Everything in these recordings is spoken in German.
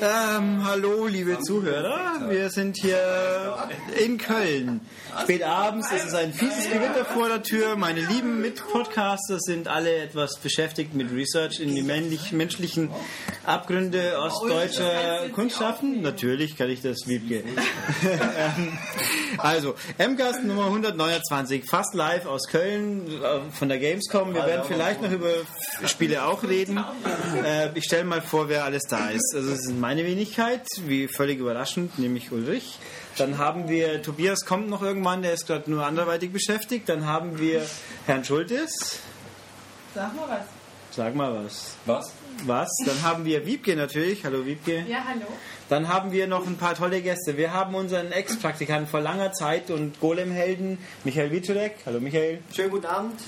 Ähm, hallo, liebe Zuhörer. Wir sind hier in Köln. Spät abends, es ist ein fieses Gewitter vor der Tür. Meine lieben Mitpodcaster sind alle etwas beschäftigt mit Research in die männlich, menschlichen Abgründe ostdeutscher Kunstschaffen. Natürlich kann ich das, Wiebke. Ähm, also, M-Gast Nummer 129, fast live aus Köln äh, von der Gamescom. Wir werden vielleicht noch über Spiele auch reden. Äh, ich stelle mal vor, wer alles da ist. Also, es ist meine Wenigkeit, wie völlig überraschend, nämlich Ulrich. Dann haben wir, Tobias kommt noch irgendwann, der ist gerade nur anderweitig beschäftigt. Dann haben wir Herrn Schultes. Sag mal was. Sag mal was. Was? Was? Dann haben wir Wiebke natürlich. Hallo Wiebke. Ja, hallo. Dann haben wir noch ein paar tolle Gäste. Wir haben unseren Ex-Praktikanten vor langer Zeit und Golem-Helden Michael Wiczulek. Hallo Michael. Schönen guten Abend.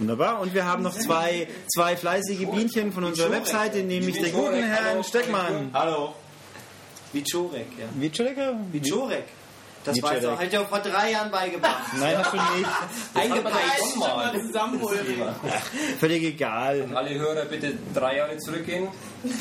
Wunderbar. Und wir haben noch zwei, zwei fleißige Bienchen von unserer Webseite, nämlich den guten Herrn Steckmann. Hallo. Wiczorek, ja. Wiczulek? Wiczorek. Das Wiczorek. weiß er, hat er vor drei Jahren beigebracht. Nein, hast du nicht. Eingepeitscht. mal zusammenholen. Völlig egal. Alle Hörer bitte drei Jahre zurückgehen.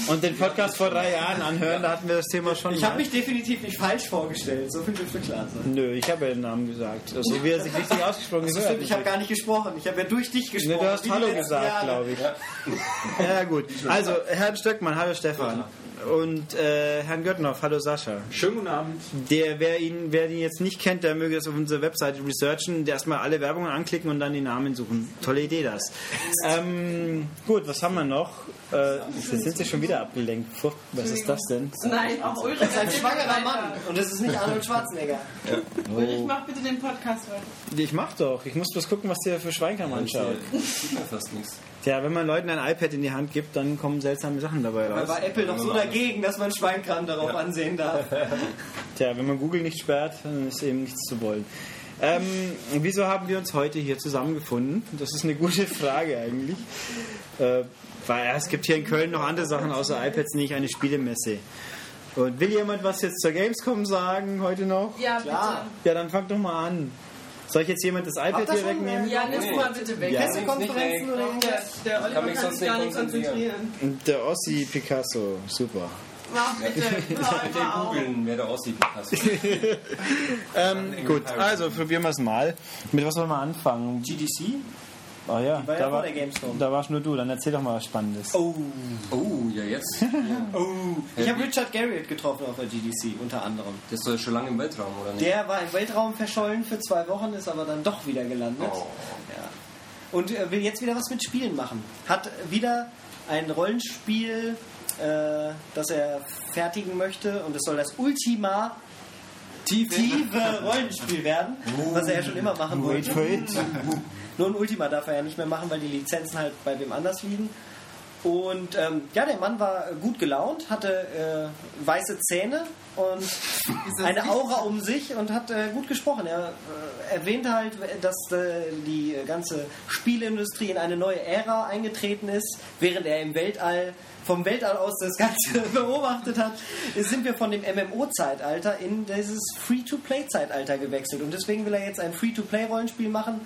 Und den Podcast vor drei Jahren anhören, da hatten wir das Thema schon. Ich habe mich definitiv nicht falsch vorgestellt. So viel dürfte klar sein. Nö, ich habe ja den Namen gesagt. Also wie er sich richtig ausgesprochen Das gehört. stimmt, ich habe gar nicht gesprochen. Ich habe ja durch dich Ne, gesprochen. du hast Hallo gesagt, glaube ich. Ja. gut. Also, Herrn Stöckmann, hallo Stefan. Und äh, Herrn Göttnoff, hallo Sascha. Schönen guten Abend. Der, wer ihn, wer ihn jetzt nicht kennt, der möge das auf unserer Webseite researchen, der erstmal alle Werbungen anklicken und dann die Namen suchen. Tolle Idee das. Ähm, gut, was haben wir noch? Äh, jetzt sind sie schon wieder abgelenkt. Was ist das denn? Nein, auch Ulrich. Das ist ein schwangerer Mann. Und das ist nicht Arnold Schwarzenegger. Ulrich, mach bitte den Podcast weiter. Ich mach doch. Ich muss bloß gucken, was der für Schweinkram anschaut. Sieht man fast nichts. Tja, wenn man Leuten ein iPad in die Hand gibt, dann kommen seltsame Sachen dabei Da raus. war Apple doch so dagegen, dass man Schweinkram darauf ansehen darf. Tja, wenn man Google nicht sperrt, dann ist eben nichts zu wollen. Ähm, wieso haben wir uns heute hier zusammengefunden? Das ist eine gute Frage eigentlich. Äh, weil ja, es gibt hier in Köln noch andere Sachen außer iPads, nicht eine Spielemesse. Und will jemand was jetzt zur Gamescom sagen heute noch? Ja, Klar. Ja, dann fang doch mal an. Soll ich jetzt jemand das iPad hier schon, wegnehmen? Ja, nimm mal bitte weg. Ja. Pressekonferenzen oder Der, irgendwas? der Oliver kann kann sich gar nicht konzentrieren. der Ossi Picasso, super. Mach bitte. Bitte googeln, wer da aussieht. Hast. Ähm, gut, also probieren wir es mal. Mit was wollen wir anfangen? GDC? Oh ja, war ja da, war, der Gamescom. da warst nur du. Dann erzähl doch mal was Spannendes. Oh. Oh, ja jetzt. oh. Ich habe Richard Garriott getroffen auf der GDC, unter anderem. Der ist doch schon lange im Weltraum, oder nicht? Der war im Weltraum verschollen für zwei Wochen, ist aber dann doch wieder gelandet. Oh. Ja. Und äh, will jetzt wieder was mit Spielen machen. Hat wieder ein Rollenspiel, äh, das er fertigen möchte und es soll das Ultima tiefe Rollenspiel werden, was er ja schon immer machen Wait wollte. for it. Nur ein Ultima darf er ja nicht mehr machen, weil die Lizenzen halt bei wem anders liegen. Und ähm, ja, der Mann war gut gelaunt, hatte äh, weiße Zähne und eine Aura um sich und hat äh, gut gesprochen. Er äh, erwähnte halt, dass äh, die ganze Spielindustrie in eine neue Ära eingetreten ist, während er im Weltall vom Weltall aus das Ganze beobachtet hat, sind wir von dem MMO-Zeitalter in dieses Free-to-Play-Zeitalter gewechselt. Und deswegen will er jetzt ein Free-to-Play-Rollenspiel machen.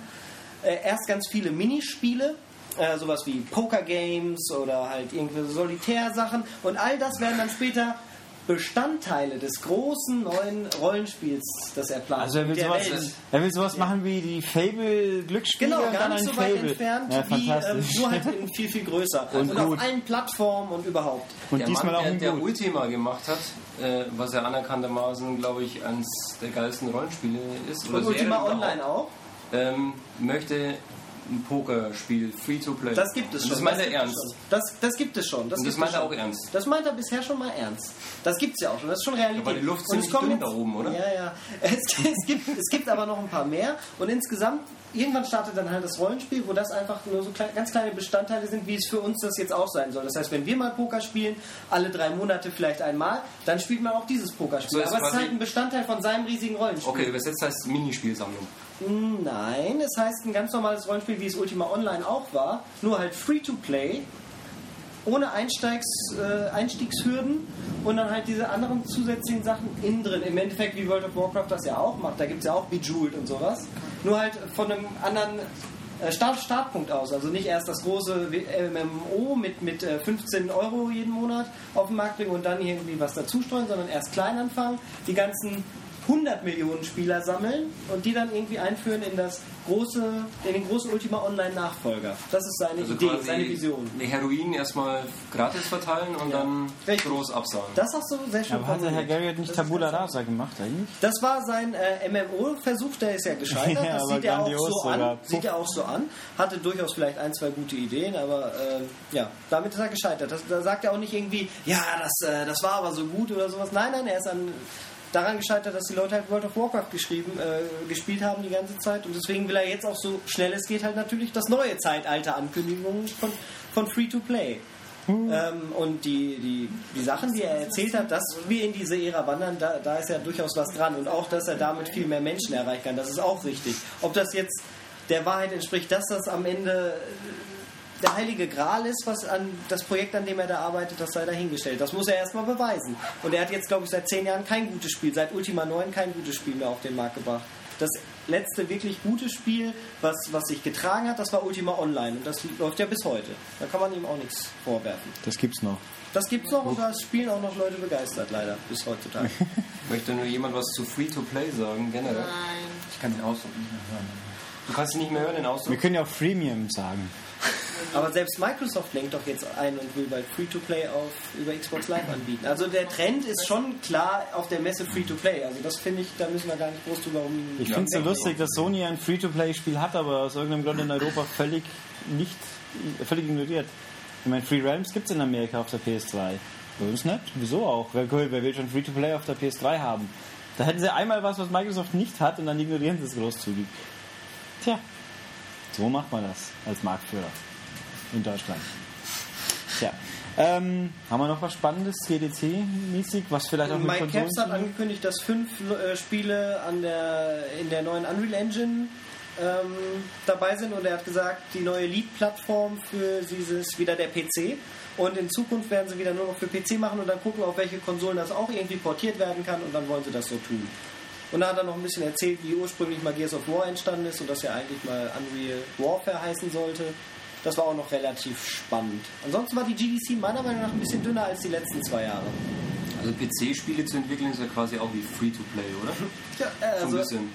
Äh, erst ganz viele Minispiele, äh, sowas wie Poker-Games oder halt irgendwelche Solitärsachen. Und all das werden dann später Bestandteile des großen neuen Rollenspiels, das er plant. Also er will, sowas, Welt. er will sowas machen wie die Fable-Glücksspiele Genau, gar dann nicht so weit Fable. entfernt, ja, wie ähm, nur halt in viel, viel größer. Und Und, auf allen Plattformen und überhaupt. und Der diesmal Mann, auch der, in der gut. Ultima gemacht hat, äh, was ja anerkanntermaßen, glaube ich, eines der geilsten Rollenspiele ist. Und Ultima Online auch. Ähm, möchte ein Pokerspiel, Free-to-Play. Das gibt es schon. Das meint er ernst. Das, das gibt es schon. Das, das meint er auch ernst. Das meint er bisher schon mal ernst. Das gibt es ja auch schon. Das ist schon Realität. Aber die Luft Und es ziemlich dünn jetzt- da oben, oder? Ja, ja. Es, es, gibt, es gibt aber noch ein paar mehr. Und insgesamt, irgendwann startet dann halt das Rollenspiel, wo das einfach nur so klein, ganz kleine Bestandteile sind, wie es für uns das jetzt auch sein soll. Das heißt, wenn wir mal Poker spielen, alle drei Monate vielleicht einmal, dann spielt man auch dieses Pokerspiel. So, aber es ist halt ein Bestandteil von seinem riesigen Rollenspiel. Okay, übersetzt heißt Minispielsammlung. Nein, es heißt ein ganz normales Rollenspiel, wie es Ultima Online auch war, nur halt free to play. ohne Einsteigs, äh, Einstiegshürden und dann halt diese anderen zusätzlichen Sachen innen drin. Im Endeffekt, wie World of Warcraft das ja auch macht, da gibt es ja auch Bejeweled und sowas. Nur halt von einem anderen äh, Start, Startpunkt aus. Also nicht erst das große MMO mit, mit 15 Euro jeden Monat auf den Markt bringen und dann irgendwie was dazu streuen, sondern erst klein anfangen. Die ganzen 100 Millionen Spieler sammeln und die dann irgendwie einführen in das große, in den großen Ultima Online Nachfolger. Das ist seine Also Idee, seine Vision. Die Heroin erstmal gratis verteilen und Ja. dann Richtig. groß absagen. Das hast du sehr schön Aber hat der Herr. Garrett nicht Tabula Rasa gemacht eigentlich? Das war sein äh, MMO-Versuch, der ist ja gescheitert. Ja, das sieht er auch so an. Sieht er auch so an. Hatte durchaus vielleicht ein, zwei gute Ideen, aber ähm, ja, damit ist er gescheitert. Das, da sagt er auch nicht irgendwie, ja, das, äh, das war aber so gut oder sowas. Nein, nein, er ist an, daran gescheitert, dass die Leute halt World of Warcraft geschrieben, äh, gespielt haben die ganze Zeit. Und deswegen will er jetzt auch so schnell es geht halt natürlich das neue Zeitalter Ankündigungen von, von Free-to-Play. Ähm, und die, die, die Sachen, die er erzählt hat, dass wir in diese Ära wandern, da, da ist ja durchaus was dran. Und auch, dass er damit viel mehr Menschen erreichen kann, das ist auch richtig. Ob das jetzt der Wahrheit entspricht, dass das am Ende der heilige Gral ist, was an das Projekt, an dem er da arbeitet, das sei dahingestellt. Das muss er erstmal beweisen. Und er hat jetzt, glaube ich, seit zehn Jahren kein gutes Spiel, seit Ultima 9 kein gutes Spiel mehr auf den Markt gebracht. Das letzte wirklich gute Spiel, was, was sich getragen hat, das war Ultima Online. Und das läuft ja bis heute. Da kann man ihm auch nichts vorwerfen. Das gibt's noch. Das gibt's noch und da spielen auch noch Leute begeistert, leider, bis heutzutage. Möchte nur jemand was zu Free-to-Play sagen, generell? Nein. Ich kann den Ausdruck nicht mehr hören. Du kannst ihn nicht mehr hören, den Wir Ausdruck? können ja auch Freemium sagen. Aber selbst Microsoft lenkt doch jetzt ein und will bald Free-to-Play auf über Xbox Live anbieten. Also der Trend ist schon klar auf der Messe Free-to-Play. Also das finde ich, da müssen wir gar nicht groß drüber um. Ich finde es so lustig, dass Sony ein Free-to-Play-Spiel hat, aber aus irgendeinem Grund in Europa völlig nicht, völlig ignoriert. Ich meine, Free Realms gibt es in Amerika auf der PS2. Bei uns nicht. Wieso auch? Wer, wer will schon Free-to-Play auf der PS3 haben? Da hätten sie einmal was, was Microsoft nicht hat und dann ignorieren sie es großzügig. Tja, so macht man das als Marktführer in Deutschland. Tja, ähm, haben wir noch was Spannendes, GDC-mäßig, was vielleicht auch mit Mike Caps hat angekündigt, dass fünf äh, Spiele an der, in der neuen Unreal Engine ähm, dabei sind und er hat gesagt, die neue Lead-Plattform für dieses wieder der PC und in Zukunft werden sie wieder nur noch für PC machen und dann gucken, auf welche Konsolen das auch irgendwie portiert werden kann und dann wollen sie das so tun. Und da hat er noch ein bisschen erzählt, wie ursprünglich mal Gears of War entstanden ist und das ja eigentlich mal Unreal Warfare heißen sollte. Das war auch noch relativ spannend. Ansonsten war die GDC meiner Meinung nach ein bisschen dünner als die letzten zwei Jahre. Also PC-Spiele zu entwickeln ist ja quasi auch wie Free-to-Play, oder? Ja, äh, So ein also bisschen.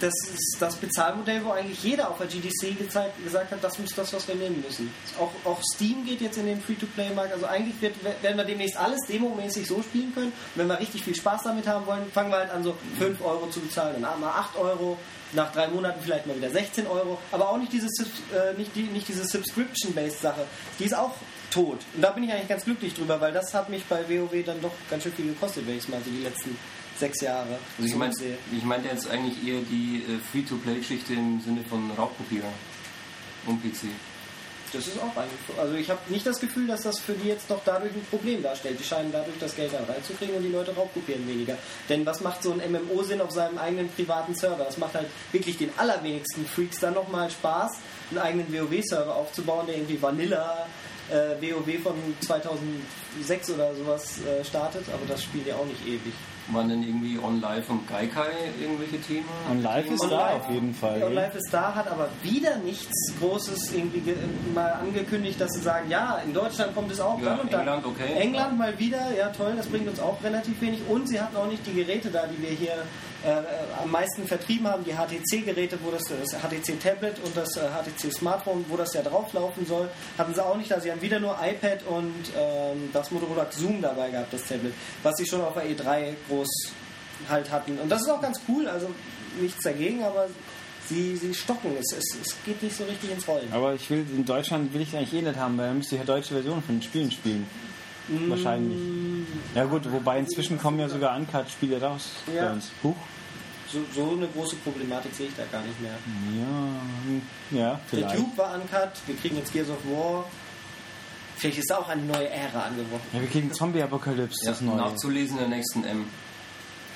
Das ist das Bezahlmodell, wo eigentlich jeder auf der GDC gezeigt, gesagt hat, das muss das, was wir nehmen müssen. Auch, auch Steam geht jetzt in den Free-to-Play-Markt. Also eigentlich wird, werden wir demnächst alles demomäßig so spielen können. Und wenn wir richtig viel Spaß damit haben wollen, fangen wir halt an, so 5 Euro zu bezahlen. Dann mal 8 Euro, nach drei Monaten vielleicht mal wieder 16 Euro. Aber auch nicht diese, äh, nicht die, nicht diese Subscription-Based-Sache. Die ist auch tot. Und da bin ich eigentlich ganz glücklich drüber, weil das hat mich bei WoW dann doch ganz schön viel gekostet, wenn ich es mal so die letzten sechs Jahre Also ich, mein, zurücksehe. ich meinte jetzt eigentlich eher die äh, Free-to-Play-Geschichte im Sinne von Raubkopierer und PC. Das ist auch eigentlich. so. Also ich habe nicht das Gefühl, dass das für die jetzt noch dadurch ein Problem darstellt. Die scheinen dadurch das Geld da reinzukriegen und die Leute raubkopieren weniger. Denn was macht so ein MMO Sinn auf seinem eigenen privaten Server? Das macht halt wirklich den allerwenigsten Freaks dann nochmal Spaß, einen eigenen WoW-Server aufzubauen, der irgendwie Vanilla äh, WoW von 2006 oder sowas äh, startet. Aber das spielt ja auch nicht ewig. Waren denn irgendwie On-Live und Gaikai irgendwelche Themen? Und live ist Und da live- auf jeden Fall. Und Life is Star hat aber wieder nichts Großes irgendwie ge- mal angekündigt, dass sie sagen, ja, in Deutschland kommt es auch Ja, dann und dann. England, okay. England mal wieder, ja toll, das bringt uns auch relativ wenig. Und sie hatten auch nicht die Geräte da, die wir hier äh, am meisten vertrieben haben, die HTC-Geräte, wo das, das HTC-Tablet und das äh, HTC-Smartphone, wo das ja drauflaufen soll, hatten sie auch nicht da. Sie haben wieder nur iPad und ähm, das Motorola Zoom dabei gehabt, das Tablet, was sie schon auf der E3 groß halt hatten. Und das ist auch ganz cool, also nichts dagegen, aber sie, sie stocken es. es. Es geht nicht so richtig ins Rollen. Aber ich will, in Deutschland will ich eigentlich eh nicht haben, weil dann müsste ich ja deutsche Versionen von den Spielen spielen. Wahrscheinlich. Ja gut, wobei inzwischen kommen ja sogar Uncut-Spiele raus Ja. bei uns. Huch. So, so eine große Problematik sehe ich da gar nicht mehr. Ja, ja, Der vielleicht. Cube war uncut, wir kriegen jetzt Gears of War. Vielleicht ist da auch eine neue Ära angebrochen. Ja, wir kriegen Zombie-Apokalypse, Ja, das neue. nachzulesen in der nächsten M.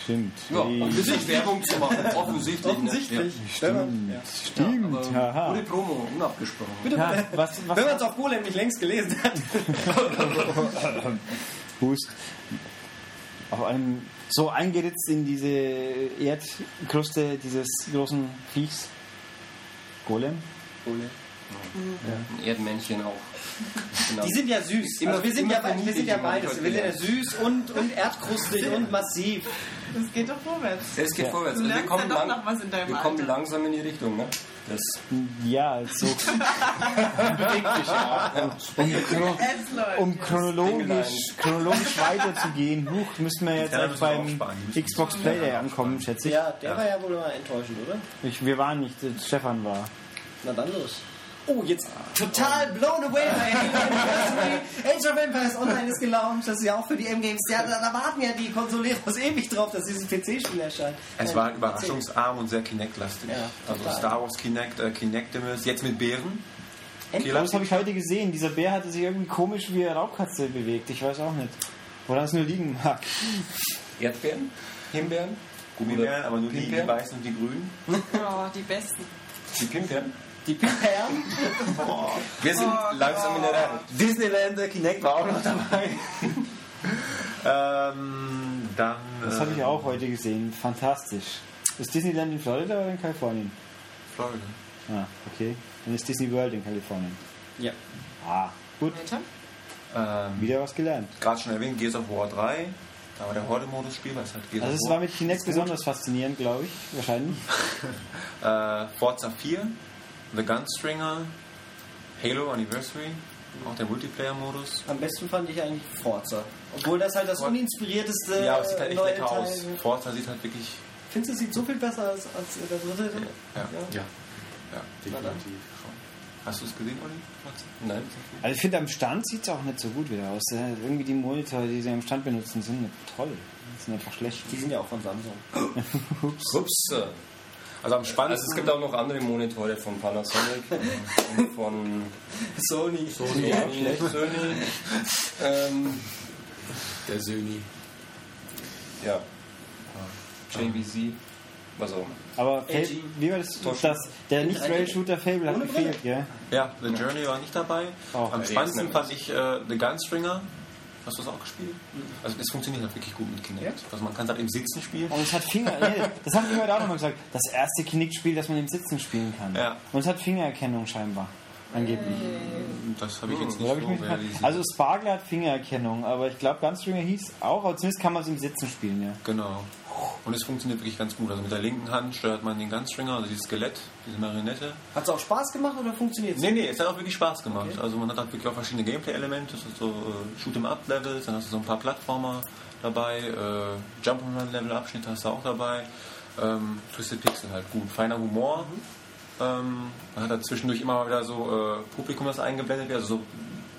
Stimmt. Ja, bisschen Werbung zu machen, offensichtlich. Offensichtlich. Ne? Man- Ja. Stimmt, Aber haha. Gute Promo, unabgesprochen. Ja, was, was, Wenn man es auf Golem nicht längst gelesen hat. Hust. Auf einem, so eingeritzt in diese Erdkruste dieses großen Viechs. Golem? Ein Erdmännchen auch. Genau. Die sind ja süß. Immer- also wir sind immer ja, wir sind ja beides. Wir sind ja süß und, und erdkrustig und massiv. Das geht doch vorwärts. Es geht Ja. vorwärts. Du Also wir kommen, ja doch lang, noch was in deinem wir kommen Alter. langsam in die Richtung. Ne? Das Ja, so. um, Es läuft. um chronologisch, chronologisch weiterzugehen, huch, müssten wir jetzt müssen wir beim müssen Xbox Play Day ankommen, schätze ich. Ja, der war ja wohl immer enttäuschend, oder? ich. Wir waren nicht, äh, Stefan war. Na dann los. Oh, jetzt total blown away bei Anniversary. Age of Empires Online ist gelauncht. Das ist ja auch für die M-Games. Ja, da, warten ja die Konsoleros ewig drauf, dass dieses PC-Spiel erscheint. Es war PC. überraschungsarm und sehr Kinect-lastig. Ja, also. Star Wars Kinect, äh, Kinectimus, jetzt mit Bären. Endlich. Das habe ich heute gesehen. Dieser Bär hatte sich irgendwie komisch wie eine Raubkatze bewegt. Ich weiß auch nicht. Woran es nur liegen mag. Erdbeeren, Himbeeren, Gummibären, aber nur die, die weißen und die grünen. Oh, die besten. die Pimpern. Die Pimpern. Wir sind Oh langsam in der Reihe. Disneyland äh, Kinect war auch noch dabei. ähm, dann. Das habe ich auch heute gesehen. Fantastisch. Ist Disneyland in Florida oder in Kalifornien? Florida. Ah, okay. Dann ist Disney World in Kalifornien. Ja. Ah, gut. Weiter? Ähm, Wieder was gelernt. Gerade schon erwähnt, Gears of War 3. Da war der Horde-Modus spielbar. Es hat Gears Also es War. war mit Kinect besonders faszinierend, glaube ich. Wahrscheinlich. Äh, Forza 4, The Gunstringer, Halo Anniversary, auch der Multiplayer-Modus. Am besten fand ich eigentlich Forza. Obwohl das halt das What? uninspirierteste Ja, aber es sieht halt echt neue lecker Teil aus. Forza sieht halt wirklich. Findest du, es sieht so viel besser aus als der dritte? Ja, Ja. ja, definitiv schon. Hast du es gesehen, Olli? Forza? Nein. Also ich finde, am Stand sieht es auch nicht so gut wieder aus. Äh, Irgendwie die Monitore, die sie am Stand benutzen, sind nicht toll. Die sind einfach schlecht. Die sind ja auch von Samsung. Ups. Also am Also spannendsten. es gibt auch noch andere Monitore von Panasonic und von Sony. Sony, Sony ähm, Der Söni. ja, JVC, was auch immer. Aber Fa- LG. wie war das? Das der Nicht-Rail-Shooter Fable hat Ohne gefehlt, gell? ja, The Journey war nicht dabei. Auch. am Ja, spannendsten fand ich äh, The Gunstringer. Hast du das auch gespielt? Also es funktioniert halt wirklich gut mit Kinect. Also man kann es halt im Sitzen spielen. Und es hat Finger. nee, das haben die heute auch nochmal gesagt. Das erste Kinect-Spiel, das man im Sitzen spielen kann. Ja. Und es hat Fingererkennung scheinbar. Angeblich. Das habe ich jetzt Oder nicht ich so realisiert. also Sparkle hat Fingererkennung, aber ich glaube Gunstringer hieß auch, aber zumindest kann man es im Sitzen spielen, ja. Genau. Und es funktioniert wirklich ganz gut. Also mit der linken Hand steuert man den Gunstringer, also dieses Skelett, diese Marionette. Hat es auch Spaß gemacht oder funktioniert es? Nee, nee, es hat auch wirklich Spaß gemacht. Also man hat halt wirklich auch verschiedene Gameplay-Elemente, so, äh, Shoot-em-up-Levels, dann hast du so ein paar Plattformer dabei, äh, Jump-and-Run-Level-Abschnitte hast du auch dabei. Ähm, Twisted Pixel halt gut. Feiner Humor. Ähm, man hat da zwischendurch immer mal wieder so äh, Publikum, das eingeblendet wird, also so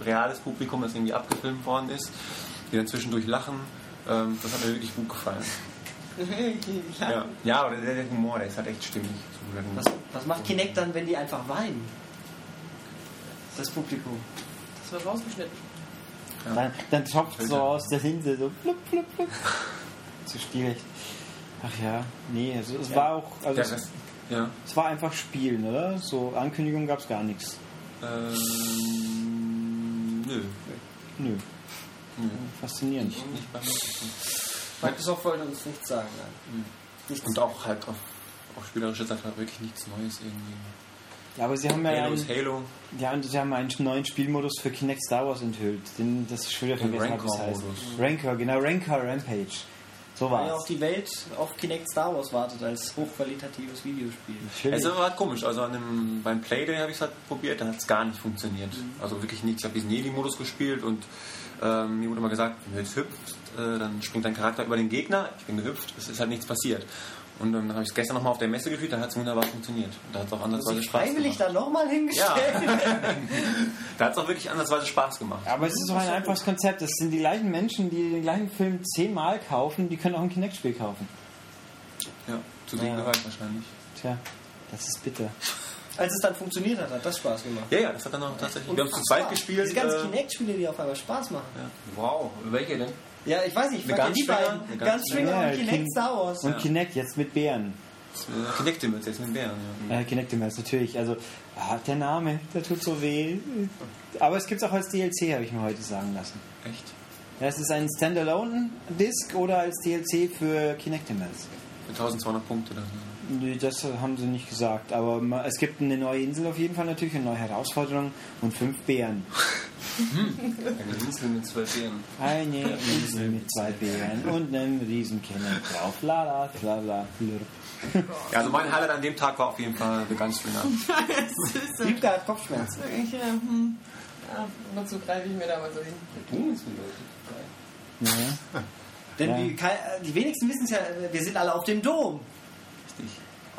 reales Publikum, das irgendwie abgefilmt worden ist, die dann zwischendurch lachen. Ähm, das hat mir wirklich gut gefallen. Ja, ja aber der, der Humor, der ist halt echt stimmig. Was, was macht Kinect dann, wenn die einfach weinen? Das Publikum. Das wird rausgeschnitten. Dann, dann tropft so aus der Linse so flup, flup, flup. Zu stilecht. Ach ja, nee, also es war auch, also es, Rest, ja. es war einfach Spielen, oder? So Ankündigungen gab es gar nichts. Ähm, nö. Nö, nö. faszinierend. Nicht mir. Microsoft wollte uns nichts sagen. Nein. Nichts. Und auch halt auf, auf spielerischer Seite halt wirklich nichts Neues irgendwie. Ja, aber sie haben ja Halo einen, ist Halo. ja, und sie haben einen neuen Spielmodus für Kinect Star Wars enthüllt, den das ich schon wieder Den vergessen habe, wie es heißt. Rancor, genau, Rancor Rampage. So Weil ja war auch die Welt auf Kinect Star Wars wartet als hochqualitatives Videospiel. Es war halt komisch. Also an dem, beim Playday habe ich es halt probiert, da hat es gar nicht funktioniert. Also wirklich nichts. Ich habe diesen Jedi-Modus gespielt und ähm, mir wurde immer gesagt, wenn du jetzt hüpfst, äh, dann springt dein Charakter über den Gegner. Ich bin gehüpft, es ist halt nichts passiert. Und dann habe ich es gestern nochmal auf der Messe gespielt, da hat es wunderbar funktioniert. Und da hat es auch ansatzweise Spaß freiwillig gemacht. da nochmal hingestellt. Da hat es auch wirklich ansatzweise Spaß gemacht. Aber es ist doch ein einfaches Konzept. Das sind die gleichen Menschen, die den gleichen Film zehnmal kaufen, die können auch ein Kinect-Spiel kaufen. Ja, zu denen Ja. gehört wahrscheinlich. Tja, das ist bitter. Als es dann funktioniert hat, hat das Spaß gemacht. Ja, ja, das hat dann auch tatsächlich. wir haben es zu zweit gespielt. Diese ganzen äh, Kinect-Spiele, die auf einmal Spaß machen. Wow, welche denn? Ja, ich weiß nicht, ich fand die beiden. Ja, und Kinect King- Star Wars. Und Kinect jetzt mit Bären. Connectimals jetzt mit Bären. Ja. Äh, Kinectimals natürlich. Also ah, der Name, der tut so weh. Aber es gibt es auch als DLC, habe ich mir heute sagen lassen. Echt? Ja, es ist ein Standalone-Disc oder als DLC für Kinectimals. Mit 1200 Punkte dann. Nee, Das haben sie nicht gesagt, aber es gibt eine neue Insel auf jeden Fall natürlich, eine neue Herausforderung und fünf Bären. Eine Insel mit zwei Bären. Eine Insel mit zwei Bären und einem riesen Kinect drauf. La la la la. blurp. Ja, also mein Highlight an dem Tag war auf jeden Fall The Gunstringer. Liebke hat Kopfschmerzen. Ich, äh, hm. ja, wozu greife ich mir da mal so hin? Der Ton ist beleuchtet. Ja. Denn Ja. die, kei- die wenigsten wissen es ja, wir sind alle auf dem Dom.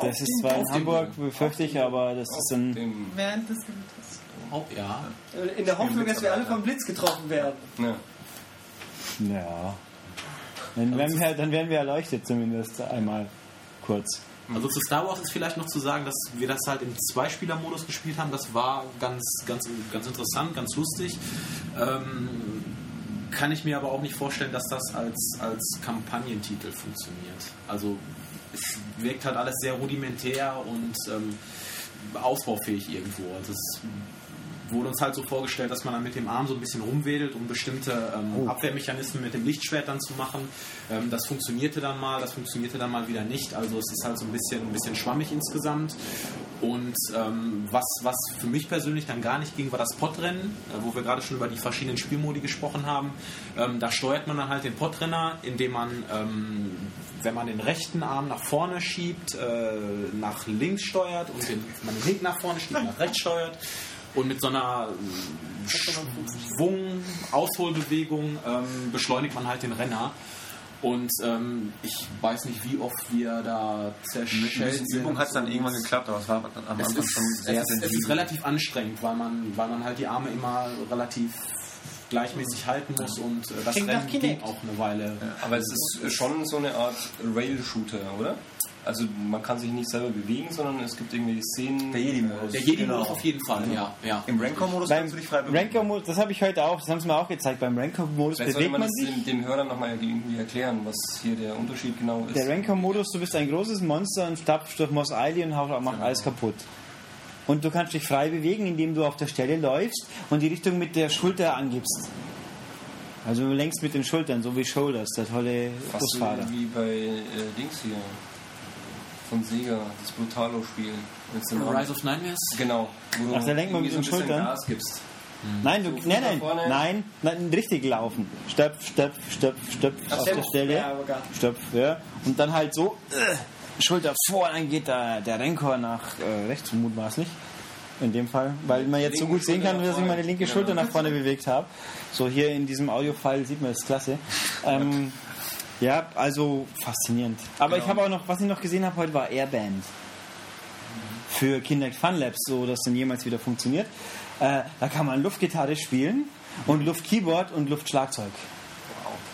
Das ist zwar in Hamburg, befürchte ich, aber das ist ein. Während des Gewitters. Ja. In der Hoffnung, dass wir alle vom Blitz getroffen werden. ja. Ja. Dann werden wir, dann werden wir erleuchtet zumindest einmal kurz. Also zu Star Wars ist vielleicht noch zu sagen, dass wir das halt im Zweispieler-Modus gespielt haben. Das war ganz, ganz, ganz interessant, ganz lustig. Ähm, kann ich mir aber auch nicht vorstellen, dass das als, als Kampagnentitel funktioniert. Also es wirkt halt alles sehr rudimentär und ähm, ausbaufähig irgendwo. Also es wurde uns halt so vorgestellt, dass man dann mit dem Arm so ein bisschen rumwedelt, um bestimmte ähm, Abwehrmechanismen mit dem Lichtschwert dann zu machen. Ähm, das funktionierte dann mal, das funktionierte dann mal wieder nicht. Also es ist halt so ein bisschen, ein bisschen schwammig insgesamt. Und ähm, was, was für mich persönlich dann gar nicht ging, war das Podrennen, äh, wo wir gerade schon über die verschiedenen Spielmodi gesprochen haben. Ähm, da steuert man dann halt den Podrenner, indem man, ähm, wenn man den rechten Arm nach vorne schiebt, äh, nach links steuert und den, man den linken nach vorne schiebt, nach rechts steuert. Und mit so einer äh, Schwung, Ausholbewegung ähm, beschleunigt man halt den Renner. Und ähm, ich weiß nicht, wie oft wir da zerschellt bisschen Übung hat es dann irgendwann geklappt, aber es war am es Anfang ist, schon es, sehr ist, es ist relativ anstrengend, weil man, weil man halt die Arme immer relativ gleichmäßig halten muss und äh, das Klingt Rennen ging auch eine Weile. Aber es ist schon so eine Art Rail-Shooter, oder? Also man kann sich nicht selber bewegen, sondern es gibt irgendwie Szenen. Der Jedi-Modus. Der Jedi-Modus auf jeden Fall, ja. ja. Im Rancor-Modus kannst du dich frei bewegen. Ranker-Modus, das habe ich heute auch, das haben sie mir auch gezeigt, beim sollte bewegt man man das sich. dem, dem Hörer nochmal irgendwie erklären, was hier der Unterschied genau ist. Der Ranker-Modus, du bist ein großes Monster und stapfst durch Mos Eisley und macht alles kaputt. Und du kannst dich frei bewegen, indem du auf der Stelle läufst und die Richtung mit der Schulter angibst. Also du lenkst mit den Schultern, so wie Shoulders, der tolle Fast so Busfahrer. wie bei äh, Dings hier. Von Sega, das Brutalo-Spiel. Rise of Nightmares? Genau. Wo Ach, da lenkt man mit so den bisschen Schultern? Gas gibst. Nein, du, So, nein, nein, nein, nein, richtig laufen. Stöpf, stöpf, stöpf, stöpf auf der Stelle. Ja. Stöpf, ja. Und dann halt so, äh, Schulter vor, dann geht der, der Renkor nach äh, rechts, mutmaßlich. In dem Fall, weil man jetzt so gut sehen kann, dass ich meine linke Genau. Schulter nach vorne bewegt habe. So hier in diesem Audio-File sieht man das klasse. Ähm, ja, also faszinierend. Aber ich habe auch noch, was ich noch gesehen habe heute, war Airband. Für Kinect Fun Labs, so dass dann jemals wieder funktioniert. Äh, da kann man Luftgitarre spielen und Luftkeyboard und Luftschlagzeug.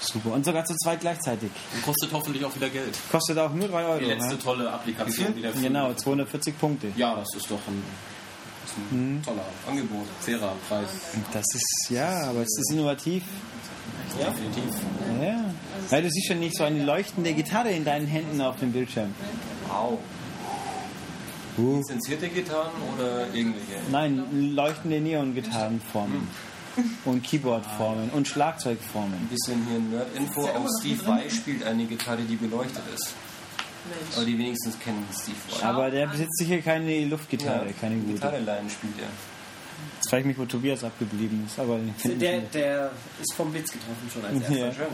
Super. Und sogar zu zweit gleichzeitig. Und kostet hoffentlich auch wieder Geld. Kostet auch nur 3 Euro. Die letzte ja. tolle Applikation, die der Film- Genau, 240 Punkte. Ja, das ist doch ein, ein toller Angebot. fairer Preis. Das ist, ja, aber es ist innovativ. Definitiv. Ja. Weil du siehst schon nicht so eine leuchtende Gitarre in deinen Händen auf dem Bildschirm. Wow. Uh. Lizenzierte Gitarren oder irgendwelche? Nein, leuchtende Neon-Gitarrenformen. Und Keyboardformen und Schlagzeugformen. Ein bisschen hier Nerd-Info. Auch Steve Vai spielt eine Gitarre, die beleuchtet ist. Aber Mensch. die wenigstens kennen Steve Vai. Aber der besitzt sicher keine Luftgitarre, keine gute. Gitarreleien spielt er. Jetzt frage ich mich, wo Tobias abgeblieben ist. Aber Der, der ist vom Blitz getroffen schon als erster. ja.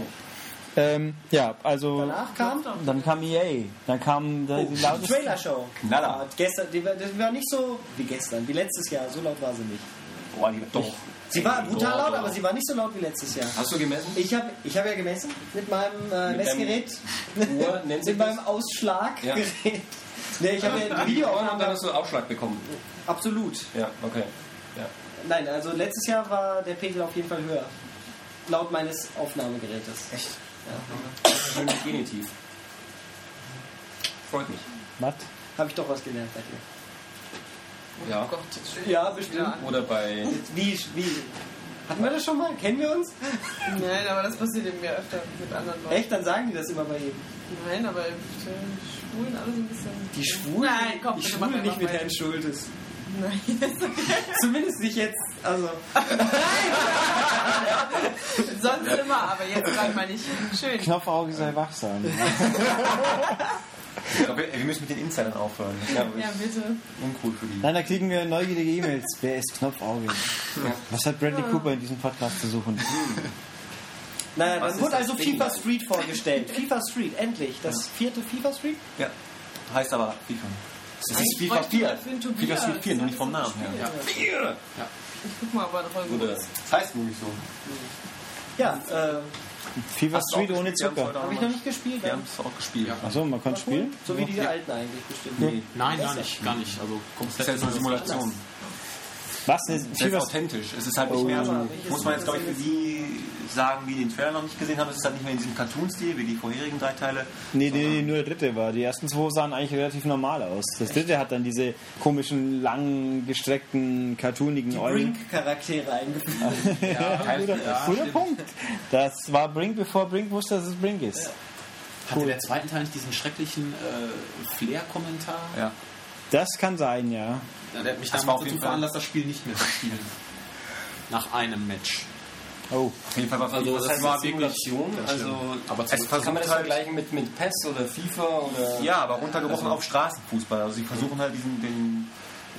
Ähm, ja, also Danach kam dann kam EA, dann kam der, die die lauteste Trailer-Show. Knaller. Ja, Gestern, die, das war nicht so wie gestern, wie letztes Jahr. So laut war sie nicht. Boah, die doch. Sie war brutal laut, aber sie war nicht so laut wie letztes Jahr. Hast du gemessen? Ich habe ich hab ja gemessen mit meinem äh, Mit Messgerät, Uhr nennt mit meinem Ausschlaggerät. Ja. Nee, ich habe ja ein Video Und dann hast du Aufschlag bekommen. Absolut. Ja, okay. Ja. Nein, also letztes Jahr war der Pegel auf jeden Fall höher. Laut meines Aufnahmegerätes. Echt? Ja. Schön Genitiv. Freut mich. Was? Habe ich doch was gelernt bei dir. Ja. Oh Gott. Ja, bestimmt. Oder bei Wie, wie, Hatten wir das schon mal? Kennen wir uns? Nein, aber das passiert eben mehr öfter mit anderen Leuten. Echt? Dann sagen die das immer bei jedem. Nein, aber die Schwulen alle so ein bisschen. Die Schwulen? Nein, komm, die Schwulen nicht mit. Herrn Schultes. Nein, das ist okay. Zumindest nicht jetzt. Also, Sonst immer, aber jetzt gerade mal nicht. Schön. Knopfauge sei wachsam. Ich glaube, wir, müssen mit den Insidern aufhören. Ich glaube, Ja, bitte. uncool für die. Nein, da kriegen wir neugierige E-Mails. Wer ist Knopfauge? Was hat Bradley Cooper in diesem Podcast zu suchen? naja, dann wurde das also Ding? FIFA Street vorgestellt. FIFA Street, endlich. Das vierte FIFA Street? Ja. Heißt aber FIFA. Es ist FIFA bräuchten wir 4. dafür einen FIFA. Street 4, nur nicht vom Namen her. Ja. Ich guck mal, ob er noch irgendwo Oder ist. Das heißt nämlich so. Ja, äh, FIFA Street ohne Zucker. habe ich noch nicht gespielt. Wir Ja. haben es auch gespielt. Achso, man kann spielen? So wie die alten eigentlich bestimmt. Nee, Nein, gar nicht, gar nicht. Also das ist komplett eine Simulation. Was? Ist Das ist FIFA authentisch. Es ist halt nicht mehr so. Muss man jetzt, glaube ich, für die sagen, die den Trailer noch nicht gesehen haben, es ist halt nicht mehr in diesem Cartoon-Stil wie die vorherigen drei Teile. Nee, nee, nee, nur der dritte war. Die ersten zwei sahen eigentlich relativ normal aus. Das dritte hat dann diese komischen, langen, gestreckten, cartoonigen Die Eulen. Brink-Charaktere eingeführt. Ja, guter, guter Punkt. Das war Brink, bevor Brink wusste, dass es Brink ist. Hatte der zweite Teil nicht diesen schrecklichen äh, Flair-Kommentar? Ja. Das kann sein, ja. Ja, Der hat mich Das war damals auf jeden dazu Fall- veranlasst, das Spiel nicht mehr zu spielen. Nach einem Match. Oh, Auf jeden Fall war Also das halt war Simulation, also. Aber es kann man das halt- vergleichen mit, mit PES oder FIFA oder Ja, aber runtergebrochen Also- auf Straßenfußball. Also sie versuchen halt diesen den,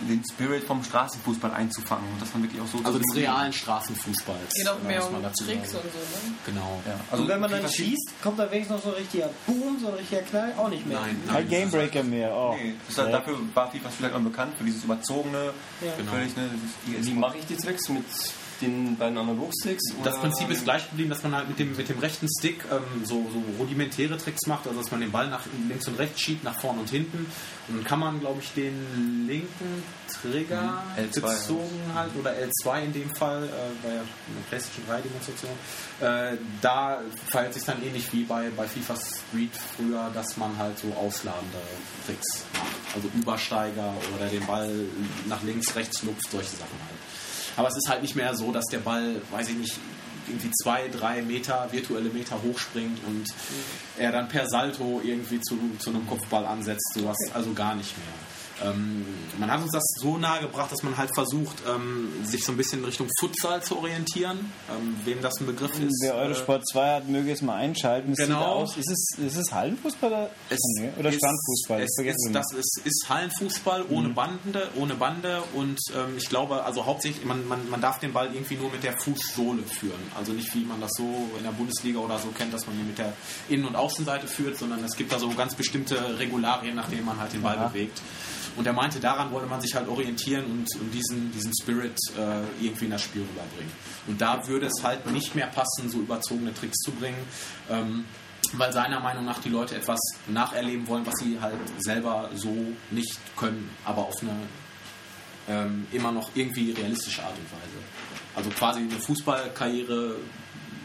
den Spirit vom Straßenfußball einzufangen und das dann wirklich auch so Also des realen Straßenfußballs. Geht auch mehr um Tricks sagen. und so, ne? Genau. Ja. Also Und wenn man dann schießt, kommt da wenigstens noch so ein richtiger Boom, so ein richtiger Knall? Auch nicht mehr. Nein, kein. Gamebreaker mehr. Oh. Nee, das ist halt, dafür war FIFA vielleicht auch bekannt, für dieses überzogene, Ja. Genau. völlig, ne, wie mache ich die Tricks mit den beiden Analogsticks? Das Prinzip ist gleich geblieben, dass man halt mit dem, mit dem rechten Stick ähm, so, so rudimentäre Tricks macht, also dass man den Ball nach links und rechts schiebt, nach vorn und hinten. Und dann kann man, glaube ich, den linken Trigger Mhm. L2 gezogen halt, oder L2 in dem Fall, äh, bei der PlayStation 3 Demonstration. Äh, da verhält sich dann ähnlich wie bei, bei FIFA Street früher, dass man halt so ausladende Tricks macht. Also Übersteiger oder den Ball nach links, rechts lupft, solche Sachen halt. Aber es ist halt nicht mehr so, dass der Ball, weiß ich nicht, irgendwie zwei, drei Meter, virtuelle Meter hochspringt und er dann per Salto irgendwie zu, zu einem Kopfball ansetzt. Sowas also gar nicht mehr. Ähm, man hat uns das so nahe gebracht, dass man halt versucht, ähm, sich so ein bisschen in Richtung Futsal zu orientieren. Ähm, wem das ein Begriff ist. Wer äh, Eurosport 2 hat, möge es mal einschalten. Es Genau. Aus, ist, es, ist es Hallenfußball oder, Es Nee, oder ist- Strandfußball? Es ist, das ist, ist Hallenfußball ohne Bande, ohne Bande und ähm, ich glaube, also hauptsächlich, man, man, man darf den Ball irgendwie nur mit der Fußsohle führen. Also nicht wie man das so in der Bundesliga oder so kennt, dass man ihn mit der Innen- und Außenseite führt, sondern es gibt da so ganz bestimmte Regularien, nach denen man halt den Ball Aha. bewegt. Und er meinte, daran wollte man sich halt orientieren und, und diesen, diesen Spirit äh, irgendwie in das Spiel rüberbringen. Und da würde es halt nicht mehr passen, so überzogene Tricks zu bringen. Ähm, weil seiner Meinung nach die Leute etwas nacherleben wollen, was sie halt selber so nicht können, aber auf eine ähm, immer noch irgendwie realistische Art und Weise. Also quasi eine Fußballkarriere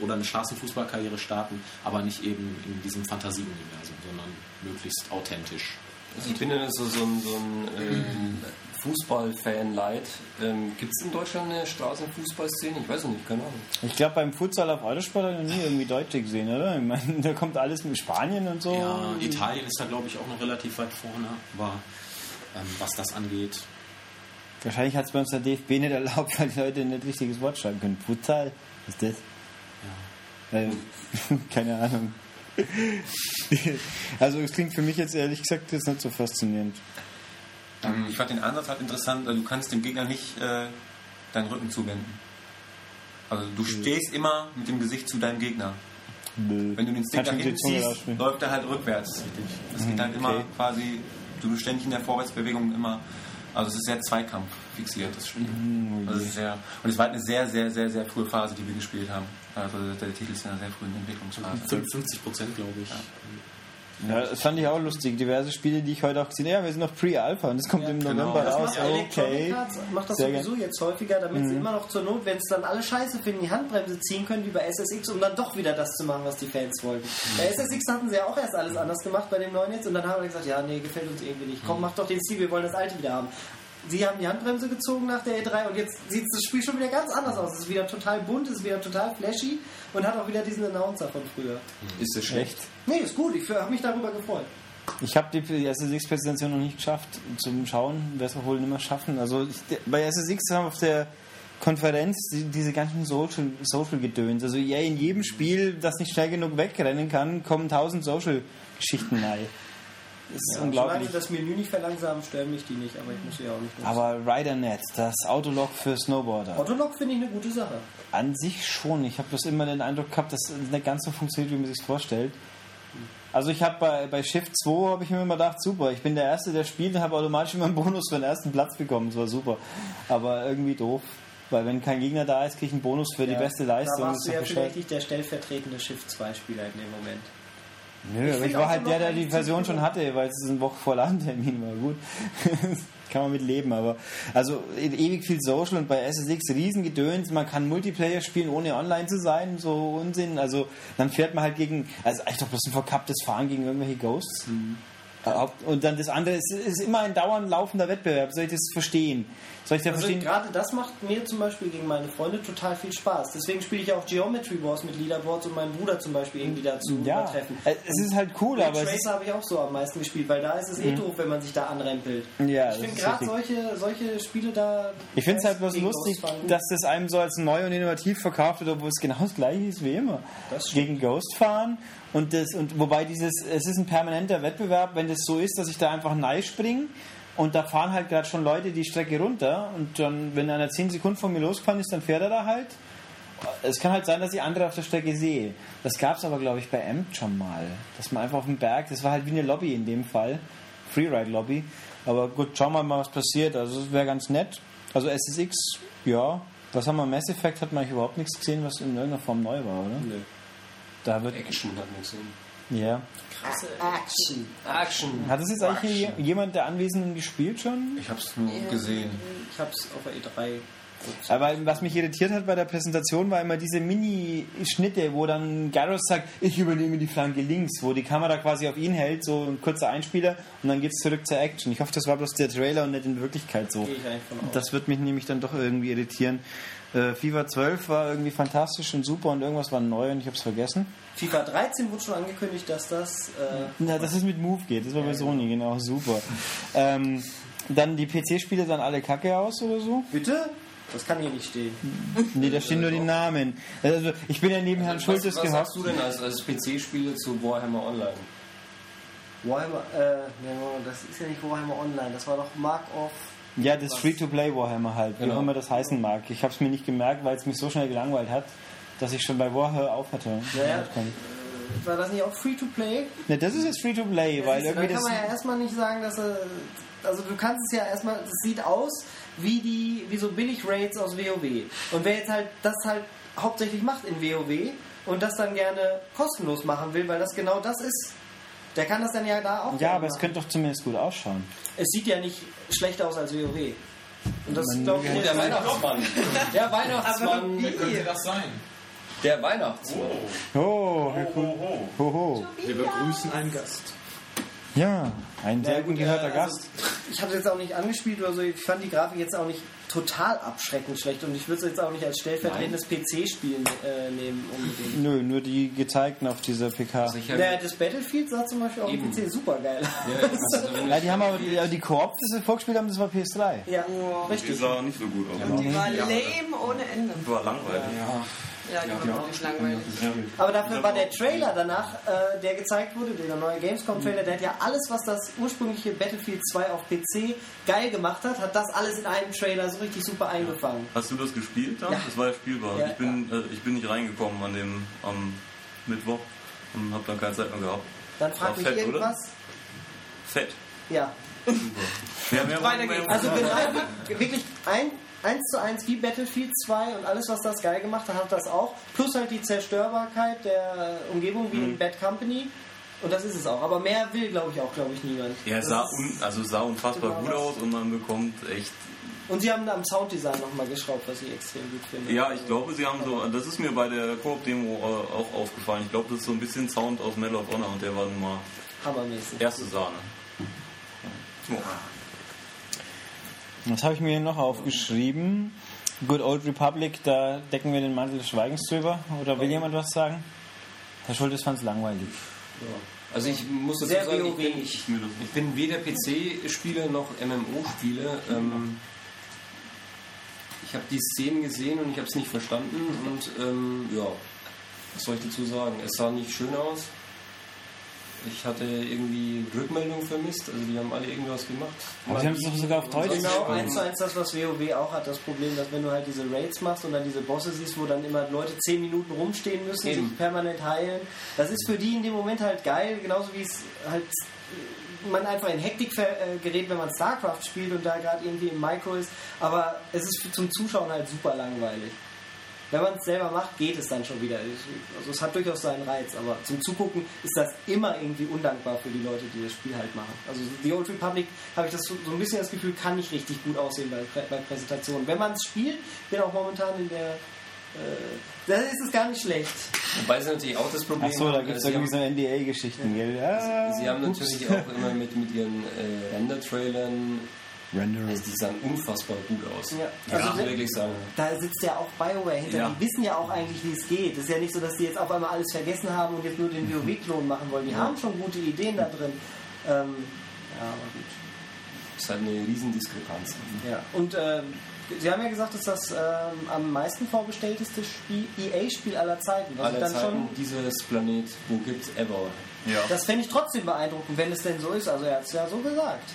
oder eine Straßenfußballkarriere starten, aber nicht eben in diesem Fantasieuniversum, sondern möglichst authentisch. Also ich bin ja so, so ein, so ein ähm, Fußball-Fan-Leid. Ähm, Gibt es in Deutschland eine Straßenfußballszene? Ich weiß es nicht, keine Ahnung. Ich glaube, beim Futsal auf Autosport habe ich noch nie irgendwie Deutsche gesehen, oder? Ich meine, da kommt alles mit Spanien und so. Ja, Italien ist da glaube ich auch noch relativ weit vorne, aber ähm, was das angeht, Wahrscheinlich hat es bei uns der DFB nicht erlaubt, weil die Leute nicht richtiges Wort schreiben können. Futsal? Was ist das? ja. Äh, keine Ahnung. also es klingt für mich jetzt ehrlich gesagt jetzt nicht so faszinierend. Ähm, ich fand den Ansatz halt interessant, du kannst dem Gegner nicht äh, deinen Rücken zuwenden. Also du stehst immer mit dem Gesicht zu deinem Gegner. Nö. Wenn du den Stick nach hinten ziehst, rausspielen? läuft er halt rückwärts. Das geht halt immer okay. quasi, du bist ständig in der Vorwärtsbewegung immer. Also es ist sehr Zweikampf fixiert, das Spiel. Also es ist sehr, und es war halt eine sehr, sehr, sehr, sehr frühe Phase, die wir gespielt haben. Also der Titel ist in einer sehr frühen Entwicklungsphase. 50 Prozent glaube ich. Ja, das fand ich auch lustig. Diverse Spiele, die ich heute auch gesehen habe. Ja, wir sind noch Pre-Alpha und das kommt im genau. November Das raus. Okay. Macht das Sehr sowieso jetzt häufiger, damit sie immer noch zur Not, wenn es dann alle Scheiße finden, die Handbremse ziehen können, wie bei SSX, um dann doch wieder das zu machen, was die Fans wollten. Bei SSX hatten sie ja auch erst alles anders gemacht bei dem neuen jetzt und dann haben wir gesagt, ja, nee, gefällt uns irgendwie nicht. Komm, mach doch den Stil, wir wollen das alte wieder haben. Sie haben die Handbremse gezogen nach der E3 und jetzt sieht das Spiel schon wieder ganz anders aus. Es ist wieder total bunt, es ist wieder total flashy und hat auch wieder diesen Announcer von früher. Ist es schlecht? Nee, ist gut, ich habe mich darüber gefreut. Ich habe die SSX-Präsentation noch nicht geschafft zum Schauen, werde es wohl nicht mehr schaffen. Also ich, bei SSX haben wir auf der Konferenz die, diese ganzen Social, Social Gedöns. Also ja, in jedem Spiel, das nicht schnell genug wegrennen kann, kommen tausend Social Geschichten rein. Das ist Solange unglaublich. sie das Menü nicht verlangsamen, stören mich die nicht, aber ich muss sie auch nicht nutzen. Aber RiderNet, das Autolog für Snowboarder. Autolog finde ich eine gute Sache. An sich schon. Ich habe bloß immer den Eindruck gehabt, dass es nicht ganz so funktioniert, wie man sich vorstellt. Also ich habe bei, bei Shift 2 habe ich mir immer gedacht, super, ich bin der Erste, der spielt und habe automatisch immer einen Bonus für den ersten Platz bekommen. Das war super. Aber irgendwie doof. Weil wenn kein Gegner da ist, kriege ich einen Bonus für die Ja, beste Leistung. Da Das warst du ja vielleicht der stellvertretende Shift-2-Spieler in dem Moment. Nö, aber ich war halt der, der die Version schon hatte, weil es eine Woche vor Ladentermin war. Gut, kann man mit leben, aber also e- ewig viel Social und bei SSX Riesengedöns, man kann Multiplayer spielen, ohne online zu sein, so Unsinn. Also dann fährt man halt gegen, also eigentlich doch bloß ein verkapptes Fahren gegen irgendwelche Ghosts. Haupt- Und dann das andere, es ist immer ein dauernd laufender Wettbewerb. Soll ich das verstehen? Soll ich da Also verstehen? gerade das macht mir zum Beispiel gegen meine Freunde total viel Spaß. Deswegen spiele ich auch Geometry Wars mit Leaderboards, um meinen Bruder zum Beispiel irgendwie dazu Ja, übertreffen. äh, es ist halt cool, aber es Tracer habe ich auch so am meisten gespielt, weil da ist es eh doof, wenn man sich da anrempelt. ja, ich finde gerade solche, solche Spiele da. Ich finde es halt bloß lustig, dass das einem so als neu und innovativ verkauft wird, obwohl es genau das gleiche ist wie immer. Gegen Ghost fahren und das und wobei dieses, es ist ein permanenter Wettbewerb, wenn das so ist, dass ich da einfach neu springe und da fahren halt gerade schon Leute die Strecke runter und dann, wenn einer 10 Sekunden von mir losgefahren ist, dann fährt er da halt. Es kann halt sein, dass ich andere auf der Strecke sehe. Das gab es aber, glaube ich, bei Amt schon mal. Dass man einfach auf dem Berg, das war halt wie eine Lobby in dem Fall. Freeride-Lobby. Aber gut, schauen wir mal, was passiert. Also, es wäre ganz nett. Also, SSX, ja. Was haben wir? Mass Effect hat man überhaupt nichts gesehen, was in irgendeiner Form neu war, oder? Nö. Da wird, Action hat nichts Sinn. ja. Action. Action. Hat es jetzt eigentlich hier jemand der Anwesenden gespielt schon? Ich habe es nur gesehen. Ich habe es auf der E3. Aber was mich irritiert hat bei der Präsentation, war immer diese Mini-Schnitte, wo dann Garros sagt, ich übernehme die Flanke links, wo die Kamera quasi auf ihn hält, so ein kurzer Einspieler und dann geht es zurück zur Action. Ich hoffe, das war bloß der Trailer und nicht in Wirklichkeit so. Das wird mich nämlich dann doch irgendwie irritieren. Äh, FIFA 12 war irgendwie fantastisch und super und irgendwas war neu und ich habe es vergessen. FIFA 13 wurde schon angekündigt, dass das. Äh, Na, dass es mit Move geht, das war bei Sony, genau, super. ähm, dann die PC-Spiele dann alle kacke aus oder so? bitte? Das kann hier nicht stehen. Nee, da stehen nur die Namen. Also ich bin ja neben Herrn Was, Schultes was gehockt. sagst du denn als, als PC-Spieler zu Warhammer Online? Warhammer, äh, nee, das ist ja nicht Warhammer Online, das war doch Mark of. Ja, das Free-to-Play Warhammer halt, wie Genau. auch immer das heißen mag. Ich habe es mir nicht gemerkt, weil es mich so schnell gelangweilt hat, dass ich schon bei Warhammer aufhörte. Ja, ja. War das nicht auch Free-to-Play? Ne, das ist jetzt Free-to-Play, weil du, irgendwie das... kann man ja erstmal nicht sagen, dass er. Also du kannst es ja erstmal, es sieht aus wie die, wie so Billig-Raids aus WoW. Und wer jetzt halt das halt hauptsächlich macht in WoW und das dann gerne kostenlos machen will, weil das genau das ist, der kann das dann ja da auch. Ja, aber es machen. könnte doch zumindest gut ausschauen. es sieht ja nicht schlechter aus als WoW. Und das glaube ich Der Weihnachtsmann. Der Weihnachtsmann. Könnte das sein? Der Weihnachtsmann. Oh, ho, ho, ho. Wir begrüßen einen Gast. Ja, ein Ja, selten gut, gehörter äh, also, Gast. Ich habe es jetzt auch nicht angespielt oder so. Ich fand die Grafik jetzt auch nicht total abschreckend schlecht und ich würde es jetzt auch nicht als stellvertretendes PC-Spiel äh, nehmen unbedingt. Nö, nur die gezeigten auf dieser PK. Also Naja, das Battlefield sah zum Beispiel auch Eben. im PC super geil. Ja, also Ja, die haben aber die, die Koop, das wir vorgespielt haben, das war PS3. Ja, Oh. Die richtig. sah nicht so gut aus. Die war lame ohne Ende. War langweilig. Ja, die war wirklich langweilig. Aber dafür war der Trailer danach, äh, der gezeigt wurde, der neue Gamescom-Trailer, der hat ja alles, was das ursprüngliche Battlefield 2 auf PC geil gemacht hat, hat das alles in einem Trailer so richtig super eingefangen. Hast du das gespielt? Dann? Ja. Das war ja spielbar. Ja, ich, bin, äh, ich bin nicht reingekommen an dem am Mittwoch und habe dann keine Zeit mehr gehabt. Dann fragt War mich fett, irgendwas. Fett. Ja. Ja, mehr Weiter geht's. Also genau, wirklich ein, eins zu eins wie Battlefield 2 und alles, was das geil gemacht hat, hat das auch. Plus halt die Zerstörbarkeit der Umgebung wie in Bad Company. Und das ist es auch. Aber mehr will, glaube ich, auch, glaube ich, niemand. Ja, Das sah, un, also sah unfassbar Genau gut das. aus und man bekommt echt. Und sie haben am Sounddesign nochmal geschraubt, was ich extrem gut finde. Ja, ich glaube, sie haben so. Das ist mir bei der Koop-Demo äh, auch aufgefallen. Ich glaube, das ist so ein bisschen Sound aus Medal of Honor und der war nun mal Hammermäßig. erste Sahne. So. Was habe ich mir hier noch aufgeschrieben? Good Old Republic, da decken wir den Mantel des Schweigens drüber. Oder will jemand was sagen? Herr Schultes fand es langweilig. Also ich muss dazu Sehr sagen, ich bin, ich bin weder PC-Spieler noch MMO-Spieler. Ähm, ich habe die Szenen gesehen und ich habe es nicht verstanden. Und ähm, ja, was soll ich dazu sagen? Es sah nicht schön aus. Ich hatte irgendwie Rückmeldung vermisst. Also die haben alle irgendwas gemacht. Aber sie haben es sogar auf Deutsch Genau, eins zu eins das, was WoW auch hat, das Problem, dass wenn du halt diese Raids machst und dann diese Bosse siehst, wo dann immer Leute 10 Minuten rumstehen müssen, Eben. sich permanent heilen, das ist für die in dem Moment halt geil, genauso wie es halt man einfach in Hektik äh, gerät, wenn man StarCraft spielt und da gerade irgendwie im Micro ist, aber es ist für, zum Zuschauen halt super langweilig. Wenn man es selber macht, geht es dann schon wieder. Also es hat durchaus seinen Reiz, aber zum Zugucken ist das immer irgendwie undankbar für die Leute, die das Spiel halt machen. Also The Old Republic habe ich das so, so ein bisschen das Gefühl, kann nicht richtig gut aussehen bei, bei Präsentationen. Wenn man es spielt, bin auch momentan in der äh, da ist es gar nicht schlecht. Wobei sie natürlich auch das Problem Achso, da gibt es äh, irgendwie so NDA-Geschichten, gell? Ja, Sie haben ups. natürlich auch immer mit, mit ihren äh, Render-Trailern, Render. also die sahen unfassbar gut aus. Ja. Also wenn- wirklich sagen. Da sitzt ja auch BioWare hinter. Ja. Die wissen ja auch eigentlich, wie es geht. Es ist ja nicht so, dass die jetzt auf einmal alles vergessen haben und jetzt nur den WoW-Klon machen wollen. Die haben schon gute Ideen da drin. Ähm, ja, aber gut. Das ist halt eine Riesendiskrepanz. Ja. Und ähm, Sie haben ja gesagt, dass das ähm, am meisten vorbestellteste Spiel, EA-Spiel aller Zeiten. Was Aller dann Zeiten schon, dieses Planet, wo gibt's ever? Ja. das fände ich trotzdem beeindruckend, wenn es denn so ist. Also er hat es ja so gesagt.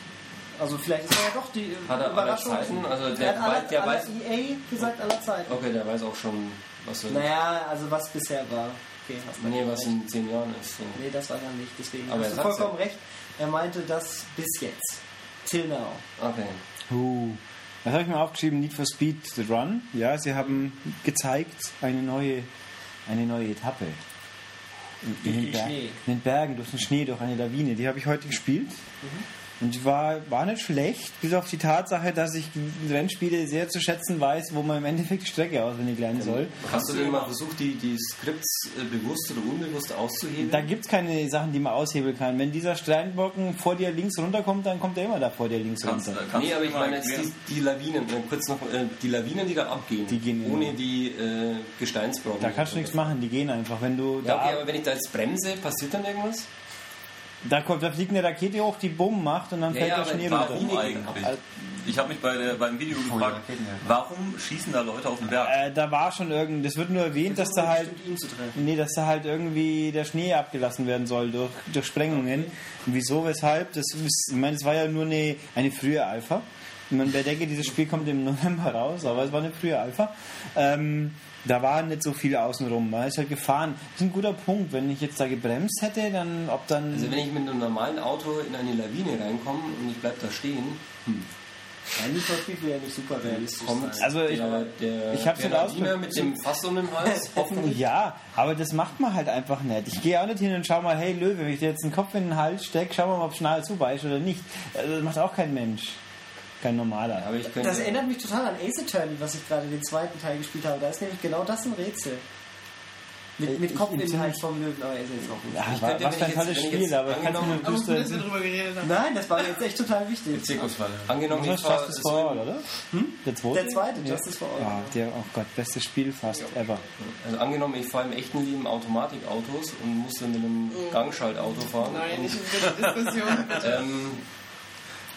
Also vielleicht ist er ja doch die Hat er aller Überraschung. Zeiten? Also er der, hat aller, weiß, der aller weiß, EA gesagt aller Zeiten. okay, der weiß auch schon, was er, Naja, also was bisher war. Okay, nee, recht. was in zehn Jahren ist. So. Nee, das war er nicht. Deswegen Aber hast er du vollkommen recht. Er meinte das bis jetzt. Till now. Okay. Uh. Was habe ich mir aufgeschrieben? Need for Speed The Run. Ja, sie haben gezeigt eine neue, eine neue Etappe. In, in, den Schnee. in den Bergen, durch den Schnee, durch eine Lawine. Die habe ich heute gespielt. Und die war, war nicht schlecht, bis auf die Tatsache, dass ich Rennspiele sehr zu schätzen weiß, wo man im Endeffekt die Strecke auswendig lernen soll. Hast du denn mal versucht, die, die Skripts äh, bewusst oder unbewusst auszuheben? Da gibt es keine Sachen, die man aushebeln kann. Wenn dieser Steinbrocken vor dir links runterkommt, dann kommt er immer da vor dir links Kannst, runter. kannst nee, aber ich meine jetzt die, die Lawinen, äh, kurz noch, äh, die Lawinen, die da abgehen, Die gehen immer. ohne die äh, Gesteinsbrocken. Da kannst du nichts machen, die gehen einfach. Wenn du Ja, okay, da, aber wenn ich da jetzt bremse, passiert dann irgendwas? Da, kommt, da fliegt eine Rakete hoch, die Bumm macht und dann Ja, fällt ja, der Schnee runter. Warum eigentlich? Ich habe mich bei der, beim Video gefragt, warum schießen da Leute auf den Berg? Äh, da war schon irgend, das wird nur erwähnt, dass da halt, Bestimmt ihn zu treffen. nee, dass da halt irgendwie der Schnee abgelassen werden soll durch, durch Sprengungen. Und wieso, weshalb? Das ist, ich meine, es war ja nur eine, eine frühe Alpha. Ich meine, wer denke, dieses Spiel kommt im November raus, aber es war eine frühe Alpha. Ähm, da war nicht so viel außenrum. Man ist halt gefahren. Das ist ein guter Punkt. Wenn ich jetzt da gebremst hätte, dann ob dann. Also wenn ich mit einem normalen Auto in eine Lawine reinkomme und ich bleib da stehen, hm, Speed will ja nicht super realistisch kommt. Also ich- der, der, ich hab's ausprobiert. mit dem Fass um den Hals, hoffentlich. Ja, aber das macht man halt einfach nicht. Ich gehe auch nicht hin und schau mal, hey Löwe, wenn ich dir jetzt einen Kopf in den Hals stecke, schau mal, ob schnell zubeißt oder nicht. Also Das macht auch kein Mensch. Kein normaler. Aber ich könnte, Das erinnert mich total an Ace Attorney, was ich gerade den zweiten Teil gespielt habe. Da ist nämlich genau das ein Rätsel. Mit, mit Ich- Kopf ich- im Hals vom Löwen, aber er ist jetzt auch nicht. Ja, Ich war, könnte, was für ein tolles Spiel, jetzt aber ich kann es angenommen- mir Aber gut, dass düster. wir darüber geredet haben. Nein, das war jetzt echt total wichtig. Zirkusfalle. angenommen, Das ich war Justice for All, oder? Der zweite? Der zweite, Ja. Justice for All. Ja, der, oh Gott, bestes Spiel fast ever. Also angenommen, ich fahre im echten Leben Automatikautos und muss dann mit einem Gangschaltauto fahren. Nein, nicht in der Diskussion. ähm,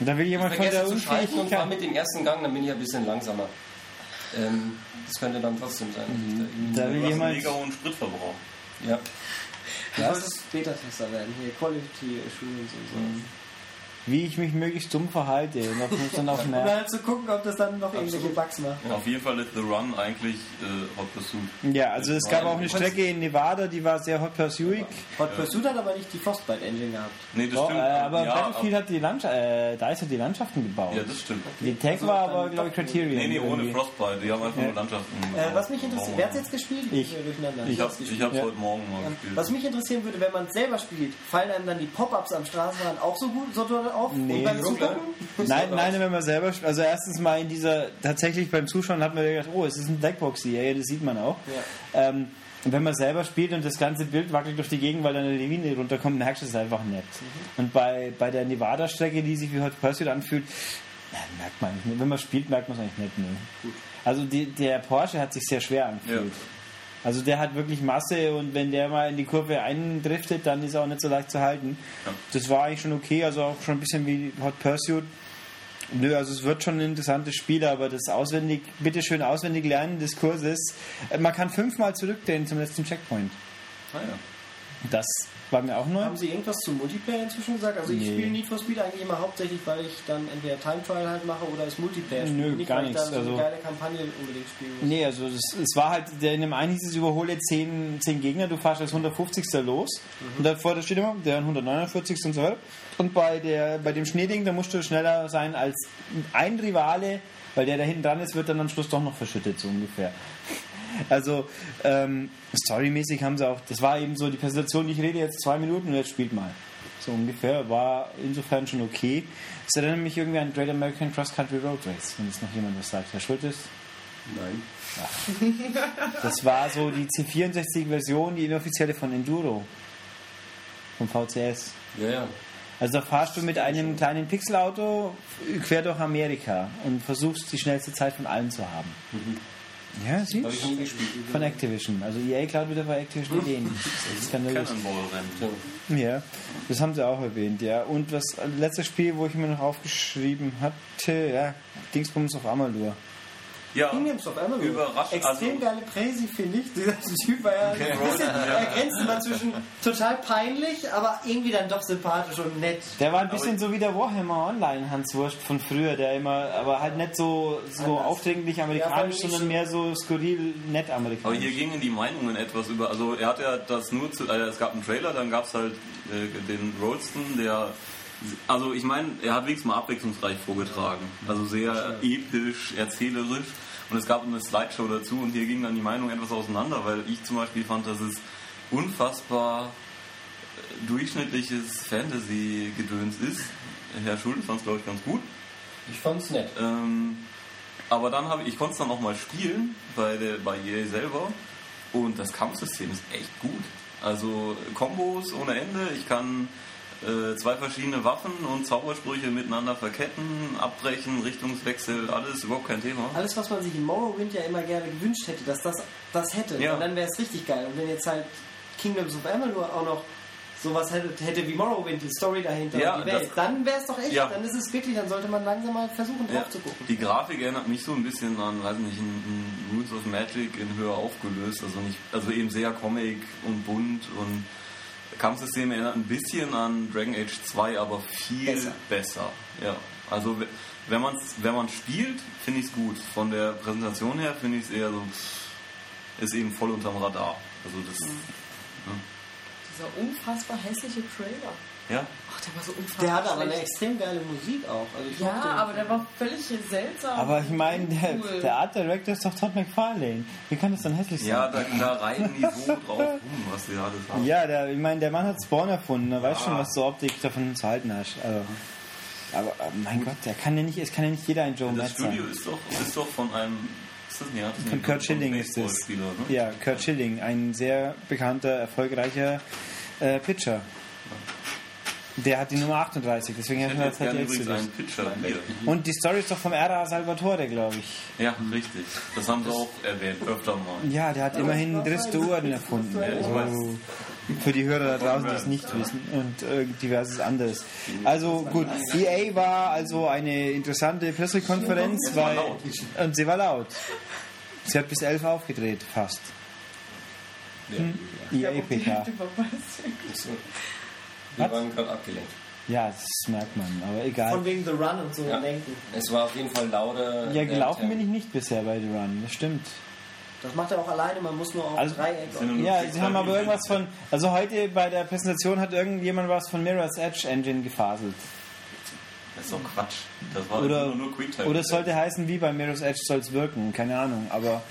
Und da will jemand von der schalten und fahre Unfähigkeit. mit dem ersten Gang, dann bin ich ein bisschen langsamer. Ähm, das könnte dann trotzdem sein. ich da Da Du will hast einen jemand. mega hohen Spritverbrauch. ja. Du solltest Beta-Tester werden, hier Quality Assurance und so. Wie ich mich möglichst dumm verhalte und ob es dann auch Um merkt. dann zu gucken, ob das dann noch irgendwelche Bugs macht. Auf jeden Fall ist The Run eigentlich äh, Hot Pursuit. Ja, also es gab auch eine Strecke in Nevada, die war sehr hot pursuing. Hot Pursuit hat aber nicht die Frostbite Engine gehabt. Nee, das Doch, stimmt. äh, aber ja, Battlefield hat die Landschaft, äh, da ist ja die Landschaften gebaut. Ja, das stimmt. Die Tech war aber, glaube ich, Criterion. Nee, nee, ohne irgendwie. Frostbite. Die haben einfach Ja. nur Landschaften. Äh, was mich interessiert, wer hat jetzt gespielt? Ich. Ich ich hab's Ja. heute Morgen mal gespielt. Was mich interessieren würde, wenn man es selber spielt, fallen einem dann die Pop-Ups am Straßenrand auch so gut so doll auf? Nee. Und beim Zugucken? Nein, nein, wenn man selber, sp- also erstens mal in dieser, tatsächlich beim Zuschauen hat man gedacht, oh, es ist ein Blackbox hier, ja, das sieht man auch. Ähm, und wenn man selber spielt und das ganze Bild wackelt durch die Gegend, weil dann eine Lawine runterkommt, merkst du es einfach nicht. Und bei, bei der Nevada-Strecke, die sich wie Hot Pursuit anfühlt, Ja, merkt man nicht. Wenn man spielt, merkt man es eigentlich nicht. Nee. Also die, der Porsche hat sich sehr schwer angefühlt. Also der hat wirklich Masse und wenn der mal in die Kurve eindriftet, dann ist er auch nicht so leicht zu halten. Ja. Das war eigentlich schon okay, also auch schon ein bisschen wie Hot Pursuit. Nö, also es wird schon ein interessantes Spiel, aber das auswendig, bitteschön auswendig lernen des Kurses. äh, Man kann fünfmal zurückdrehen zum letzten Checkpoint. Ah, ja. Das war mir auch neu. Haben Sie irgendwas zum Multiplayer inzwischen gesagt? Also ich Nee. spiele Need for Speed eigentlich immer hauptsächlich, weil ich dann entweder Time Trial halt mache oder es Multiplayer Nö, spiele. Nicht, gar ich nichts, so also- eine geile Kampagne unbedingt spielen muss. Nee, also das, es war halt, der in dem einen hieß es, überhole 10, 10 Gegner, du fährst als 150. los. Und davor da steht immer, der 149. und so weiter. Und bei, der, bei dem Schneeding, da musst du schneller sein als ein Rivale, weil der da hinten dran ist, wird dann am Schluss doch noch verschüttet, so ungefähr. Also, ähm, storymäßig haben sie auch, das war eben so die Präsentation, ich rede jetzt zwei Minuten und jetzt spielt mal. So ungefähr, war insofern schon okay. Es erinnert mich irgendwie an Great American Cross Country Road Race, wenn es noch jemand was sagt. Herr Schultes? Nein. Das war so die C64-Version, die inoffizielle von Enduro. Vom VCS. Ja, ja. Also da fahrst du mit einem kleinen Pixelauto quer durch Amerika und versuchst die schnellste Zeit von allen zu haben. Ja, siehst gespielt. Von Activision. Also EA klaut wieder bei Activision Ideen. Das ist skandalös. Ja, das haben sie auch erwähnt, ja. Und das letzte Spiel, wo ich mir noch aufgeschrieben hatte, ja, Dingsbums auf Amalur. Ja, Kingdoms of Amalur. Überraschend, Extrem also- geile Präsi, finde ich. Dieser Typ war ja ein bisschen, er grenzt immer zwischen total peinlich, aber irgendwie dann doch sympathisch und nett. Der war ein bisschen so wie der Warhammer Online Hans Wurst von früher, der immer, aber halt nicht so, so Anders. aufdringlich Ja, amerikanisch, nicht sondern so- mehr so skurril nett Aber amerikanisch. hier gingen die Meinungen etwas über. Also er hat ja das nur zu. Also es gab einen Trailer, dann gab es halt äh, den Rolston, der. Also ich meine, er hat wenigstens mal abwechslungsreich vorgetragen. Also sehr episch, erzählerisch. Und es gab eine Slideshow dazu und hier gingen dann die Meinungen etwas auseinander, weil ich zum Beispiel fand, dass es unfassbar durchschnittliches Fantasy-Gedöns ist. Herr Schulz fand es, glaube ich, ganz gut. Ich fand's nett. Ähm, aber dann habe ich, ich konnte es dann noch mal spielen bei, der, bei EA selber und das Kampfsystem ist echt gut. Also Kombos ohne Ende, ich kann äh, zwei verschiedene Waffen und Zaubersprüche miteinander verketten, abbrechen, Richtungswechsel, alles überhaupt kein Thema. Alles, was man sich in Morrowind ja immer gerne gewünscht hätte, dass das das hätte. Ja. Und dann wäre es richtig geil. Und wenn jetzt halt Kingdoms of Amalur auch noch sowas hätte, hätte wie Morrowind, die Story dahinter Ja, die Welt, das- dann wäre es doch echt. Ja. Dann ist es wirklich, dann sollte man langsam mal versuchen, drauf Ja, zu gucken. die Grafik erinnert mich so ein bisschen an, weiß nicht, ein, ein Rules of Magic in höher aufgelöst, also nicht, also eben sehr Comic und bunt und Kampfsystem erinnert ein bisschen an Dragon Age 2, aber viel Besser. besser. Ja, also we- wenn man wenn man spielt, finde ich es gut. Von der Präsentation her finde ich es eher so, ist eben voll unterm Radar. Also das, Dieser unfassbar hässliche Trailer. ja, der war so unfassbar Der hatte aber eine extrem geile Musik auch. Also Ja, aber der war völlig seltsam. Aber ich meine, der, Cool. der Art Director ist doch Todd McFarlane. Wie kann das dann hässlich sein? ja, da, da reiten die so drauf rum, was die alles haben. Ja, der, ich meine, der Mann hat Spawn erfunden, er weiß schon, was du Optik davon zu halten hast. Also, aber äh, mein Gott, der kann ja nicht, es kann ja nicht jeder ein Joe Das Matt Studio sein. ist doch, ist doch von einem. Ist das nicht, hat das Von Kurt Schilling ist das. Baseballspieler, Ne? Ja, Kurt Schilling, ein sehr bekannter, erfolgreicher äh, Pitcher. Der hat die Nummer 38, deswegen Ich habe ich hätte mir jetzt halt übrigens einen Pitcher hier. Und die Story ist doch vom R.A. Salvatore, glaube ich. Ja, richtig. Das haben sie auch erwähnt, öfter mal. Ja, der hat immerhin Uhren erfunden. Ja, ich weiß. Also, für die Hörer da draußen, die es nicht wissen und äh, diverses anderes. Also gut, EA war also eine interessante Pressekonferenz, weil laut. und sie war laut. Sie hat bis elf aufgedreht, fast. Hm? EA Wir waren gerade abgelenkt. Ja, das merkt man, aber Von egal. wegen The Run und so Ja. lenken. Es war auf jeden Fall lauter. Ja, während gelaufen bin ich nicht bisher bei The Run, das stimmt. Das macht er auch alleine, man muss nur auf Also- Dreieck. Ja, sie haben aber irgendwas von. Also heute bei der Präsentation hat irgendjemand was von Mirror's Edge Engine gefaselt. Das ist doch Quatsch. Das war Oder, nur, nur Quicktime. oder es sollte heißen, wie bei Mirror's Edge soll es wirken, keine Ahnung, aber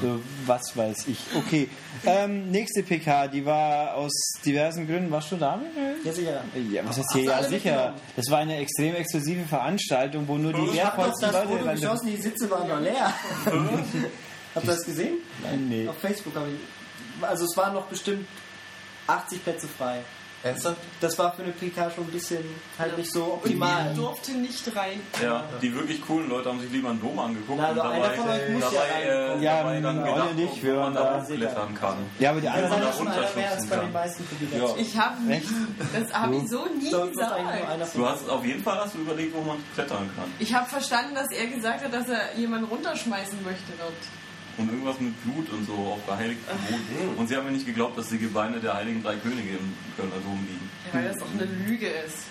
so, was weiß ich. Okay, ähm, nächste PK, die war aus diversen Gründen. Warst du da? Michael? Ja, sicher. Ja, was heißt hier? Ja, sicher. Das war eine extrem exklusive Veranstaltung, wo nur die Ich wertvollsten das Leute Foto waren. geschossen, die Sitze waren noch leer. Habt ihr das gesehen? Nein, nee. Auf Facebook habe ich. Also es waren noch bestimmt 80 Plätze frei. Ernsthaft? Das war für eine PK schon ein bisschen halt nicht so Und optimal. wir durften nicht rein. Ja, die wirklich coolen Leute haben sich lieber einen Dom angeguckt Na, und also einer dabei, von euch muss ja dabei, äh. Ja, dabei dann gedacht, und ich, ob wir man da hochklettern kann. Ja, aber die anderen da schon einer mehr als bei den meisten Publikationen. Ich habe nie, das habe ich so nie So, gesagt. Du hast auf jeden Fall hast du überlegt, wo man klettern kann. Ich habe verstanden, dass er gesagt hat, dass er jemanden runterschmeißen möchte dort. Und irgendwas mit Blut und so auf geheiligtem Boden. Und sie haben mir nicht geglaubt, dass die Gebeine der heiligen drei Könige im Kölner Dom liegen. Ja, weil das doch eine Lüge ist.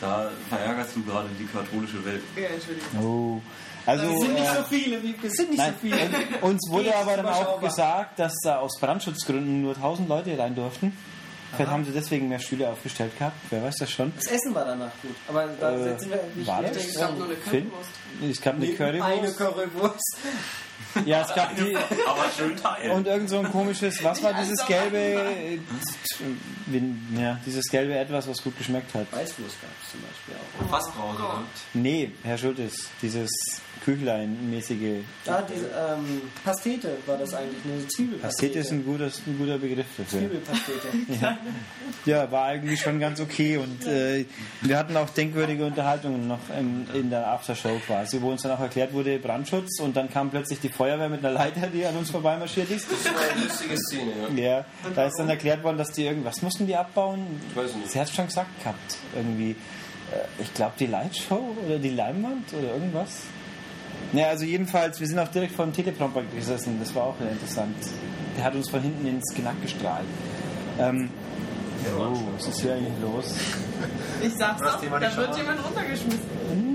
Da verärgerst du gerade die katholische Welt. Ja, Entschuldigung. Oh. Also, Es sind nicht äh, so viele, wie, es sind nicht Nein, so viele. uns wurde aber dann auch gesagt, dass da aus Brandschutzgründen nur 1000 Leute rein durften. Vielleicht haben sie deswegen mehr Stühle aufgestellt gehabt, wer weiß das schon. Das Essen war danach gut. Aber da Äh, sind wir nicht war das? Ich habe nur eine? Currywurst. Es gab eine Eine Currywurst. Currywurst. Ja, es gab die. Aber schön teilen. Und irgend so ein komisches, was war dieses gelbe, ja, dieses gelbe Etwas, was gut geschmeckt hat. Weißwurst gab es zum Beispiel auch. Fassbrause. Ne? Nee, Herr Schultes, dieses Küchlein-mäßige. Ah, diese ähm, Pastete war das eigentlich, eine Zwiebelpastete. Pastete ist ein, guter, ein guter Begriff dafür. Zwiebelpastete. Ja, war eigentlich schon ganz okay und äh, wir hatten auch denkwürdige Unterhaltungen noch in, in der Aftershow quasi, wo uns dann auch erklärt wurde, Brandschutz und dann kam plötzlich die Feuerwehr mit einer Leiter, die an uns vorbeimarschiert ist. Das war eine lustige Szene, ja. Ja, da ist dann erklärt worden, dass die irgendwas mussten die abbauen. Ich weiß nicht. Sie hat es schon gesagt gehabt, irgendwie. Äh, Ich glaube die Lightshow oder die Leinwand oder irgendwas. Ja, also jedenfalls, wir sind auch direkt vor dem Teleprompter gesessen, das war auch sehr interessant. Der hat uns von hinten ins Genack gestrahlt. Ähm, oh, was ist hier eigentlich los? Ich sag's doch, da wird jemand runtergeschmissen.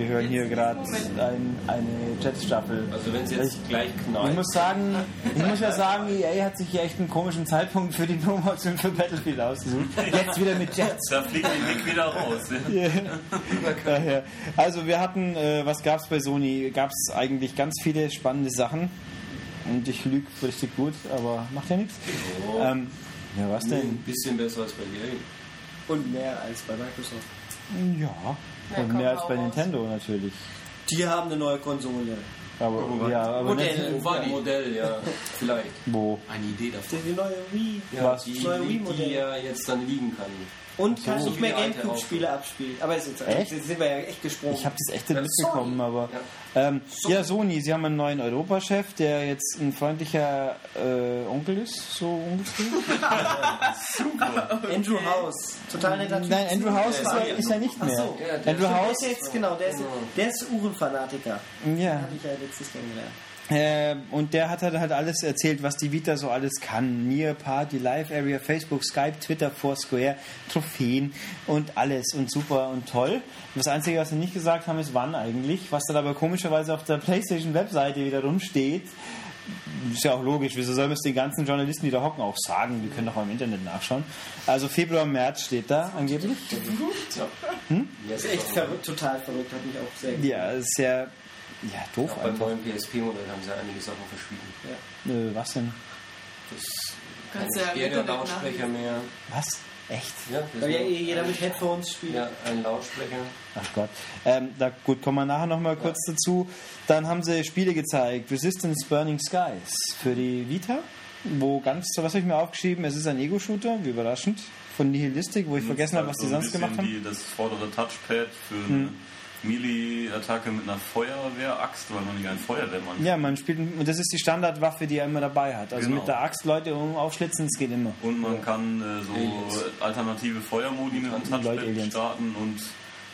Wir hören hier gerade ein, eine Jetstaffel. Also wenn es jetzt gleich Ich knallt. muss sagen, ich muss ja sagen, EA hat sich hier echt einen komischen Zeitpunkt für die Promotion für Battlefield ausgesucht. Jetzt wieder mit Jets. Da fliegt die Nick wieder raus. Daher. Also wir hatten, äh, was gab es bei Sony? Gab es eigentlich ganz viele spannende Sachen. Und ich lüge richtig gut, aber macht ja nichts. Ähm, ja, was Ein denn? bisschen besser als bei EA. Und mehr als bei Microsoft. Ja, Ja, und mehr als bei raus. Nintendo natürlich. Die haben eine neue Konsole. Aber, ja, aber Modell. nicht, Wo war die? Modell, ja. Vielleicht. wo? Eine Idee davon. Die, die neue Wii. Ja, Was? die, Neue die, Wii-Modell. die ja jetzt dann liegen kann. Und kann So nicht wie mehr Gamecube-Spiele abspielen. Aber ist jetzt, sind wir ja echt gesprungen. Ich habe das echt nicht Ja, mitbekommen, Sony. aber ähm, ja, Sony, sie haben einen neuen Europachef, der jetzt ein freundlicher äh, Onkel ist, so ungefähr. Andrew House. Total netter Typ. Nein, Andrew House ist ja, ist ja nicht Ach mehr. so. Ja, der Andrew Der House, ist jetzt, genau, der ist, der ist Uhrenfanatiker. ja. Habe ich ja letztens kennengelernt. Äh, und der hat halt alles erzählt, was die Vita so alles kann. Near Party, Live Area, Facebook, Skype, Twitter, Foursquare, Trophäen und alles und super und toll. Das Einzige, was sie nicht gesagt haben, ist wann eigentlich. Was dann aber komischerweise auf der PlayStation-Webseite wieder rumsteht. Ist ja auch logisch, wieso sollen wir es den ganzen Journalisten, die da hocken, auch sagen? Wir können doch mal im Internet nachschauen. Also Februar, März steht da angeblich. Yes, Ist echt verrückt, total verrückt, hat mich auch sehr gut. Ja, sehr ja, doof Auch beim einfach. neuen PSP-Modell haben sie einige Sachen verschwiegen. Äh, was denn? Das Kannst ja im keine Internet Lautsprecher mehr. Was? Echt? Ja, ja jeder mit Headphones spielt. ja, ein Lautsprecher. Ach Gott. Ähm, da, gut, kommen wir nachher nochmal kurz dazu. Dann haben sie Spiele gezeigt. Resistance Burning Skies für die Vita. Wo ganz, was habe ich mir aufgeschrieben? Es ist ein Ego-Shooter, wie überraschend. Von Nihilistic, wo ich vergessen habe, was die so sonst gemacht haben. Hm. Die, das vordere Touchpad für eine Melee-Attacke mit einer Feuerwehraxt, weil man nicht ein Feuerwehrmann Ja, man spielt, und das ist die Standardwaffe, die er immer dabei hat. Also Genau. mit der Axt Leute um- aufschlitzen, es geht immer. Und man kann äh, so Aliens. alternative Feuermodi mit Leute Touchpad starten und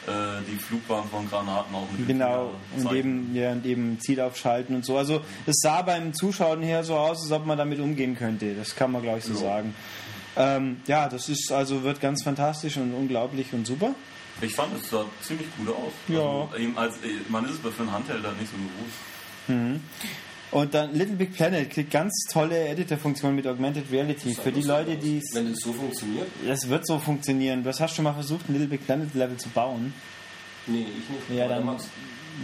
äh, die Flugbahn von Granaten auch mit dem Genau, und eben, ja, und eben Ziel aufschalten und so. Also es sah beim Zuschauen her so aus, als ob man damit umgehen könnte. Das kann man, glaube ich, so Ja. sagen. Ähm, ja, das ist also wird ganz fantastisch und unglaublich und super. Ich fand, es sah ziemlich gut aus. Ja. Also, eben als, äh, man ist es für einen Handheld halt nicht so gewohnt. Und dann Little Big Planet kriegt ganz tolle Editor-Funktionen mit Augmented Reality. Für die Leute, die es. Wenn das so funktioniert? Das wird so funktionieren. Du hast schon mal versucht, ein Little Big Planet Level zu bauen. Nee, ich nicht. Ja, Aber dann-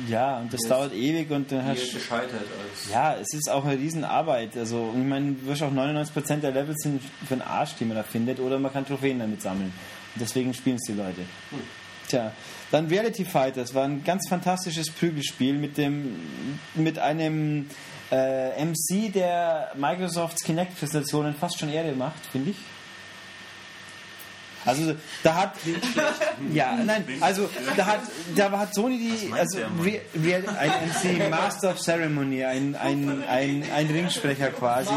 Ja, und das dauert ewig und dann hast ist gescheitert als. Ja, es ist auch eine Riesenarbeit. Also, ich meine, du wirst auch 99% der Levels sind für den Arsch, die man da findet, oder man kann Trophäen damit sammeln. Und deswegen spielen es die Leute. Tja, dann Reality Fighters war ein ganz fantastisches Prügelspiel mit dem mit einem äh, MC, der Microsofts Kinect-Präsentationen fast schon Ehre macht, finde ich. Also da hat ja nein also da hat da hat Sony die also Re, Re, ein MC Master of Ceremony ein ein ein, ein Ringsprecher quasi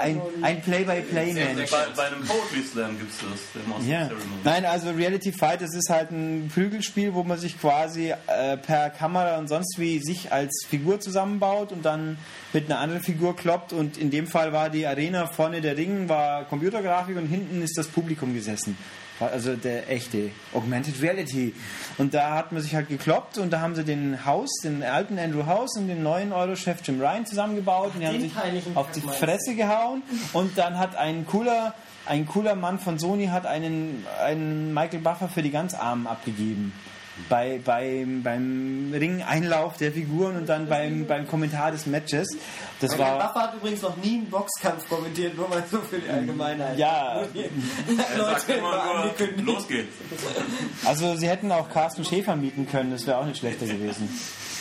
ein ein Play-by-Play-Mensch Bei, bei einem Poetry Slam gibt es das, der Master ja. Ceremony. Nein, also Reality Fight, das ist halt ein Prügelspiel, wo man sich quasi äh, per Kamera und sonst wie sich als Figur zusammenbaut und dann mit einer anderen Figur kloppt. Und in dem Fall war die Arena vorne der Ring, war Computergrafik und hinten ist das Publikum gesessen. Also der echte Augmented Reality. Und da hat man sich halt gekloppt und da haben sie den House, den alten Andrew House und den neuen Euro-Chef Jim Ryan zusammengebaut und die haben sich auf die? Fresse gehauen und dann hat ein cooler ein cooler Mann von Sony hat einen, einen Michael Buffer für die ganz Armen abgegeben. Bei, beim, beim Ring-Einlauf der Figuren und dann beim, beim Kommentar des Matches. Das Der war. Buffer hat übrigens noch nie einen Boxkampf kommentiert, nur mal so für die Allgemeinheit. Ja, Er sagt Leute nur, los geht's. also sie hätten auch Carsten Schäfer mieten können, das wäre auch nicht schlechter gewesen.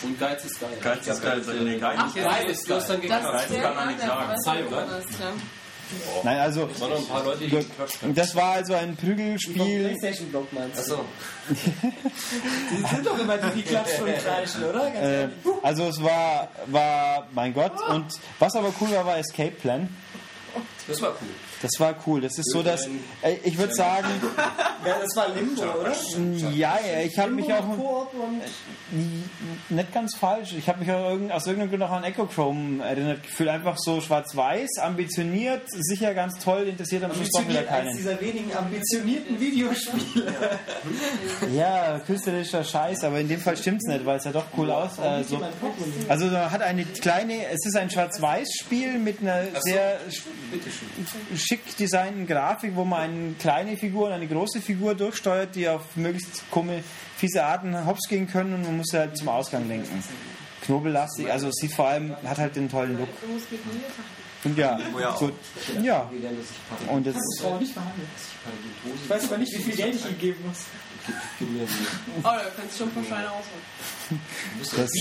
Und Geiz ist geil. Geiz ist geil, nee, geil. Ach, Geil ist geil. dann Das Nein, ist der kann man Mann, nicht der sagen. weiß, Zeit, wo oder? das ist, ja. Nein, also noch ein paar Leute, die das war also ein Prügelspiel. Playstation-Block meinst du? Achso, Die sind doch immer die, die klatschen und kreischen, oder? Ganz Äh, also es war, war, mein Gott, und was aber cool war, war Escape Plan. das war cool. Das war cool. Das ist so, dass äh, ich würde sagen, Ja, das war Limbo, oder? ja, ja, ich habe mich auch nicht ganz falsch. Ich habe mich auch irgend, aus irgendeinem Grund auch an Echo Chrome erinnert gefühlt. Einfach so schwarz-weiß, ambitioniert, sicher ganz toll, interessiert am Schluss doch wieder keinen. dieser wenigen ambitionierten Videospiele. Ja, künstlerischer Scheiß, aber in dem Fall stimmt's nicht, weil es ja doch cool aus. Äh, so. Also man hat eine kleine, es ist ein Schwarz-Weiß-Spiel mit einer sehr schick designten Grafik, wo man eine kleine Figur und eine große Figur durchsteuert, die auf möglichst komische, fiese Arten hops gehen können und man muss sie halt zum Ausgang lenken. Knobellastig, also sieht vor allem, hat halt den tollen Look. Und ja, so, ja. Und das, Ich weiß aber nicht, wie viel Geld ich ihm geben muss. Oh, da kannst du schon ein paar Scheine ausholen. das,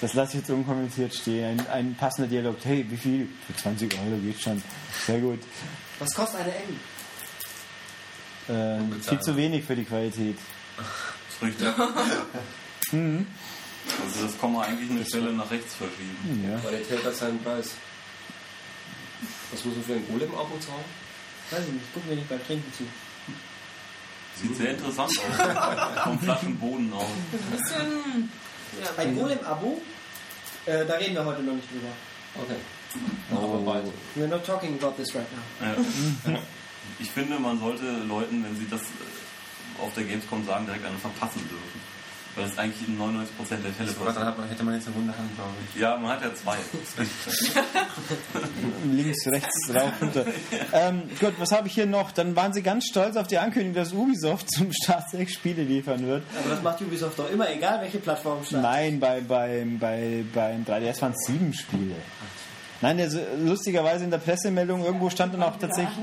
das lasse ich jetzt unkommentiert stehen. Ein, ein passender Dialog. Hey, wie viel? Für 20 Euro geht schon. Sehr gut. Was kostet eine Eng? Äh, viel zu wenig für die Qualität. Das ist richtig. Mhm. Also das kann man eigentlich eine Stelle nach rechts verschieben. Ja. Qualität hat seinen Preis. Was muss man für ein Golem-Abo zahlen? Weiß ich nicht, guck mir nicht beim Trinken zu. Sieht sehr interessant aus. Vom Flaschenboden aus. Ein bisschen. Ja, Ein Golem-Abo, äh, da reden wir heute noch nicht drüber. Okay. Aber bald. We're not talking about this right now. Ja. Ich finde, man sollte Leuten, wenn sie das äh, auf der Gamescom sagen, direkt eine verpassen dürfen. Weil das eigentlich in 99% der Fälle Dann passiert. hat man, hätte man jetzt eine Wunderhand, glaube ich. Ja, man hat ja zwei. Links, rechts, rauf, runter. Ähm, gut, was habe ich hier noch? Dann waren sie ganz stolz auf die Ankündigung, dass Ubisoft zum Start sechs Spiele liefern wird. Aber das macht Ubisoft doch immer, egal welche Plattform startet. Nein, bei, beim, bei, beim 3DS waren es sieben Spiele. Nein, der, lustigerweise in der Pressemeldung irgendwo stand dann auch tatsächlich,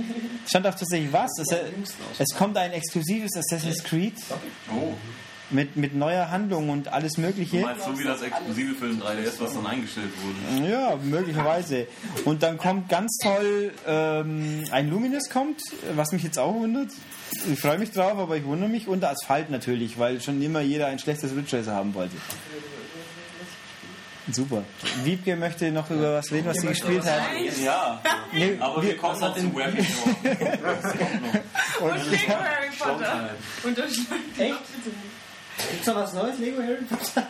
stand auch tatsächlich was. Es, es kommt ein exklusives Assassin's Creed Oh, mit, mit neuer Handlung und alles du Mögliche. meinst so wie das Exklusive für den 3DS, was dann eingestellt wurde. Ja, möglicherweise. Und dann kommt ganz toll ähm, ein Luminous kommt, was mich jetzt auch wundert. Ich freue mich drauf, aber ich wundere mich. Und Asphalt natürlich, weil schon immer jeder ein schlechtes Ridge Racer haben wollte. Super. Wiebke möchte noch über was reden, was sie gespielt hat. Ja, Nee, aber wir kommen noch zu Web Und Lego Harry Potter. Und das Echt? Gibt's noch was Neues, Lego Harry Potter?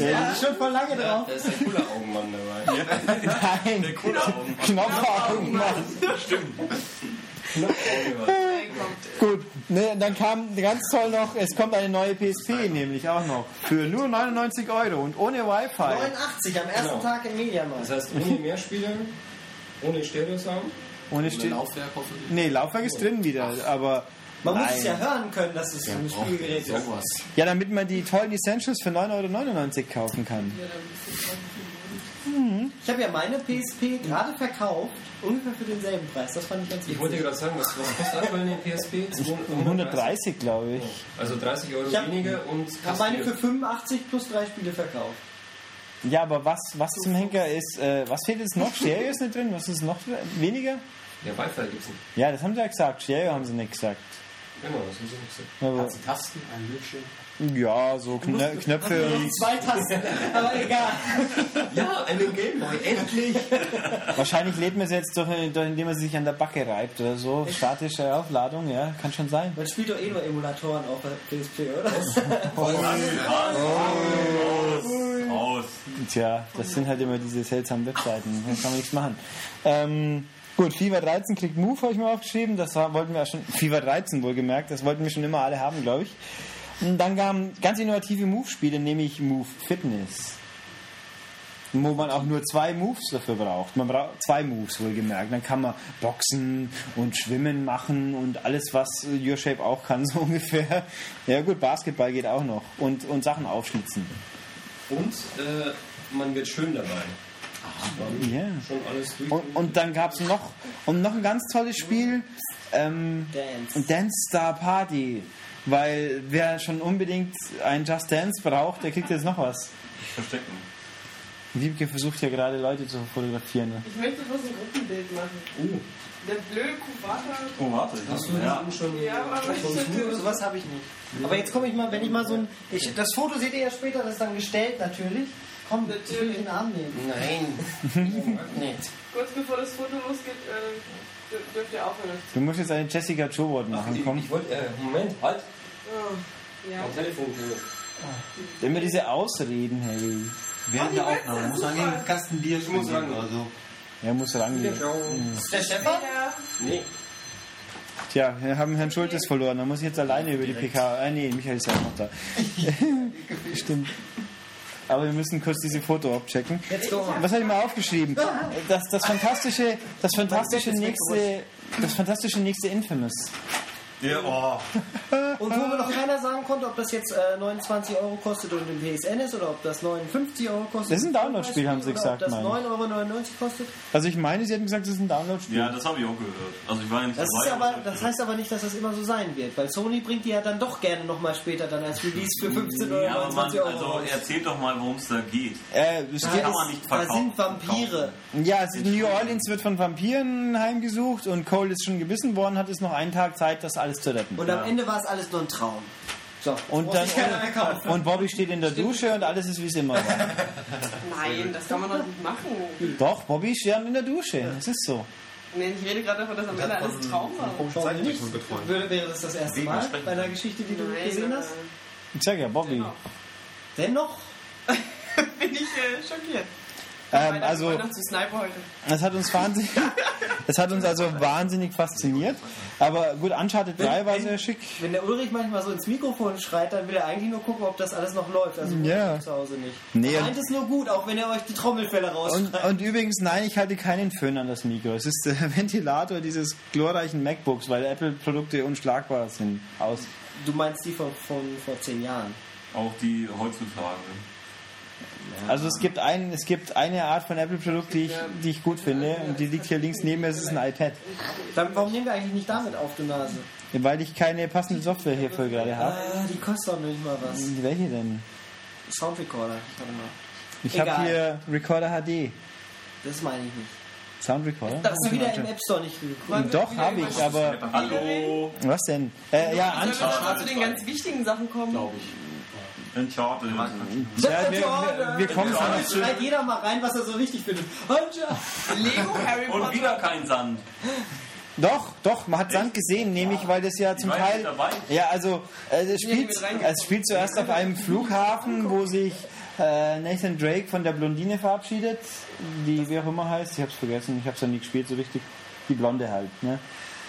Ja, das ist schon voll lange drauf. Da ist ein cooler Augenmann dabei. Nein, Knopfaugenmann. Gut, ne, dann kam ganz toll noch, es kommt eine neue PSP nämlich auch noch. Für nur 99 Euro und ohne Wi-Fi. 89 am ersten Genau. Tag im Mediamarkt. Das heißt, ohne Mehrspieler, ohne Stereosound. Ohne Ohne Still. Laufwerk hoffentlich. Nee, Laufwerk ist drin wieder, aber. Man muss nein. es ja hören können, dass es ein Spielgerät ist. Ja, damit man die tollen Essentials für 9,99 Euro kaufen kann. Ich habe ja meine PSP gerade verkauft, ungefähr für denselben Preis. Das fand ich ganz Ich wollte gerade sagen, was, was kostet aktuell eine PSP? Um 130, glaube ich. Also 30 Euro Ich hab- weniger und Ich habe meine für 85 plus drei Spiele verkauft. Ja, aber was, was zum Henker ist, äh, was fehlt jetzt noch? Stereo ist nicht drin, was ist noch weniger? Ja, Wi-Fi gibt's nicht. Ja, das haben sie ja gesagt. Stereo haben sie nicht gesagt. Genau, das nicht gesagt. Aber, Hat sie Tasten, ein Bildschirm? ja, so Knö Knöpfe und Zwei Tasten, aber egal. Ja, eine Gameboy, endlich! wahrscheinlich lädt man sie jetzt durch, durch, indem man sie sich an der Backe reibt oder so. Statische Aufladung, ja, kann schon sein. Man spielt doch eh nur Emulatoren auf der PSP, oder? Raus. Tja, das sind halt immer diese seltsamen Webseiten. Da kann man nichts machen. Ähm, gut, FIFA 13 Click Move habe ich mir aufgeschrieben. Das wollten wir ja schon, FIFA 13 wohlgemerkt, das wollten wir schon immer alle haben, glaube ich. Und dann kamen ganz innovative Move-Spiele, nämlich Move Fitness. Wo man auch nur zwei Moves dafür braucht. Man braucht zwei Moves wohlgemerkt. Dann kann man Boxen und Schwimmen machen und alles, was Your Shape auch kann, so ungefähr. Ja gut, Basketball geht auch noch. Und, und Sachen aufschlitzen. Und äh, man wird schön dabei. Ja. Und, und dann gab es noch, und noch ein ganz tolles Spiel, ähm, Dance. Dance Star Party. Weil wer schon unbedingt ein Just Dance braucht, der kriegt jetzt noch was. Verstecken. Wiebke versucht ja gerade Leute zu fotografieren. Ne? Ich möchte bloß ein Gruppenbild machen. Der blöde Kubata. Oh, warte. Ich Hast du ja. schon Ja, aber ich So, sowas habe ich nicht. Aber jetzt komme ich mal, wenn ich mal so ein. Ich, das Foto seht ihr ja später, das ist dann gestellt natürlich. Komm, ich will den Arm nehmen. Nein. nicht. kurz bevor das Foto losgeht, äh, dür- dürft ihr aufhören. Du musst jetzt eine Jessica Joe machen, komm. Ich wollte, äh, Moment, halt. Oh, ja. Mein Telefon klingelt. Immer diese Ausreden, hey. Während der Aufnahme muss man den Kasten Bier Ich muss sagen, oder so. Er muss rangehen. Der Stefan? Ja. Nee. Tja, wir haben Herrn Schultes verloren. Da muss ich jetzt alleine über die PK. Äh, nee, Michael ist ja auch noch da. Stimmt. Aber wir müssen kurz diese Foto abchecken. Jetzt go on. Was habe ich mal aufgeschrieben? Das, das fantastische, das fantastische nächste, das fantastische nächste Infamous. Ja, oh. Und wo mir noch keiner sagen konnte, ob das jetzt äh, 29 Euro kostet und im PSN ist oder ob das 59 Euro kostet. Das ist ein Download-Spiel, haben sie Oder gesagt, Ob das meine 9,99 Euro kostet. Also ich meine, sie hätten gesagt, das ist ein Download-Spiel. ja, das habe ich auch gehört. Also ich war ja nicht Das, dabei. ist aber, das heißt aber nicht, dass das immer so sein wird, weil Sony bringt die ja dann doch gerne nochmal später dann als Release für 15 oder ja, aber man, 29 Euro also erzählt doch mal, worum es da geht. Äh, es Das geht, kann man nicht Da verkaufen. sind Vampire. ja, es ist New Orleans wird von Vampiren heimgesucht und Cole ist schon gebissen worden, hat es noch einen Tag Zeit, das alles zu retten. Und am Ende war es alles nur ein Traum. So, Und dann und Bobby steht in der Dusche und alles ist wie es immer war. Nein, das kann man doch nicht machen. Doch, Bobby steht in der Dusche. Es ist so. Nee, ich rede gerade davon, dass am Ende alles Traum war. Warum nicht? Wäre wäre das das erste Mal bei einer Geschichte, die du Nein, gesehen hast? Ich sag ja, Bobby. Dennoch. Dennoch? Bin ich äh, schockiert. Ähm, also, es hat uns wahnsinnig, es hat uns also wahnsinnig fasziniert. Aber gut, Uncharted 3 war sehr schick. Wenn der Ulrich manchmal so ins Mikrofon schreit, dann will er eigentlich nur gucken, ob das alles noch läuft. Also Ja. zu Hause nicht. Nee, er meint es nur gut, auch wenn er euch die Trommelfälle Und, rausschreit. und übrigens, nein, ich halte keinen Föhn an das Mikro. Es ist der Ventilator dieses glorreichen MacBooks, weil Apple-Produkte unschlagbar sind. Aus. Du meinst die von, von vor zehn Jahren. Auch die heutzutage. Also es gibt, ein, es gibt eine Art von Apple-Produkt, die ich, die ich gut finde und die liegt hier links neben mir, es ist ein iPad. Dann, warum nehmen wir eigentlich nicht damit auf, du Nase? Weil ich keine passende Software hierfür gerade habe. Ah, die kostet doch nicht mal was. Welche denn? Sound Recorder. Ich habe hier Recorder HD. Das meine ich nicht. Sound Recorder? Das ist wieder im App Store nicht geguckt. Doch, habe ich, aber. Hallo, Was denn? Äh, ja, mal zu den ganz wichtigen Sachen kommen? Uncharted. Ja, wir, wir, kommen zu. Schreit jeder mal rein, was er so richtig findet. Anja! Lego Harry Und Potter. wieder kein Sand. Doch, doch, man hat Sand gesehen, nämlich weil das ja zum war Teil. Ja, also äh, es, spielt, es spielt zuerst auf einem Flughafen, wo sich äh, Nathan Drake von der Blondine verabschiedet, die wie auch immer heißt, ich hab's vergessen, ich hab's ja nie gespielt so richtig, die Blonde halt, ne?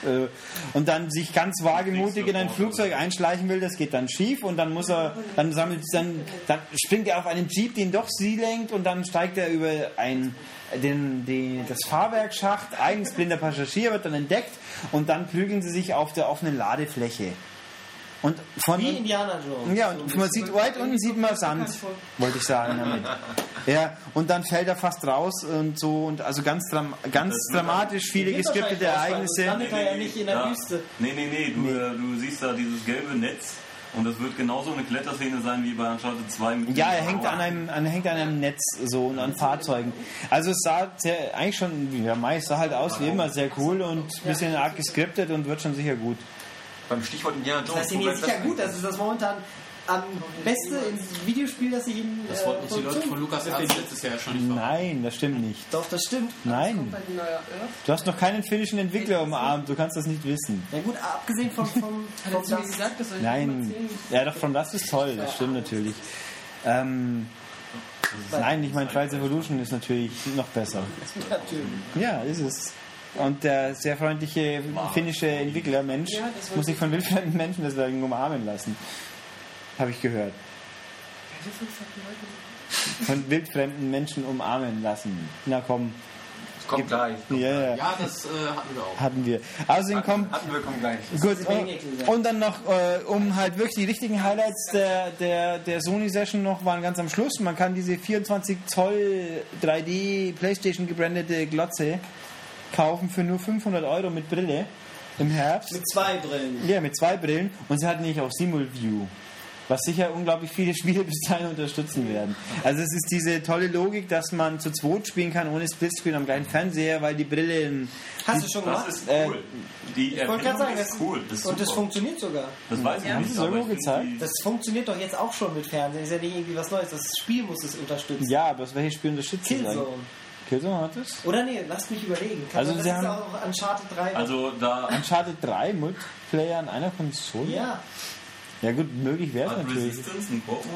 Äh, Und dann sich ganz wagemutig in ein Flugzeug einschleichen will, das geht dann schief und dann muss er, dann sammelt, dann, dann springt er auf einen Jeep, den doch sie lenkt und dann steigt er über ein, den, den, das Fahrwerksschacht, eigens blinder Passagier wird dann entdeckt und dann prügeln sie sich auf der offenen Ladefläche. Und von Wie Indiana Jones. ja, und man sieht weit unten sieht man Sand, wollte ich sagen damit. Ja, und dann fällt er fast raus und so und also ganz, dram ganz dramatisch viele geskriptete Ereignisse. landet er ja nicht in der Ja. Wüste. Nee, nee, nee, du, äh, du siehst da dieses gelbe Netz Und das wird genauso eine Kletterszene sein wie bei Uncharted 2 mit Ja, er hängt an einem, an, hängt an einem Netz so und an Fahrzeugen. Also es sah sehr, eigentlich schon, ja, meist sah halt aus wie immer sehr cool und ein bisschen arg geskriptet und wird schon sicher gut. Beim Stichwort Indiana Das Jones. wo jetzt bleibt sicher gut, das ist das momentan am beste Videospiel, das ich Ihnen. Das wollten uns die Leute von Lukas Arzt letztes Jahr schon nicht. Nein, das stimmt nicht. Doch, das stimmt. Nein, du hast noch keinen finnischen Entwickler umarmt, du kannst das nicht wissen. Na gut, abgesehen er vom zu mir gesagt, das soll ich nicht Nein, ja doch, von das ist toll, das stimmt natürlich. Ähm, nein, ich meine, Trials Evolution ist natürlich noch besser. natürlich. Ja, ist es. Und der sehr freundliche finnische Entwickler, Mensch, Ja, muss sich von wildfremden Menschen deswegen umarmen lassen. Habe ich gehört. Von wildfremden Menschen umarmen lassen. Na komm. Das kommt gleich. Ja, ja. Ja, das äh, hatten wir auch. Hatten wir. Außerdem kommt. Hatten wir, kommt gleich. Gut, äh, und dann noch, äh, um halt wirklich die richtigen Highlights der, der, der Sony-Session noch waren ganz am Schluss. Man kann diese 24 Zoll 3D PlayStation gebrandete Glotze kaufen für nur 500 Euro mit Brille im Herbst. Mit zwei Brillen. Ja, mit zwei Brillen und sie hat nämlich auch Simulview. Was sicher unglaublich viele Spiele bis dahin unterstützen werden. Also es ist diese tolle Logik, dass man zu zweit spielen kann ohne Splitscreen am gleichen Fernseher, weil die Brille Hast du schon Das gemacht? ist Äh, cool. Die Ich wollte gerade sagen, das, ist cool. Das ist und das funktioniert sogar. Das weiß ich Ja. nicht. Aber irgendwo gezeigt? die- Das funktioniert doch jetzt auch schon mit Fernsehen. Ist ja nicht irgendwie was Neues. Das Spiel muss es unterstützen. Ja, aber welches Spiel unterstützt es Killzone. eigentlich? Killzone hat es? Oder nee, lasst mich überlegen. Kann Also das sie ist haben- auch Uncharted 3. Also da Uncharted 3 Multiplayer an einer Konsole? ja, Ja gut, möglich wäre es natürlich.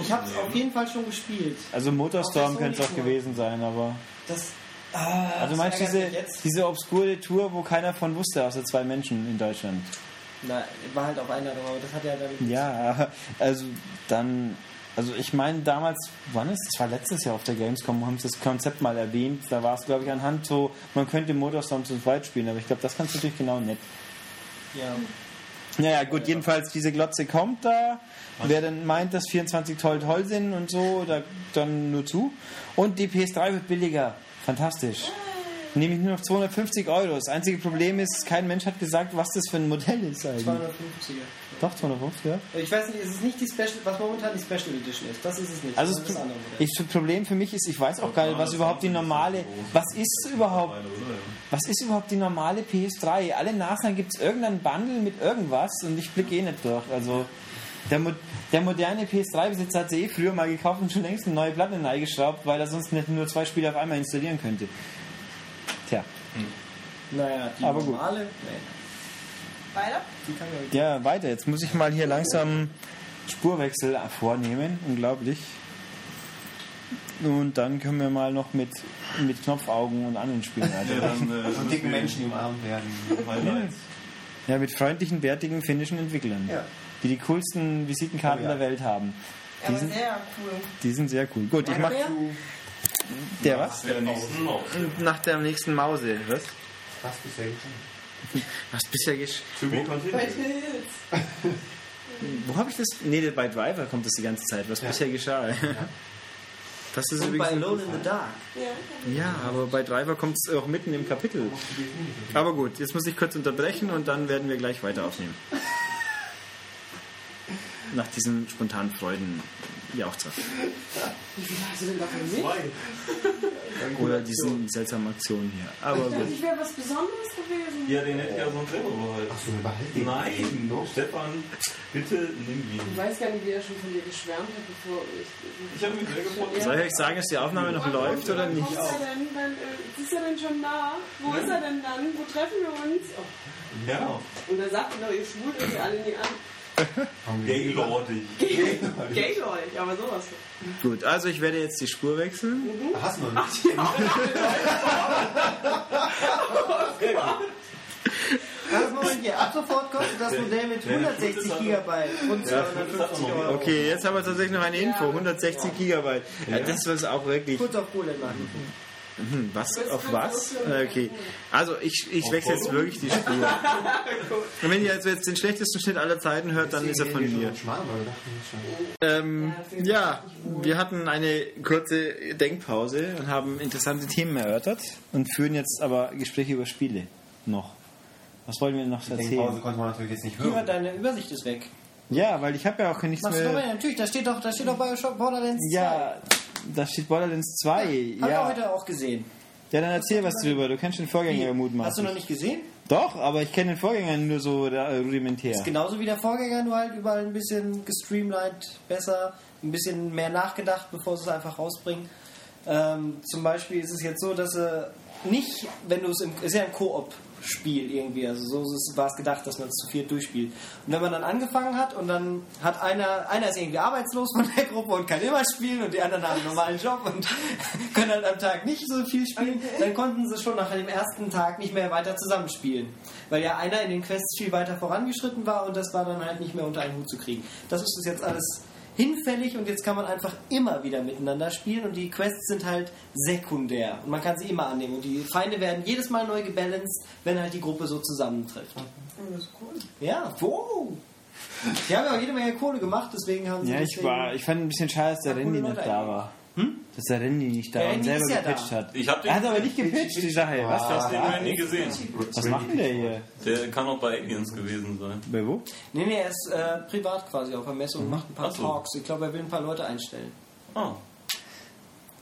Ich habe es auf jeden Fall schon gespielt. Also Motorstorm könnte es auch gewesen sein, aber... Das, ah, Also das meinst du diese, diese obskure Tour, wo keiner von wusste, außer zwei Menschen in Deutschland? Na, war halt auf Einladung, aber das hat ja damit. Ja, also dann, also ich meine damals, wann ist das war letztes Jahr auf der Gamescom, haben sie das Konzept mal erwähnt, da war es glaube ich anhand so, man könnte Motorstorm zu zweit spielen, aber ich glaube, das kannst du natürlich genau nicht. Ja. Naja, gut, jedenfalls diese Glotze kommt da. Wer dann meint, dass 24 toll toll sind und so, da, dann nur zu. Und die PS3 wird billiger. Fantastisch. Nämlich nur noch 250 Euro. Das einzige Problem ist, kein Mensch hat gesagt, was das für ein Modell ist eigentlich. 250er. Doch, 250, ja. Ich weiß nicht, es ist nicht die Special, was momentan die Special Edition ist. Das ist es nicht. Also das das, ich, das Problem für mich ist, ich weiß auch gar nicht, was überhaupt die normale, was ist überhaupt, was ist überhaupt die normale PS3? Alle Nachhinein gibt es irgendein Bundle mit irgendwas und ich blicke eh nicht durch. Also der, Mo- der moderne PS3-Besitzer hat sie eh früher mal gekauft und schon längst eine neue Platte eingeschraubt, weil er sonst nicht nur zwei Spiele auf einmal installieren könnte. Tja, Naja, die Aber gut. normale. Nee, Weiter? ja. ja, weiter. Jetzt muss ich mal hier langsam Spurwechsel vornehmen. Unglaublich. Und dann können wir mal noch mit, mit Knopfaugen und anderen Spielen Ja, weitermachen. dann, äh, Und dicken Menschen, umarmt werden. Highlights. Ja, mit freundlichen, bärtigen finnischen Entwicklern, Ja. die die coolsten Visitenkarten Oh ja. der Welt haben. Die Aber sind, sehr cool. die sind sehr cool. Gut, ich mach der was? Der nächsten noch. Nach der nächsten Mause. Was? Was bisher geschehen? Was bisher gesch... Wo habe ich das? Nee, bei Driver kommt das die ganze Zeit. Was bisher geschah. Das ist Und bei. Alone in the Dark. Ja. Ja, aber bei Driver kommt es auch mitten im Kapitel. Aber gut, jetzt muss ich kurz unterbrechen und dann werden wir gleich weiter aufnehmen. Nach diesen spontanen Freuden Jauchzer. Wie viel hast du denn davon mit? Oder diesen seltsamen Aktionen hier. Aber Ich dachte, ich wäre was Besonderes gewesen. Ja, den hätte ich ja so ein Trikot behalten. Achso, behalt den. Nein, Stefan, bitte nimm Ich ihn. weiß gar nicht, wie er schon von dir geschwärmt hat, bevor ich. Ich habe mich sehr gefreut. Soll ich euch sagen, dass die Aufnahme noch läuft oder nicht? Wo ist er denn? Dann, äh, ist er denn schon da? Wo ist er denn dann? Wo treffen wir uns? Oh. Ja, Und er sagt doch, ihr schwul irgendwie alle nie an. Gaylordig. Gay euch, aber sowas. Gut, also ich werde jetzt die Spur wechseln. Hast du noch nicht? Also Moment hier, ab sofort kostet das Modell mit 160 Gigabyte und 250 Euro. Okay, jetzt haben wir tatsächlich noch eine Info. 160 Gigabyte. Ja, das ist auch wirklich. Kurz auf Kohle machen. Hm, was? Auf was? Okay. Also ich, ich wechsle jetzt wirklich die Spur. Und wenn ihr also jetzt den schlechtesten Schnitt aller Zeiten hört, dann ist er von mir. Ähm, ja, wir hatten eine kurze Denkpause und haben interessante Themen erörtert und führen jetzt aber Gespräche über Spiele noch. Was wollen wir noch Die Pause erzählen? konnte man natürlich jetzt nicht hören. deine Übersicht ist weg. Ja, weil ich habe ja auch nichts Machst mehr. mal, natürlich, da steht doch, da steht doch Bioshock Borderlands 2. Ja, da steht Borderlands 2. Hab ich Ja. heute auch gesehen. ja, dann erzähl was drüber. Du kennst den Vorgänger Hast mutmaßlich. du noch nicht gesehen? Doch, aber ich kenne den Vorgänger nur so äh, rudimentär. Ist genauso wie der Vorgänger, nur halt überall ein bisschen gestreamlined besser, ein bisschen mehr nachgedacht, bevor sie es einfach rausbringen. Ähm, zum Beispiel ist es jetzt so, dass sie nicht, wenn du es im, ist ja ein Koop-Spiel irgendwie, also so war es gedacht, dass man es zu viert durchspielt. Und wenn man dann angefangen hat und dann hat einer, einer ist irgendwie arbeitslos von der Gruppe und kann immer spielen und die anderen haben einen normalen Job und können halt am Tag nicht so viel spielen, dann konnten sie schon nach dem ersten Tag nicht mehr weiter zusammenspielen. Weil ja einer in den Quests viel weiter vorangeschritten war und das war dann halt nicht mehr unter einen Hut zu kriegen. Das ist jetzt alles hinfällig und jetzt kann man einfach immer wieder miteinander spielen und die Quests sind halt sekundär und man kann sie immer annehmen und die Feinde werden jedes Mal neu gebalanced, wenn halt die Gruppe so zusammentrifft. Das ist cool. Ja, wow! Die haben ja auch jede Menge Kohle gemacht, deswegen haben sie Ja, ich war, ich fand ein bisschen schade, dass der Randy nicht da eigentlich. War. Dass der Randy nicht da Der war und Randy selber ist ja gepitcht da. hat. Ich hab den- er hat aber nicht gepitcht, die Sache. Was, Ich hab den nie gesehen. was macht denn der hier? Der kann auch bei Aliens gewesen sein. Bei wo? Nee, nee, er ist äh, privat quasi auf der Messe und macht ein paar so. Talks. Ich glaube, er will ein paar Leute einstellen. Ah,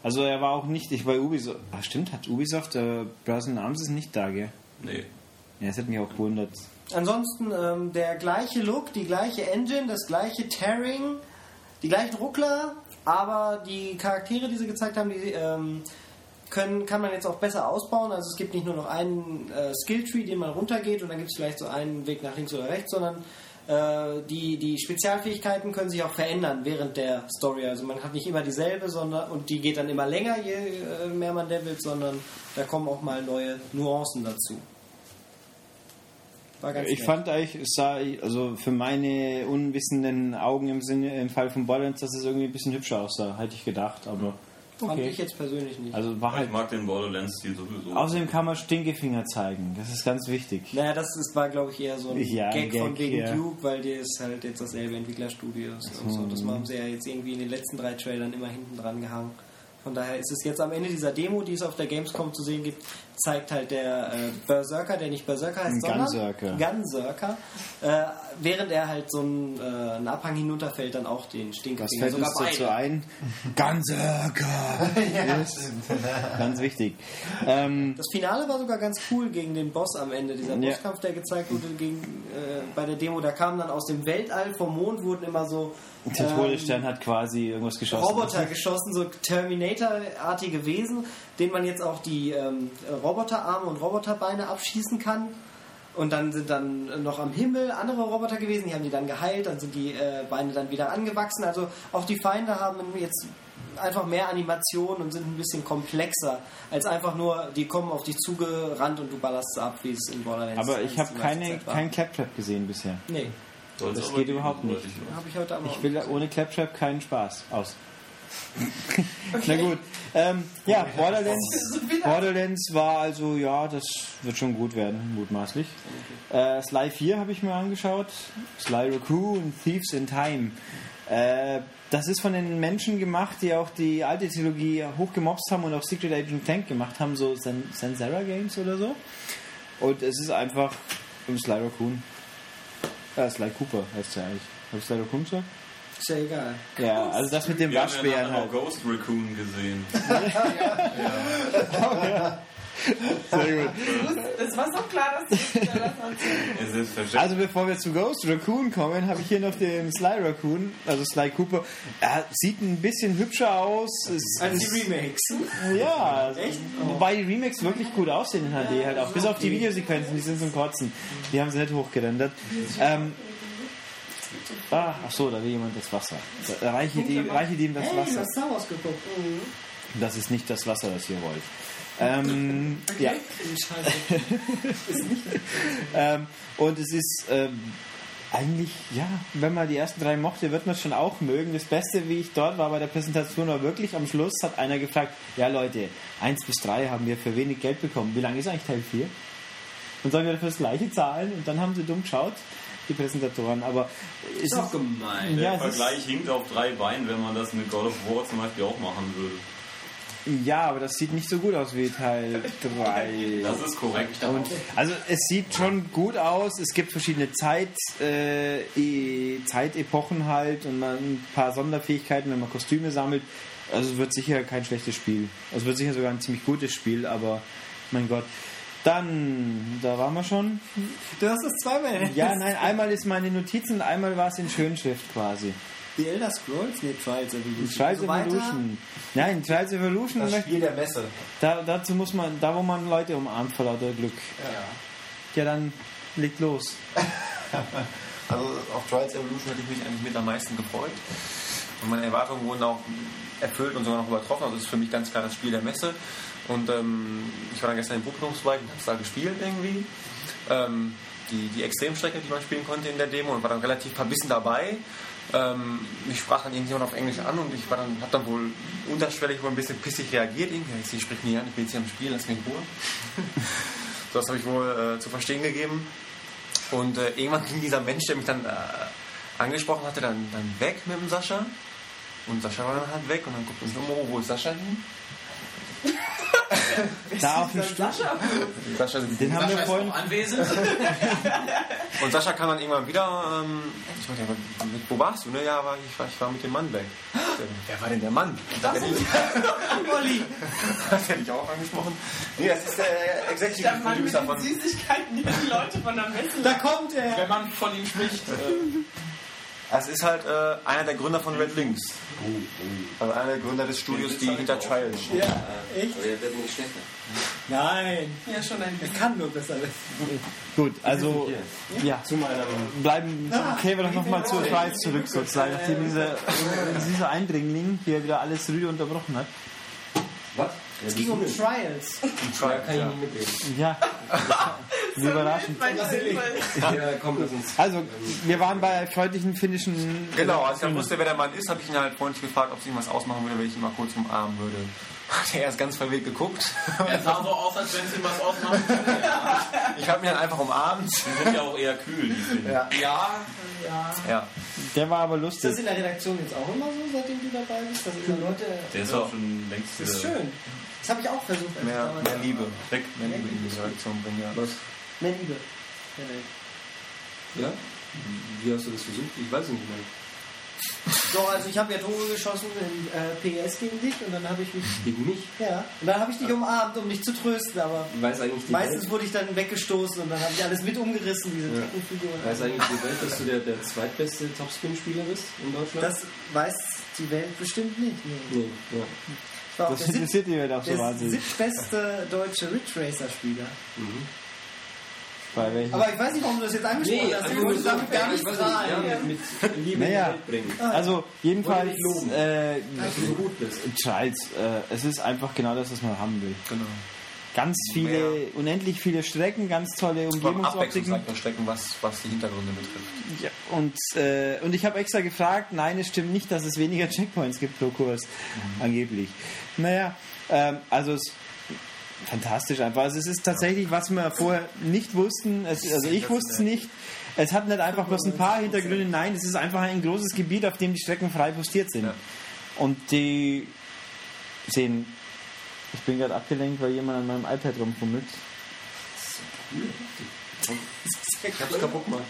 Also er war auch nicht, ich bei Ubisoft. Ach stimmt, hat Ubisoft, äh, Börsen Arms ist nicht da, gell? nee. Ja, das hat mich auch gewundert. Ansonsten ähm, der gleiche Look, die gleiche Engine, das gleiche Tearing, die gleichen Ruckler, aber die Charaktere, die sie gezeigt haben, die ähm, können, kann man jetzt auch besser ausbauen. Also es gibt nicht nur noch einen äh, Skilltree, den man runtergeht und dann gibt es vielleicht so einen Weg nach links oder rechts, sondern äh, die, die Spezialfähigkeiten können sich auch verändern während der Story. Also man hat nicht immer dieselbe, sondern und die geht dann immer länger, je äh, mehr man levelt, sondern da kommen auch mal neue Nuancen dazu. War ganz Ich nett. fand eigentlich, es sah, also für meine unwissenden Augen im Sinne, im Fall von Borderlands, dass es irgendwie ein bisschen hübscher aussah, hätte ich gedacht, aber Fand okay. ich jetzt persönlich nicht. Also war Ich halt, mag den Borderlands-Stil sowieso. außerdem kann man Stinkefinger zeigen, das ist ganz wichtig. naja, das ist, war, glaube ich, eher so ein Ja, ein Gag, von Gag, wegen ja. Duke, weil die ist halt jetzt dasselbe Entwicklerstudio ist und so. Das haben sie ja jetzt irgendwie in den letzten drei Trailern immer hinten dran gehangen. Von daher ist es jetzt am Ende dieser Demo, die es auf der Gamescom zu sehen gibt, zeigt halt der äh, Berserker, der nicht Berserker heißt, sondern Gunzerker. Gunzerker, äh, während er halt so einen, äh, einen Abhang hinunterfällt, dann auch den Was Stinkefinger. fällt uns dazu ein? Ganzerker! Ganz wichtig. Ähm, Das Finale war sogar ganz cool gegen den Boss am Ende. Dieser Ja. Bosskampf, der gezeigt wurde gegen, äh, bei der Demo, da kamen dann aus dem Weltall vom Mond wurden immer so der ähm, Todesstern hat quasi irgendwas geschossen. Roboter geschossen, so Terminator-artige Wesen, denen man jetzt auch die ähm, Roboterarme und Roboterbeine abschießen kann. Und dann sind dann noch am Himmel andere Roboter gewesen, die haben die dann geheilt, dann sind die äh, Beine dann wieder angewachsen. Also auch die Feinde haben jetzt einfach mehr Animationen und sind ein bisschen komplexer, als einfach nur, die kommen auf dich zugerannt und du ballerst ab, wie es in Borderlands Aber ich 1 habe keine, kein Claptrap gesehen bisher. Nee, Soll's das geht überhaupt nicht. ich ich heute aber Ich will ohne Claptrap keinen Spaß. Aus. Na gut. Ähm, ja, Borderlands, Borderlands war also, ja, das wird schon gut werden, mutmaßlich. Äh, Sly 4 habe ich mir angeschaut. Sly Raccoon, Thieves in Time. Äh, das ist von den Menschen gemacht, die auch die alte Trilogie hochgemobst haben und auch Secret Agent Tank gemacht haben, so San Sansera Games oder so. Und es ist einfach im Sly Raccoon. Äh, Sly Cooper heißt er eigentlich. Habe ich Sly Raccoon gesagt? ist ja egal. Ja, also das mit dem Wir haben ja Waschbären halt. noch Ghost Raccoon gesehen. Sehr gut. Das war so klar, dass du. Also bevor wir zu Ghost Raccoon kommen, habe ich hier noch den Sly Raccoon, also Sly Cooper. Er sieht ein bisschen hübscher aus. Es Als die Remakes. ja, wobei die Remakes wirklich gut aussehen in HD halt auch. Bis auf die Videosequenzen, die sind zum Kotzen. Die haben sie nicht hochgerendert. Ähm, ah, ach so, da will jemand das Wasser. Da reiche dem, das Hey, Wasser. Wars geguckt. Das ist nicht das Wasser, das ihr wollt. Ähm, ja. ähm, und es ist ähm, eigentlich, ja, wenn man die ersten drei mochte, wird man es schon auch mögen. Das Beste, wie ich dort war bei der Präsentation, war wirklich am Schluss, hat einer gefragt, ja Leute, 1 bis 3 haben wir für wenig Geld bekommen. Wie lange ist eigentlich Teil 4? Und sollen wir dafür das gleiche zahlen? Und dann haben sie dumm geschaut, die Präsentatoren. Aber es Ist doch gemein. Der ja, es ist, Vergleich hinkt auf drei Beinen, wenn man das mit God of War zum Beispiel auch machen würde. Ja, aber das sieht nicht so gut aus wie Teil 3. Das ist korrekt. Und, also es sieht schon gut aus. Es gibt verschiedene Zeit, äh, E- Zeitepochen halt und man, ein paar Sonderfähigkeiten, wenn man Kostüme sammelt. Also es wird sicher kein schlechtes Spiel. Also es wird sicher sogar ein ziemlich gutes Spiel, aber mein Gott. Dann, da waren wir schon. Du hast es zweimal. Ja, nein, einmal ist meine Notiz und einmal war es in Schönschrift quasi. Die Elder Scrolls? Nee, Trials Evolution. Trials So weiter. Evolution. Nein, Trials Evolution, Das Spiel der Messe. da, dazu muss man, da wo man Leute umarmt vor lauter Glück. Ja, dann legt los. Also auf Trials Evolution hätte ich mich eigentlich mit am meisten gefreut. Und meine Erwartungen wurden auch erfüllt und sogar noch übertroffen. Also das ist für mich ganz klar das Spiel der Messe. Und ähm, ich war dann gestern im Publikumsbereich und habe es da gespielt irgendwie. Ähm, die, die Extremstrecke, die man spielen konnte in der Demo und war dann relativ verbissen dabei. Ähm, mich sprach dann irgendjemand auf Englisch an und ich war dann, habe dann wohl unterschwellig wohl ein bisschen pissig reagiert. Irgendwie, ich sie spricht nie an, ich bin jetzt hier am Spiel, lass mich in Ruhe. so, das habe ich wohl äh, zu verstehen gegeben. Und äh, irgendwann ging dieser Mensch, der mich dann äh, angesprochen hatte, dann, dann weg mit dem Sascha. Und Sascha war dann halt weg und dann guckt uns um, oh, wo ist Sascha hin? Da auf dem Stuhl. Sascha, Den haben wir vorhin. anwesend. und Sascha kam dann irgendwann wieder. Ähm, ich meinte, aber wo warst du? Ne? Ja, aber ich war, ich war mit dem Mann weg. Wer war denn der Mann? Das ich, Olli. das hätte ich auch angesprochen. Nee, das ist der Executive Der Mann Producer von. Süßigkeiten, die die Leute von der Messe Da kommt er. Wenn man von ihm spricht. Äh, Das ist halt äh, einer der Gründer von Red Links. Also einer der Gründer des Studios, die hinter Trials stehen. Ja, echt? Aber der wird nicht schlechter. Nein. ja schon ein Er bisschen. kann nur besser. Gut, also ja, Zu meiner bleiben, kehren wir doch nochmal zur Schweiz zurück sozusagen, nachdem dieser, dieser Eindringling hier wieder alles rüde unterbrochen hat. Was? Es ging um Trials. Da kann ich nicht mitreden. Ja, wie überraschend. Ja, komm, lass uns. Also, wir waren bei freundlichen finnischen... Genau, als ich dann wusste, wer der Mann ist, habe ich ihn halt freundlich gefragt, ob es ihm was ausmachen würde, wenn ich ihn mal kurz umarmen würde. Hat er erst ganz verwirrt geguckt. er sah so aus, als wenn es ihm was ausmachen würde. Ich habe ihn dann einfach umarmt. Die sind ja auch eher kühl, die Filme. Ja, Ja. Der war aber Ist das lustig. in der Redaktion jetzt auch immer so, seitdem du dabei bist? Dass immer Leute. Der ist auch schon längst Das ist wieder schön. Das habe ich auch versucht. Mehr, mehr Liebe. weg. Mehr Liebe in die Redaktion bringen, ja. Was? Mehr Liebe. Ja? Wie hast du das versucht? Ich weiß es nicht mehr. So, also ich habe ja Tore geschossen in äh, PS gegen dich und dann habe ich mich. Gegen mich? Ja. Und dann habe ich dich umarmt, um dich zu trösten, aber weiß eigentlich die meistens Welt, wurde ich dann weggestoßen und dann habe ich alles mit umgerissen, diese Ja. Treppenfiguren. weiß eigentlich die Welt, dass du der, der zweitbeste Topspin-Spieler bist in Deutschland? Das weiß die Welt bestimmt nicht. Nee. nee, ja. War Das der, interessiert die Welt auch so der wahnsinnig. siebtbeste deutsche Ridge Racer Spieler. Bei welchen? Aber ich weiß nicht, warum du das jetzt angesprochen hast. Ich wollte damit gar nicht nicht, ja, mit, mit Liebe Naja. bringen. Also, jedenfalls, äh, Dass du so gut bist. Trials, äh, es ist einfach genau das, was man haben will. Genau. Ganz viele, unendlich viele Strecken, ganz tolle Umgebungsoptiken. Strecken, was, was die Hintergründe betrifft. Ja, und, äh, und ich habe extra gefragt, nein, es stimmt nicht, dass es weniger Checkpoints gibt pro Kurs, angeblich. Naja, ähm, also es fantastisch einfach. Also es ist tatsächlich, was wir vorher nicht wussten, es, also ich wusste es nicht. Es hat nicht einfach bloß ein paar Hintergründe, nein, es ist einfach ein großes Gebiet, auf dem die Strecken frei postiert sind. Ja. Und die sehen, ich bin gerade abgelenkt, weil jemand an meinem iPad rumfummelt. Ich hab's kaputt gemacht.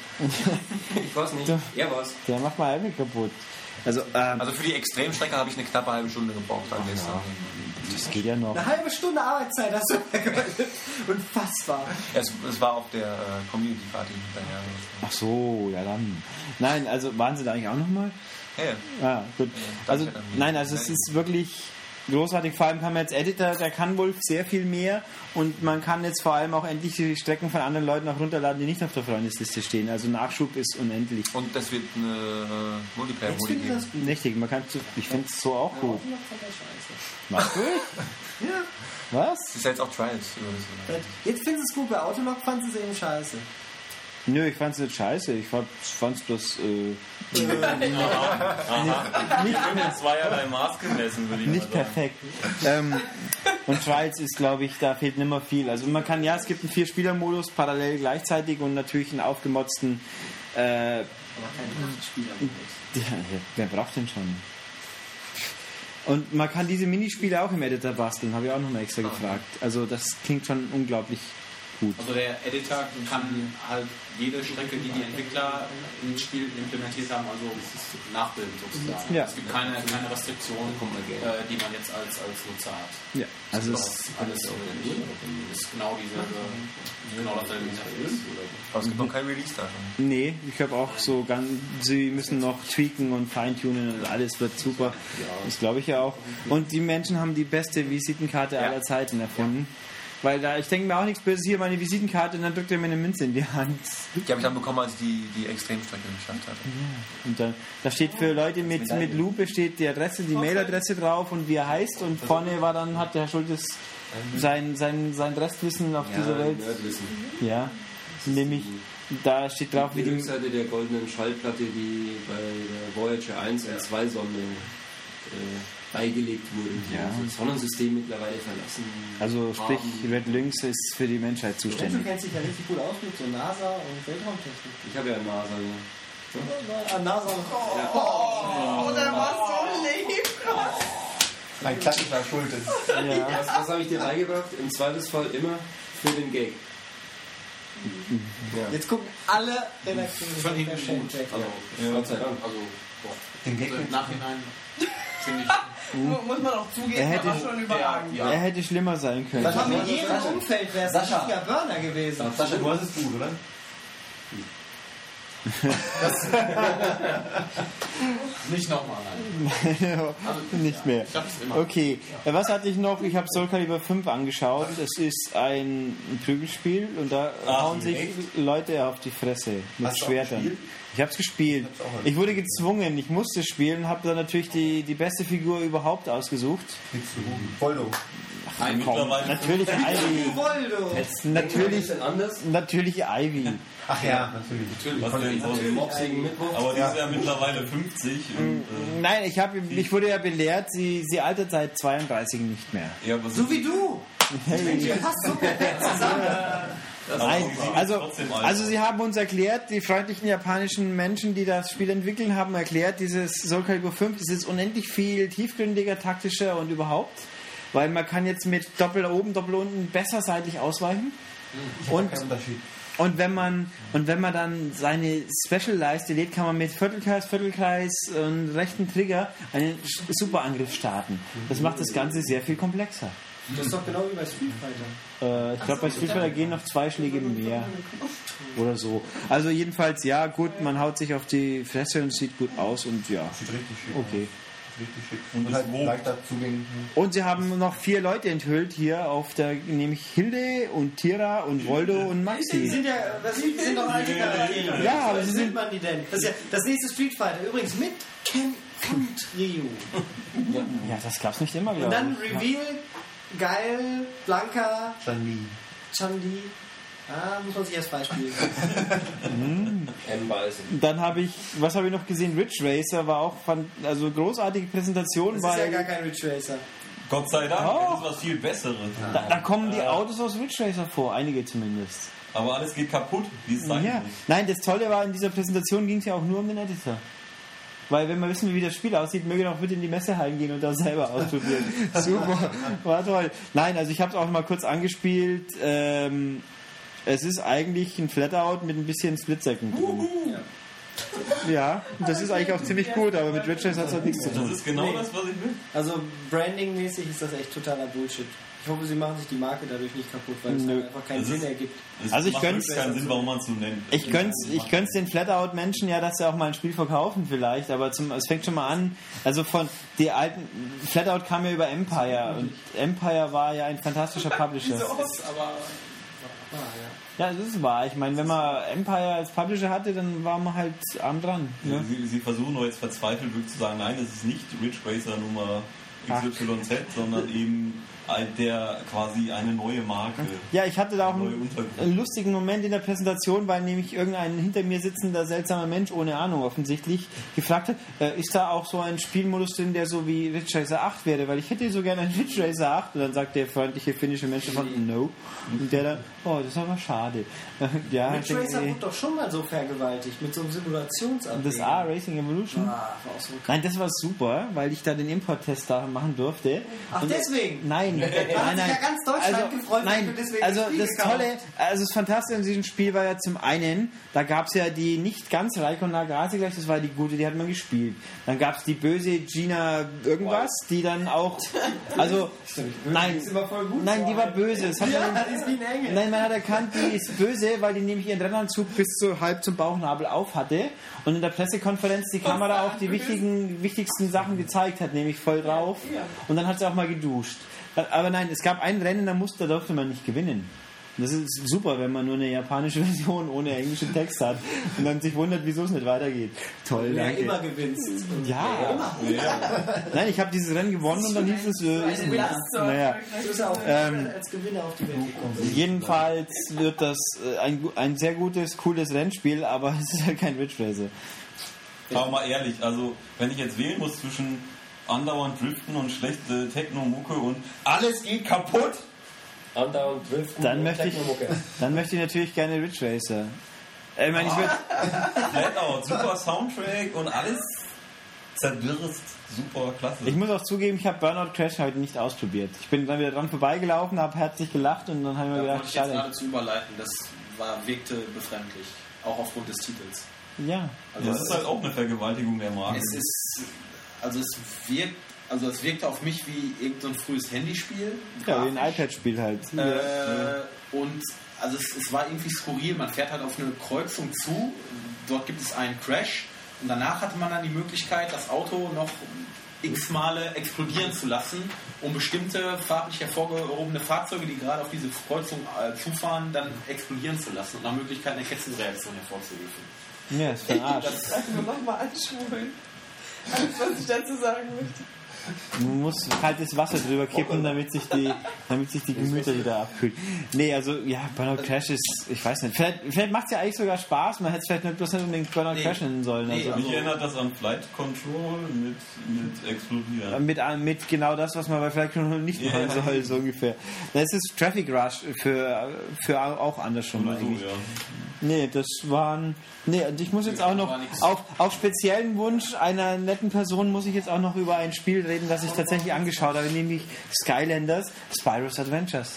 Ich war's nicht. Er war's. Der macht mein iPad kaputt. Also, ähm, Also für die Extremstrecke habe ich eine knappe halbe Stunde gebraucht an gestern. das geht ja noch. Eine halbe Stunde Arbeitszeit hast du. Unfassbar. Es, es war auf der äh, Community Party hinterher. Ach so, ja dann. Nein, also waren sie da eigentlich auch nochmal? Hey, Ja, gut. danke Also, nein, also es ist wirklich großartig. Vor allem kann man jetzt Editor, der kann wohl sehr viel mehr und man kann jetzt vor allem auch endlich die Strecken von anderen Leuten auch runterladen, die nicht auf der Freundesliste stehen. Also Nachschub ist unendlich. und das wird eine äh, Multiplayer-Modi geben. das gut. Richtig, man kann, ich finde es so auch gut. Autolog fand er scheiße. Mach durch. Ja. Was? Das ist ja jetzt auch Trials. Jetzt findest du es gut, bei Autolog fand es eben scheiße. Nö, ich fand's nicht scheiße. Ich fand es bloß äh, Ich bin in zweierlei Maß gemessen, würde ich nicht mal sagen. perfekt. ähm, und Trials ist, glaube ich, da fehlt nimmer viel. Also man kann, ja, es gibt einen Vier-Spieler-Modus parallel gleichzeitig und natürlich einen aufgemotzten. Äh, Aber kein Spieler. ja, wer braucht den schon? Und man kann diese Minispiele auch im Editor basteln, habe ich auch nochmal extra gefragt. Also das klingt schon unglaublich gut. Also der Editor kann halt jede Strecke, die die Entwickler im Spiel implementiert haben, also nachbilden sozusagen. Ja. Es gibt keine, keine Restriktionen, äh, die man jetzt als, als Nutzer hat. Ja, also Das es, ist alles ist genau dieselbe, genau dasselbe Interface. Aber es gibt noch kein Release-Datum. nee, ich glaube auch so ganz, sie müssen noch tweaken und feintunen und alles wird super. Das glaube ich ja auch. Und die Menschen haben die beste Visitenkarte aller Zeiten erfunden. Weil da, ich denke mir auch nichts Böses, hier meine Visitenkarte und dann drückt er mir eine Münze in die Hand. Die habe ich dann bekommen, als ich die, die Extremstrecke geschafft hatte. Und dann, da steht für Leute mit, mit Lupe steht die Adresse, die Mailadresse drauf und wie er heißt und vorne war dann, hat der Herr Schultes sein, sein, sein Restwissen auf dieser Welt. Nerdwissen. Ja, nämlich da steht drauf, Die wie die, Rückseite der goldenen Schallplatte, die bei der Voyager 1 und 2 Sonde äh, beigelegt wurde. Die Ja. das Sonnensystem mittlerweile verlassen. also sprich haben. Red Lynx ist für die Menschheit Du zuständig. kennst dich ja richtig gut aus mit so NASA und Weltraumtechnik. Ich habe ja NASA. Ja. Ah, NASA. Oh, der war so lieb. Ein klassischer Schultes. Ja. Was, was habe ich dir beigebracht? Im Zweifelsfall immer für den Gag. Jetzt gucken alle Redakteure Von hinten weg. Also, Gott sei Dank. Also, Den Gag boah, im Nachhinein finde ich. Mu- Muss man auch Er zugeben, hätte- war schon überragend. Er hätte schlimmer sein können. Das familiäre Umfeld wäre es ein Sascha. richtiger Burner gewesen. Sascha, du hast es gut, oder? Nicht nochmal, nein. Nicht mehr. Ich hab's immer. Okay, äh, was hatte ich noch? Ich habe Soul Calibur 5 angeschaut. Es ist ein Prügelspiel und da hauen sich Leute auf die Fresse mit Hast du auch Schwertern. Ich habe es gespielt. Ich wurde gezwungen, ich musste spielen, habe dann natürlich die, die beste Figur überhaupt ausgesucht. Voldo. Natürlich Ivy. Voldo! Natürlich, denn anders? natürlich Ivy. Ach ja, natürlich. was denn so Mopsigen Mittwoch. Aber die ist ja mittlerweile 50 und äh, Nein, ich, hab, ich wurde ja belehrt, sie, sie altert seit 32 nicht mehr. ja, was So wie du! Hey. Passt so perfekt zusammen. Nein, also, also sie haben uns erklärt, die freundlichen japanischen Menschen, die das Spiel entwickeln, haben erklärt, dieses Soul Calibur 5 ist jetzt unendlich viel tiefgründiger, taktischer und überhaupt, weil man kann jetzt mit Doppel oben, Doppel unten besser seitlich ausweichen. Und, und wenn man und wenn man dann seine Special-Leiste lädt, kann man mit Viertelkreis, Viertelkreis und rechten Trigger einen Superangriff starten. Das macht das Ganze sehr viel komplexer. Das ist doch genau wie bei Street Fighter. Äh, ich glaube, bei Street Fighter gehen noch zwei Schläge mehr. Oder so. Also jedenfalls, ja, gut, man haut sich auf die Fresse und sieht gut aus und ja, Sieht richtig schick okay. aus. Richtig schick. Und Und halt. Und sie haben noch vier Leute enthüllt hier auf der, nämlich Hilde und Tira und Voldo und Die Maxi. sind ja, das sind, sind doch alte Charaktere. Ja, aber sie sind, man die denn? Das ist ja das nächste Street Fighter. Übrigens mit Ken und Ryu. ja, das gab's nicht immer, Und glaube dann ich. Reveal, geil, Blanka, Chun-Li. Chandi. Ah, muss man sich erst freispielen. M-Beißen. Dann habe ich, was habe ich noch gesehen? Ridge Racer war auch, fand, also großartige Präsentation, Das ist ja gar kein Ridge Racer. Gott sei Dank, Oh. das ist was viel Besseres. da, da kommen die Autos aus Ridge Racer vor, einige zumindest. Aber alles geht kaputt, wie es sein Ja. Nein, das Tolle war, in dieser Präsentation ging es ja auch nur um den Editor. Weil wenn wir wissen, wie das Spiel aussieht, möge doch bitte in die Messehallen gehen und das selber ausprobieren. Super, war toll. Nein, also ich habe es auch mal kurz angespielt. Ähm, es ist eigentlich ein Flatout mit ein bisschen Splitsecken drin. Ja, das ist eigentlich auch ziemlich gut, aber mit Ridge hat es halt nichts zu Das tun. ist genau das, was ich will. Also Branding-mäßig ist das echt totaler Bullshit. Ich hoffe, sie machen sich die Marke dadurch nicht kaputt, weil es Nö. halt einfach keinen Das Sinn ist- ergibt. Es Also ich gönn's- keinen Sinn, warum man es so nennt. Ich könnte ich könnt's den Flatout-Menschen ja, dass sie auch mal ein Spiel verkaufen vielleicht, aber zum, es fängt schon mal an, also von die alten, Flatout kam ja über Empire und Empire war ja ein fantastischer Publisher. Aber Ja, das ist wahr. Ich meine, wenn man Empire als Publisher hatte, dann war man halt arm dran. Ne? Sie, sie versuchen jetzt verzweifelt wirklich zu sagen, nein, es ist nicht Ridge Racer Nummer XYZ, sondern eben der quasi eine neue Marke. Ja, ich hatte da auch einen, lustigen Moment in der Präsentation, weil nämlich irgendein hinter mir sitzender seltsamer Mensch, ohne Ahnung offensichtlich, gefragt hat, äh, ist da auch so ein Spielmodus drin, der so wie Ridge Racer 8 wäre? Weil ich hätte so gerne einen Ridge Racer 8. Und dann sagt der freundliche finnische Mensch von No. Und der dann, oh, das ist aber schade. ja, Ridge Racer wurde doch schon mal so vergewaltigt mit so einem Simulationsableger. das A Racing Evolution. Ah, war auch so Nein, das war super, weil ich da den Import-Test da machen durfte. Ach, Und- deswegen? Nein, nein, sich nein. ja ganz Deutschland also, gefreut, nein, du deswegen also das Spiel das Tolle, also das Fantastische an diesem Spiel war ja zum einen, da gab es ja die nicht ganz Raikon Nagase gleich, das war die gute, die hat man gespielt. Dann gab es die böse Gina irgendwas, die dann auch, also nein, nein, die war böse. Das hat man, die ist wie ein Engel. Nein, man hat erkannt, die ist böse, weil die nämlich ihren Rennanzug bis zu halb zum Bauchnabel auf hatte und in der Pressekonferenz die Kamera auch die wichtigen, wichtigsten Sachen gezeigt hat, nämlich voll drauf. Und dann hat sie auch mal geduscht. Aber nein, es gab ein Rennen, da musste, da durfte man nicht gewinnen. Das ist super, wenn man nur eine japanische Version ohne englischen Text hat und dann sich wundert, wieso es nicht weitergeht. Toll, Ja, danke. immer gewinnst. Ja. Nein, ich habe dieses Rennen gewonnen und dann hieß es, äh, ist. Naja. Ja Ähm, als Gewinner auf die Welt gekommen. Jedenfalls wird das äh, ein, ein sehr gutes, cooles Rennspiel, aber es ist halt kein Ridge Racer. Aber mal ehrlich, also wenn ich jetzt wählen muss zwischen andauernd driften und schlechte Techno-Mucke und alles geht kaputt, Andauernd driften Dann und möchte ich- Technomucke. Dann möchte ich natürlich gerne Ridge Racer. Ich meine, ich würd, Flatout, super Soundtrack und alles zerwirrst, super klasse. ich muss auch zugeben, ich habe Burnout Crash heute nicht ausprobiert. Ich bin dann wieder dran vorbeigelaufen, habe herzlich gelacht und dann habe ich mir Da gedacht, wollte ich schade. gerade zu überleiten. Das war, wirkte befremdlich. Auch aufgrund des Titels. Ja. Also das ist halt auch eine Vergewaltigung der Marke. Es ist, also es wirkt, also es wirkte auf mich wie irgendein so ein frühes Handyspiel. Ja, wie ein iPad-Spiel halt. Äh, und also es, es war irgendwie skurril. Man fährt halt auf eine Kreuzung zu, dort gibt es einen Crash und danach hatte man dann die Möglichkeit, das Auto noch x Male explodieren zu lassen, um bestimmte farblich hervorgehobene Fahrzeuge, die gerade auf diese Kreuzung äh, zufahren, dann explodieren zu lassen und nach Möglichkeit eine Kettenreaktion hervorzurufen. Ja, ist Arsch. Das kann man nochmal anschulen. Alles, was ich dazu sagen möchte. Man muss kaltes Wasser drüber kippen, damit sich die, damit sich die Gemüter wieder abkühlen. Nee, also ja, Burnout Crash ist, ich weiß nicht. Vielleicht, vielleicht macht es ja eigentlich sogar Spaß. Man hätte es vielleicht nicht bloß nicht unbedingt Burnout Nee. Crash nennen sollen. Nee, Also, Mich erinnert das an Flight Control mit, mit Explodieren. mit, mit genau das, was man bei Flight Control nicht Ja. machen soll, so ungefähr. Das ist Traffic Rush für, für auch andersrum Oder so, eigentlich. ja. Nee, das waren. Nee, und ich muss jetzt auch noch auf, auf speziellen Wunsch einer netten Person muss ich jetzt auch noch über ein Spiel reden, das ich tatsächlich angeschaut habe, nämlich Skylanders Spyro's Adventures.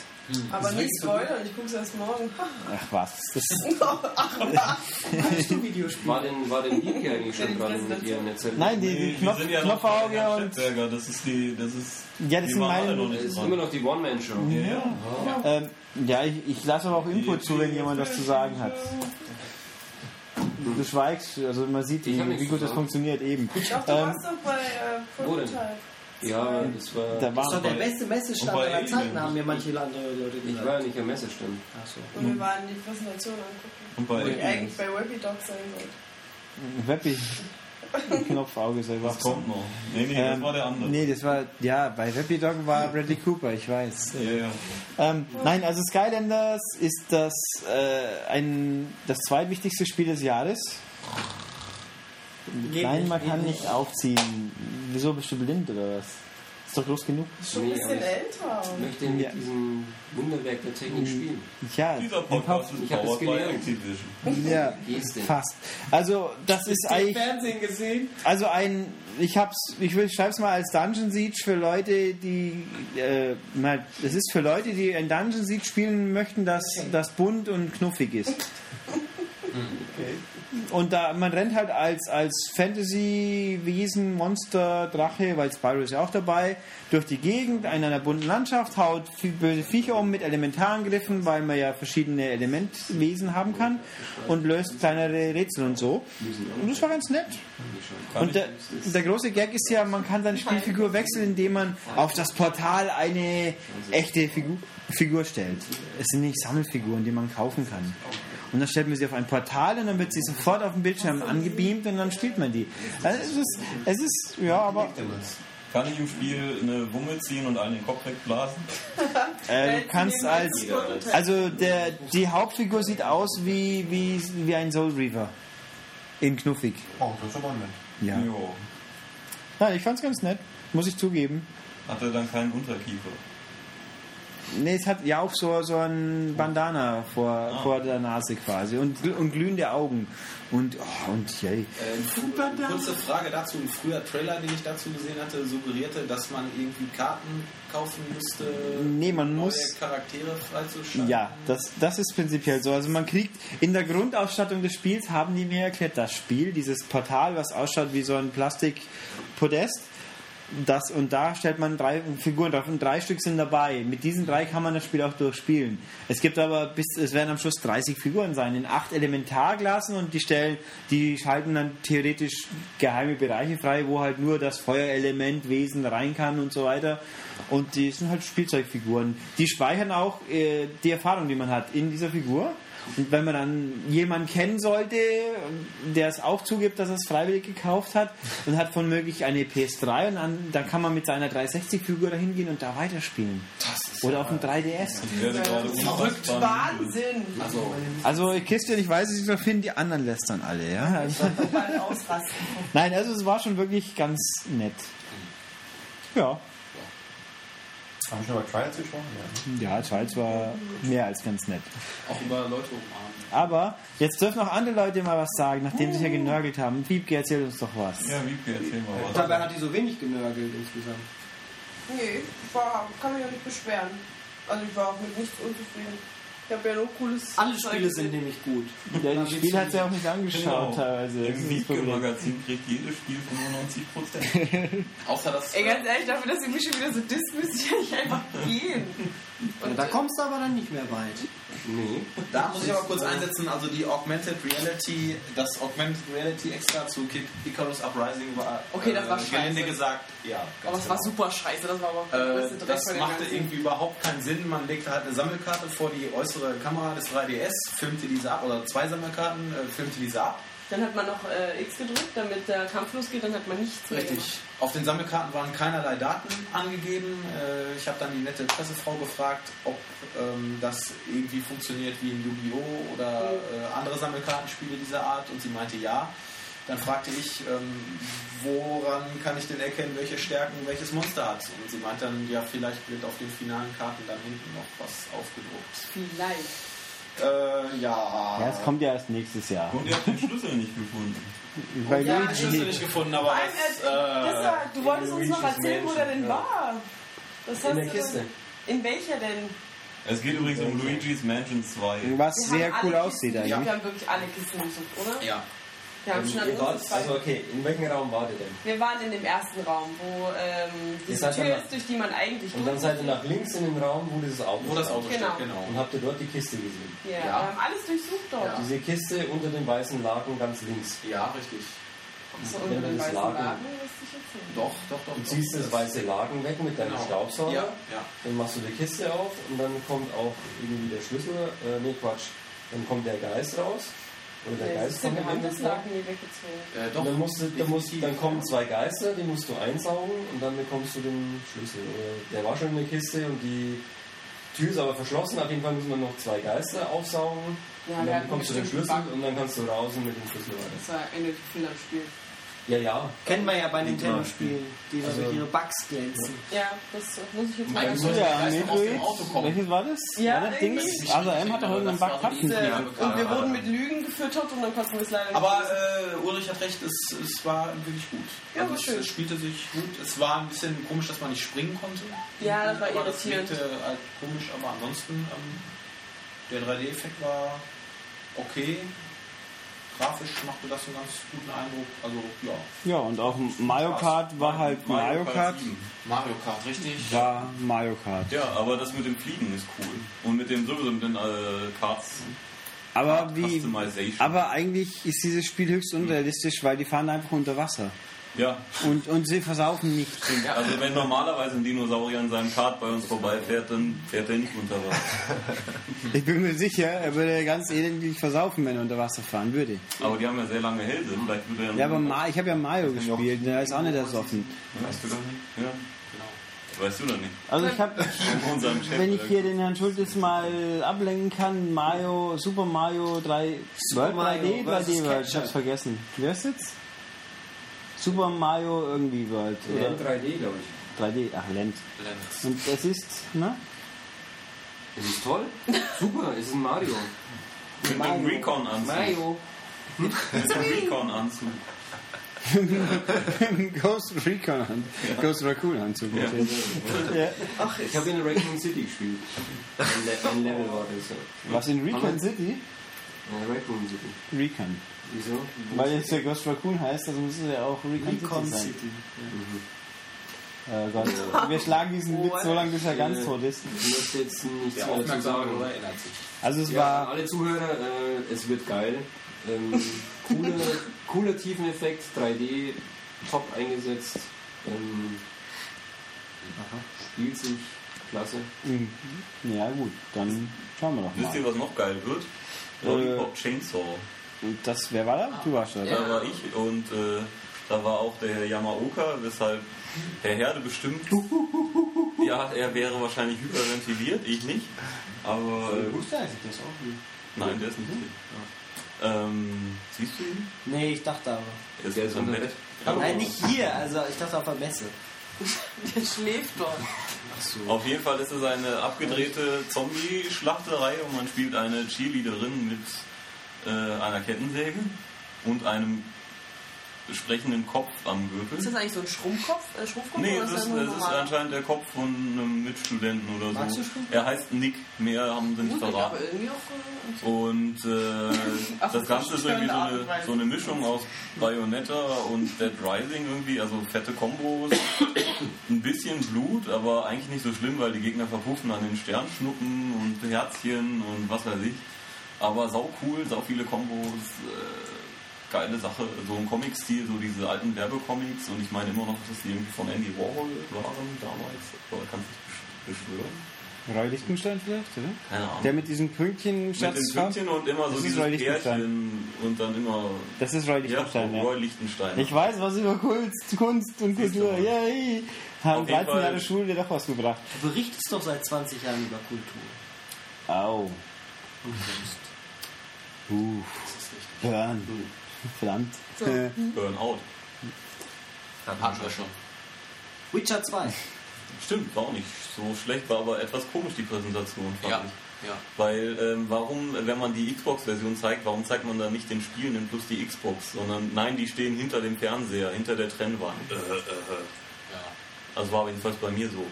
Aber nicht spoilern, ich guck's erst morgen. Ach was. Das, War denn, war denn Niki eigentlich schon dran mit ihren Erzählungen? nein, die, die Knopf, sind ja Knopfauge Herrn und. Das ist die, das ist, Ja, das die sind meine- Das nicht ist dran. immer noch die One-Man-Show. Ja. Ähm, ja, ich, ich lasse aber auch Input zu, wenn jemand was zu sagen hat. Du schweigst, also man sieht, Ich wie, wie gut das funktioniert eben. Ich dachte, du Ähm, warst doch bei äh. Ja, das war. da Das war der beste Messestand aller Zeiten, haben mir manche andere Leute Ich gesagt. war ja nicht am Messestand. Ach so. Und wir waren die Präsentation angucken. Und bei Wo ich eigentlich bei Webby Dog sein wollte. Webby. Knopfauge soll Das kommt noch. Nee, nee, das Ähm, war der andere. Nee, das war, ja, bei Webby Dog war Bradley Cooper, ich weiß. Ja, ja. Ähm, nein, also Skylanders ist das, äh, ein, das zweitwichtigste Spiel des Jahres. Nein, man kann nicht aufziehen. Wieso bist du blind oder was? Ist doch groß genug. Schon ein bisschen aber ich älter. möchte mit Ja. diesem Wunderwerk der Technik spielen. Ja, Dieser im Podcast ist Ich hab es gelernt. Ja, fast. Also, das ist eigentlich. Fernsehen gesehen? Also ein, ich hab's, ich will, schreib's mal als Dungeon Siege für Leute, die, äh, mal, das ist für Leute, die ein Dungeon Siege spielen möchten, das, das bunt und knuffig ist. Und da, man rennt halt als, als Fantasy-Wesen, Monster, Drache, weil Spyro ist ja auch dabei, durch die Gegend in einer bunten Landschaft, haut böse Viecher um mit Elementarangriffen, weil man ja verschiedene Elementwesen haben kann und löst kleinere Rätsel und so. Und das war ganz nett. Und der, der große Gag ist ja, man kann seine Spielfigur wechseln, indem man auf das Portal eine echte Figur, Figur stellt. Es sind nicht Sammelfiguren, die man kaufen kann. Und dann stellt man sie auf ein Portal und dann wird sie sofort auf dem Bildschirm angebeamt und dann spielt man die. Also es ist, es ist ja, aber Kann ich im Spiel eine Wumme ziehen und einen den Kopf wegblasen? äh, du kannst als, also der, die Hauptfigur sieht aus wie, wie, wie ein Soul Reaver. In knuffig. Oh, das ist aber nett. Ja. Jo. ja ich fand's ganz nett, muss ich zugeben. Hat er dann keinen Unterkiefer? Nee, es hat ja auch so, so ein Bandana vor, Ah. vor der Nase quasi und, und glühende Augen. Und, oh, und yay. Äh, kurze Frage dazu. Ein früher Trailer, den ich dazu gesehen hatte, suggerierte, dass man irgendwie Karten kaufen müsste, Nee, man neue muss. Charaktere freizuschalten. Ja, das, das ist prinzipiell so. Also man kriegt in der Grundausstattung des Spiels haben die mir erklärt, das Spiel, dieses Portal, was ausschaut wie so ein Plastikpodest. Das, und da stellt man drei Figuren drauf und drei Stück sind dabei. Mit diesen drei kann man das Spiel auch durchspielen. Es gibt aber bis, es werden am Schluss 30 Figuren sein in acht Elementarklassen und die stellen, die schalten dann theoretisch geheime Bereiche frei, wo halt nur das Feuerelement Wesen rein kann und so weiter. Und die sind halt Spielzeugfiguren. Die speichern auch äh, die Erfahrung, die man hat in dieser Figur. Und wenn man dann jemanden kennen sollte, der es auch zugibt, dass er es freiwillig gekauft hat und hat von möglich eine PS3 und dann, dann kann man mit seiner 360-Figur dahin gehen und da weiterspielen. Oder auf dem 3DS. Ich werde gerade Verrückt, Wahnsinn. Also, Also Christian, ich weiß, es noch finden, die anderen lästern alle. Ja? Also, nein, also es war schon wirklich ganz nett. Ja, Haben wir schon über Trials gesprochen? Ja. ja, Charles war mehr als ganz nett. auch über Leute umarmen. Aber jetzt dürfen auch andere Leute mal was sagen, nachdem sie ja genörgelt haben. Piepke, erzähl uns doch was. Ja, Wiebke, erzähl mal was. Dabei hat die so wenig genörgelt insgesamt. Nee, ich war, kann mich ja nicht beschweren. Also ich war auch mit nichts unzufrieden. Ich habe ja nur cooles. Alle Spiele sind nämlich gut. Ja, das Spiel hat sie auch nicht angeschaut teilweise. Das ist Im. Wiebke-Magazin kriegt jedes Spiel 95 Prozent. Außer das. Ey, ganz ehrlich, dafür, dass ihr mich schon wieder so disst, müsste ich eigentlich einfach gehen. Ja, da kommst du aber dann nicht mehr weit. Nee. Da muss ich aber kurz einsetzen, also die Augmented Reality, das Augmented Reality extra zu Kid Icarus Uprising war, Okay, das war äh, gelinde scheiße. gesagt, ja. Aber es war genau. super scheiße, das war aber Äh, das machte irgendwie überhaupt keinen Sinn. Man legte halt eine Sammelkarte vor die äußere Kamera des 3DS, filmte diese ab, oder zwei Sammelkarten, äh, filmte diese ab. Dann hat man noch äh, X gedrückt, damit der Kampf losgeht, dann hat man nichts mehr Richtig. Auf den Sammelkarten waren keinerlei Daten angegeben. Äh, ich habe dann die nette Pressefrau gefragt, ob ähm, das irgendwie funktioniert wie in Yu-Gi-Oh! oder äh, andere Sammelkartenspiele dieser Art und sie meinte ja. Dann fragte ich, ähm, woran kann ich denn erkennen, welche Stärken welches Monster hat? Und sie meinte dann, ja, vielleicht wird auf den finalen Karten dann hinten noch was aufgedruckt. Vielleicht. Äh, ja. Ja, es kommt ja erst nächstes Jahr. Und ihr habt den Schlüssel nicht gefunden. Weil Ja, Luigi den Schlüssel nicht gefunden, aber Nein, das, äh, das äh, war, du wolltest uns noch erzählen, wo der denn ja. war. Das In der du Kiste. In welcher denn? Es geht übrigens um Luigi's Mansion 2. was Wir sehr cool aussieht eigentlich. Wir haben wirklich alle Kisten gesucht, oder? ja. Wir haben schon an Ihr wart, uns zwei. also okay, in welchem Raum wart ihr denn? Wir waren in dem ersten Raum, wo ähm, seid Tür ist, durch die man eigentlich Und dann seid ihr nach links in den Raum, wo dieses Auto Wo das stand. Auto Genau. steht, genau. Und habt ihr dort die Kiste gesehen? Ja, Ja. wir haben alles durchsucht dort. Diese Kiste unter dem weißen Laken ganz links. Ja, richtig. So, den das weißen Laken- nicht. Doch, doch, doch. Du doch. ziehst das weiße Laken weg mit deinem Genau. Staubsauger. Ja, ja. Dann machst du die Kiste auf und dann kommt auch irgendwie der Schlüssel. Äh, nee, Quatsch. Dann kommt der Geist raus. Oder der Ja, Geist kommt in den. Laken nie weggezogen. Äh, doch, Und dann, musst du, dann, musst, dann kommen zwei Geister, die musst du einsaugen und dann bekommst du den Schlüssel. Oder der war schon in der Kiste und die Tür ist aber verschlossen. Auf jeden Fall müssen wir noch zwei Geister aufsaugen. Ja, und dann bekommst du den Schlüssel und dann kannst du raus und mit dem Schlüssel weiter. Das war Ende viel am Spiel. Ja, ja. Kennen wir ja bei Nintendo-Spielen, die Also- durch ihre Bugs glänzen. Ja, das muss ich jetzt mal sollst- Ja, kommen. Welches war das? Ja, war das Ding? Also M hat doch irgendeinen Bug gehabt. Ja, und wir ja. wurden mit Lügen gefüttert und dann konnten wir es leider nicht Aber äh, Ulrich hat recht, es, es war wirklich gut. Ja, also war es, schön. es spielte sich gut. Es war ein bisschen komisch, dass man nicht springen konnte. Ja, das war aber das irritierend. wirkte halt komisch, aber ansonsten ähm, der 3D-Effekt war okay. Grafisch machte das einen ganz guten Eindruck. Also ja, Ja, und auch Mario Kart war halt Mario Kart. 7. Mario Kart, richtig. War Mario Kart. Ja, aber das mit dem Fliegen ist cool. Und mit dem sowieso mit den äh, Karts. Aber wie. Aber eigentlich ist dieses Spiel höchst unrealistisch, weil die fahren einfach unter Wasser. Ja, Und, und sie versaufen nicht. also wenn normalerweise ein Dinosaurier an seinem Kart bei uns vorbeifährt, dann fährt er nicht unter Wasser. Ich bin mir sicher, er würde ganz elendig versaufen, wenn er unter Wasser fahren würde. Aber die haben ja sehr lange Hälse. Vielleicht würde er Ja, aber Ma ich habe ja Mario gespielt, der ist auch nicht ersoffen. Weißt du doch nicht? Ja. Weißt du doch nicht. Also ich habe, wenn ich hier den Herrn Schultes mal ablenken kann, Mario, Super Mario 3, World Mario 3D, 3D versus World, ich hab's vergessen. Wie heißt jetzt? Super Mario irgendwie World. Oder Land 3D, glaube ich. 3D, ach Land. Und es ist, ne? Das ist toll. Super, es ist ein Mario. Mit einem Recon-Anzug. Mario. Mit einem Recon-Anzug. Ghost Recon Hand. Ghost Raccoon Anzug. Ja. Ja. Ich habe in Raccoon City gespielt. Ein, Le ein Level war das. ja. Was in Recon City? Ja, Raccoon City. Recon. Wieso? Weil jetzt der Ghost Raccoon heißt, also muss es ja auch Recon, Recon City sein. City. Oh Gott. Wir schlagen diesen Witz so lange, bis er ganz tot ist. Ich möchte jetzt mehr dazu aufmerksame sagen. Hörer erinnert sich. Also es Ja, war alle Zuhörer, äh, es wird geil. Ähm, cooler, cooler Tiefeneffekt, 3D, top eingesetzt. Ähm, spielt sich klasse. Mhm. Ja gut, dann schauen wir doch Wisst ihr, mal. was noch geil wird? Lollipop Chainsaw. Und das, wer war da? Du warst da. oder? Da war ich und äh, da war auch der Herr Yamaoka, weshalb Herr Herde bestimmt, ja, er wäre wahrscheinlich hyperventiliert, ich nicht. Aber äh, Wusste eigentlich das auch nicht. nein, der ist nicht hier. Ähm, siehst du ihn? Nee, ich dachte aber. Er ist, Der ist am Bett. Nein, nicht hier, also ich dachte auf der Messe. Der schläft dort. Auf jeden Fall ist es eine abgedrehte Zombie-Schlachterei und man spielt eine Cheerleaderin mit äh, einer Kettensäge und einem sprechenden Kopf am Ist Gürtel. das eigentlich so ein Schrumpfkopf? Äh, Schrumpfkopf Nee, es ist ist, das ist anscheinend der Kopf von einem Mitstudenten oder Magst so. Er heißt Nick, mehr haben sie nicht verraten. Und äh, Ach, das Ganze ist irgendwie so eine, so eine Mischung aus Bayonetta und Dead Rising irgendwie, also fette Kombos, ein bisschen Blut, aber eigentlich nicht so schlimm, weil die Gegner verpuffen an den Sternschnuppen und Herzchen und was weiß ich. Aber sau cool, sau viele Kombos, äh, geile Sache, so im Comic-Stil, so diese alten Werbecomics und ich meine immer noch, dass die irgendwie von Andy Warhol waren damals, aber kannst du nicht beschwören? Roy Lichtenstein vielleicht, oder? Keine Ahnung. Der mit diesem Pünktchen Mit den Pünktchen und immer so Das ist dieses Roy Lichtenstein. Pärchen und dann immer Das ist Roy Lichtenstein, ja. Roy Lichtenstein. Ich weiß was über Kunst, Kunst und Kultur. Yay! Haben Auf jeden 13 Fall- Jahre Schule doch was gebracht. Du berichtest doch seit 20 Jahren über Kultur. Au. Uh. Burn. Verdammt. So. Burnout. Hatten wir schon. Witcher 2. Stimmt, war auch nicht so schlecht, war aber etwas komisch die Präsentation. Fand Ja, ich. ja. Weil ähm, warum, wenn man die Xbox-Version zeigt, warum zeigt man da nicht den Spielenden plus die Xbox, sondern nein, die stehen hinter dem Fernseher, hinter der Trennwand. Äh, äh, äh. Ja. Also war jedenfalls bei mir so.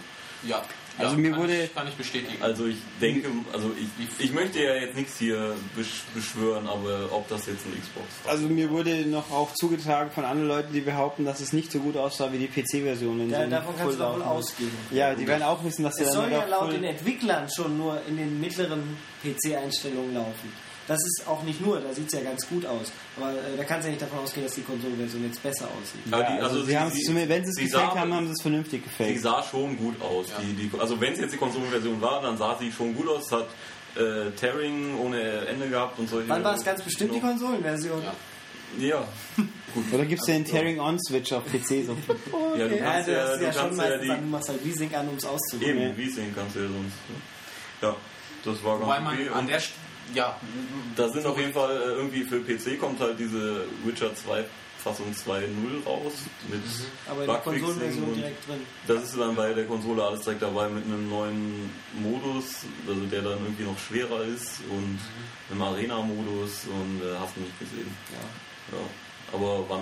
ja. Also ja, mir kann wurde- Ich, kann ich bestätigen. Also ich denke, also ich, ich möchte ja jetzt nichts hier besch beschwören, aber ob das jetzt ein Xbox war. Also mir wurde noch auch zugetragen von anderen Leuten, die behaupten, dass es nicht so gut aussah wie die PC-Version. Ja, sie davon kannst du doch wohl ausgehen. Ja, die werden auch wissen, dass sie Es dann soll ja laut den Entwicklern schon nur in den mittleren PC-Einstellungen laufen. Das ist auch nicht nur, da sieht es ja ganz gut aus. Aber äh, da kannst du ja nicht davon ausgehen, dass die Konsolenversion jetzt besser aussieht. Ja, die- also, also sie sie- es sie- wenn sie es sie gefaked haben, haben sie es vernünftig Die gefaked. sah schon gut aus. Die, die, also wenn es jetzt die Konsolenversion war, dann sah sie schon gut aus. Hat äh, Tearing ohne Ende gehabt und solche. Wann war es ganz bestimmt die Konsolenversion? Ja. Ja. Oder gibt es den Tearing-On-Switch auf PC? So. ja, du Ja, kannst das ja, ist du ja schon kannst ja meistens, dann, du die. machst halt V-Sync an, um es auszuprobieren. Eben, wie sehen kannst du ja sonst. Ja, das war Wobei ganz man okay. an der St ja, da sind auf jeden Fall äh, irgendwie für PC kommt halt diese Witcher 2 Fassung 2.0 raus mit Aber in der Bugfixing Konsolenversion und direkt drin. Das ist dann bei der Konsole alles direkt dabei mit einem neuen Modus, also der dann irgendwie noch schwerer ist und einem Arena-Modus und äh, hast du nicht gesehen. Ja. Ja. Aber wann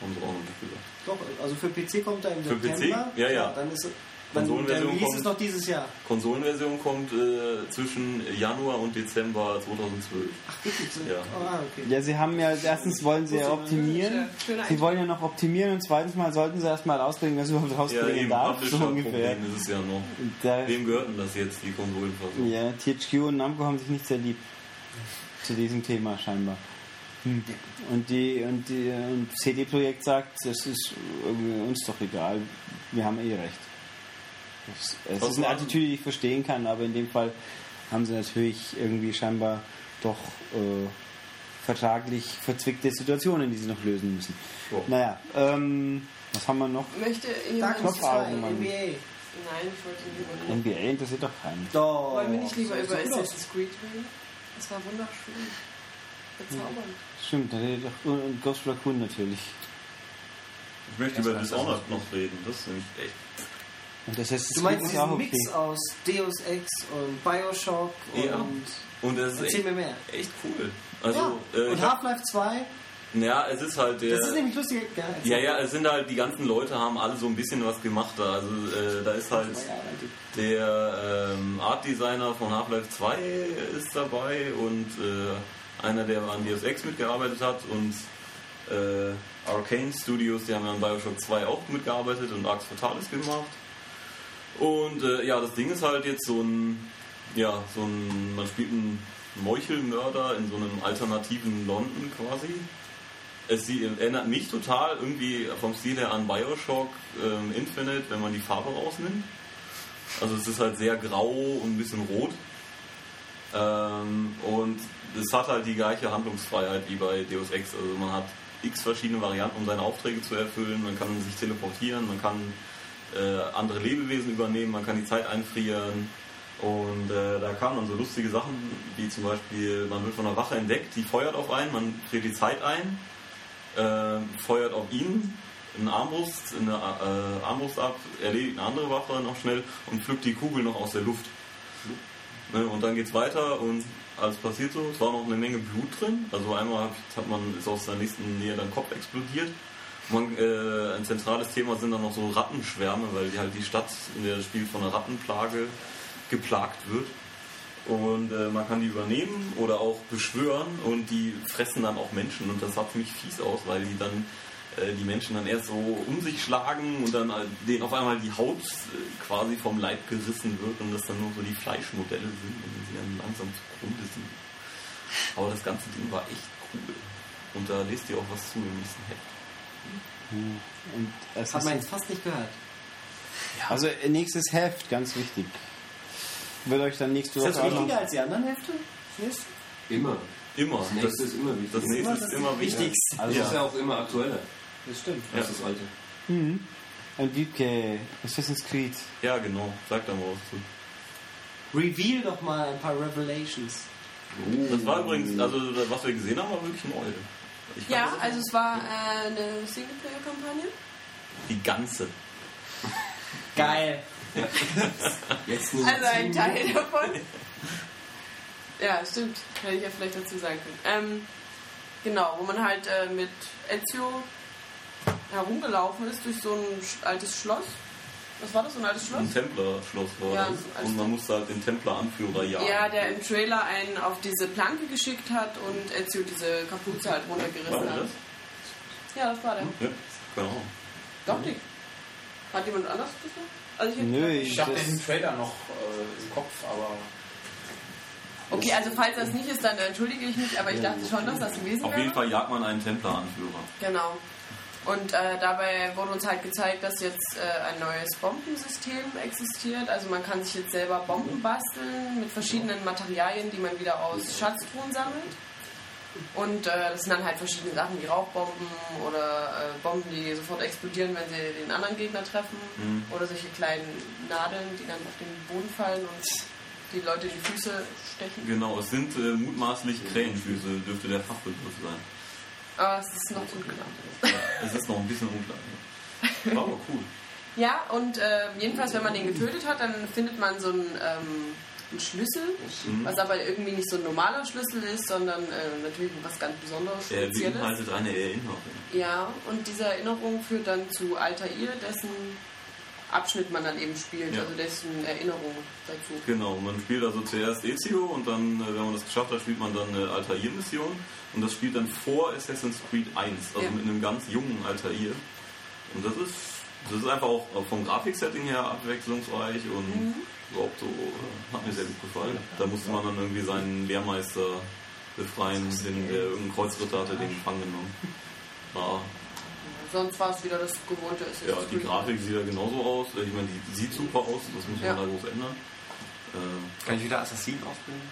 haben sie auch noch nicht gesagt. Doch, also für PC kommt er im Für PC? September. Ja, ja. Dann ist dann, Konsolenversion Release kommt- ist noch dieses Jahr. Konsolenversion kommt äh, zwischen Januar und Dezember 2012. Ach, wirklich? Ja. Oh, ah, okay. Ja, sie haben ja, erstens wollen sie ja optimieren. Sie wollen ja noch optimieren und zweitens mal sollten sie erstmal rausbringen, was überhaupt Ja, rausbringen eben, darf, so ungefähr. Publisher-Problem ist es ja noch. Da, Wem gehört denn das jetzt, die Konsolenversion? ja, THQ und Namco haben sich nicht sehr lieb zu diesem Thema scheinbar. Hm. Und die und die und CD Projekt sagt, es ist irgendwie uns doch egal, wir haben eh recht. Es, es ist eine Attitüde, die ich verstehen kann, aber in dem Fall haben sie natürlich irgendwie scheinbar doch äh, vertraglich verzwickte Situationen, die sie noch lösen müssen. Ja. Naja, ähm, was haben wir noch? Möchte jemand. Knopf- Knopf Knopfaugen, Mann. NBA. Nein, ich wollte lieber. NBA interessiert doch keinen. Doch. Wollen wir nicht lieber So über. Assassin's Creed reden? Das war wunderschön. Bezaubernd. Stimmt, da redet doch und Ghost Raccoon natürlich. Ich möchte über Dishonored noch reden, das ist nämlich echt Und das heißt, Du meinst diesen Mix aus Deus Ex und Bioshock Ja. und Und das ist erzähl echt, mir mehr. echt cool. Also, ja. äh, und Half-Life 2, ja, es ist halt der. das ist nämlich lustig. Ja. Ja, ja, es sind halt, die ganzen Leute haben alle so ein bisschen was gemacht da. Also äh, da ist halt der ähm, Art Designer von Half-Life 2 ist dabei und äh, einer, der an Deus Ex mitgearbeitet hat und äh, Arcane Studios, die haben ja an Bioshock 2 auch mitgearbeitet und Arx Fatalis gemacht. Und äh, ja, das Ding ist halt jetzt so ein, ja, so ein, man spielt einen Meuchelmörder in so einem alternativen London quasi. Es sie- erinnert mich total irgendwie vom Stil her an Bioshock ähm, Infinite, wenn man die Farbe rausnimmt. Also es ist halt sehr grau und ein bisschen rot. Ähm, und es hat halt die gleiche Handlungsfreiheit wie bei Deus Ex. Also man hat x verschiedene Varianten, um seine Aufträge zu erfüllen. Man kann sich teleportieren, man kann äh, andere Lebewesen übernehmen, man kann die Zeit einfrieren. Und äh, da kamen dann so lustige Sachen, wie zum Beispiel, man wird von einer Wache entdeckt, die feuert auf einen, man friert die Zeit ein, äh, feuert auf ihn, eine Armbrust, eine äh, Armbrust ab, erledigt eine andere Wache noch schnell und pflückt die Kugel noch aus der Luft. Ne, und dann geht's weiter und alles passiert so. Es war noch eine Menge Blut drin. Also einmal hat man ist aus der nächsten Nähe dann Kopf explodiert. Man, äh, ein zentrales Thema sind dann noch so Rattenschwärme, weil die halt die Stadt in der Spiel von einer Rattenplage geplagt wird. Und äh, man kann die übernehmen oder auch beschwören und die fressen dann auch Menschen und das sah ziemlich fies aus, weil die dann äh, die Menschen dann erst so um sich schlagen und dann äh, denen auf einmal die Haut äh, quasi vom Leib gerissen wird und das dann nur so die Fleischmodelle sind und sie dann langsam zugrunde sind. Aber das ganze Ding war echt cool. Und da lest ihr auch was zu im nächsten Heft. Und es Hat ist, man jetzt fast nicht gehört. also nächstes Heft, ganz wichtig. Wird euch dann nächste Ist Woche das auch wichtiger als die anderen Hefte? Immer. Immer. Das nächste ist immer wichtig. das nächste Immer ist das immer wichtig. Wichtigste. Das ist ja auch immer aktueller Das stimmt. als das alte. Mhm. Und Wiebke, Assassin's Creed. Ja, genau. Sag da mal was zu. Reveal doch mal ein paar Revelations. Das war übrigens, also was wir gesehen haben, war wirklich neu. Ich Ja, also es war äh, eine Singleplayer-Kampagne. die ganze. Geil. Jetzt nur Also ein Teil davon. Ja, stimmt. Hätte ich ja vielleicht dazu sagen können. Ähm, genau, wo man halt äh, mit Ezio herumgelaufen ist durch so ein altes Schloss. Was war das, so ein altes Schloss? Ein Templerschloss war Ja, das. Und man musste halt den Templer-Anführer jagen. Ja, der im Trailer einen auf diese Planke geschickt hat und Ezio diese Kapuze halt War runtergerissen der hat. das? Ja, das war der. Ja, genau. Doch nicht. Hat jemand anders das noch? Also ich Nö, Ich habe das- den Trailer noch äh, im Kopf, aber Okay, also falls das nicht ist, dann entschuldige ich mich, aber ich dachte schon, dass das gewesen Auf wäre. jeden Fall jagt man einen Templer-Anführer. Genau. Und äh, dabei wurde uns halt gezeigt, dass jetzt äh, ein neues Bombensystem existiert. Also man kann sich jetzt selber Bomben basteln mit verschiedenen Materialien, die man wieder aus Schatztruhen sammelt. Und äh, das sind dann halt verschiedene Sachen wie Rauchbomben oder äh, Bomben, die sofort explodieren, wenn sie den anderen Gegner treffen. Mhm. Oder solche kleinen Nadeln, die dann auf den Boden fallen und die Leute in die Füße stechen. Genau, es sind äh, mutmaßlich Krähenfüße, dürfte der Fachbegriff sein. Aber es ist noch unklar. Ja, es ist noch ein bisschen unklar. ja. War aber cool. Ja, und äh, jedenfalls, wenn man den getötet hat, dann findet man so einen, ähm, einen Schlüssel, Mhm. was aber irgendwie nicht so ein normaler Schlüssel ist, sondern äh, natürlich was ganz Besonderes, Er beinhaltet eine Erinnerung. Ja, und diese Erinnerung führt dann zu Altair, dessen Abschnitt man dann eben spielt, Ja. also dessen Erinnerung dazu. Genau, man spielt also zuerst Ezio und dann, äh, wenn man das geschafft hat, spielt man dann eine Altair-Mission und das spielt dann vor Assassin's Creed 1, also Ja. mit einem ganz jungen Altair. Und das ist, das ist einfach auch vom Grafiksetting her abwechslungsreich und Mhm. überhaupt so, äh, hat mir sehr gut gefallen. Da musste man dann irgendwie seinen Lehrmeister befreien, den, der irgendeinen Kreuzritter hatte, den gefangen genommen. Ja, Sonst war es wieder das gewohnte ja, Assassin's die. Grafik sieht ja genauso aus. Ich meine, die sieht super aus, das muss man Ja. da groß ändern. Äh, Kann ich wieder Assassinen ausbilden?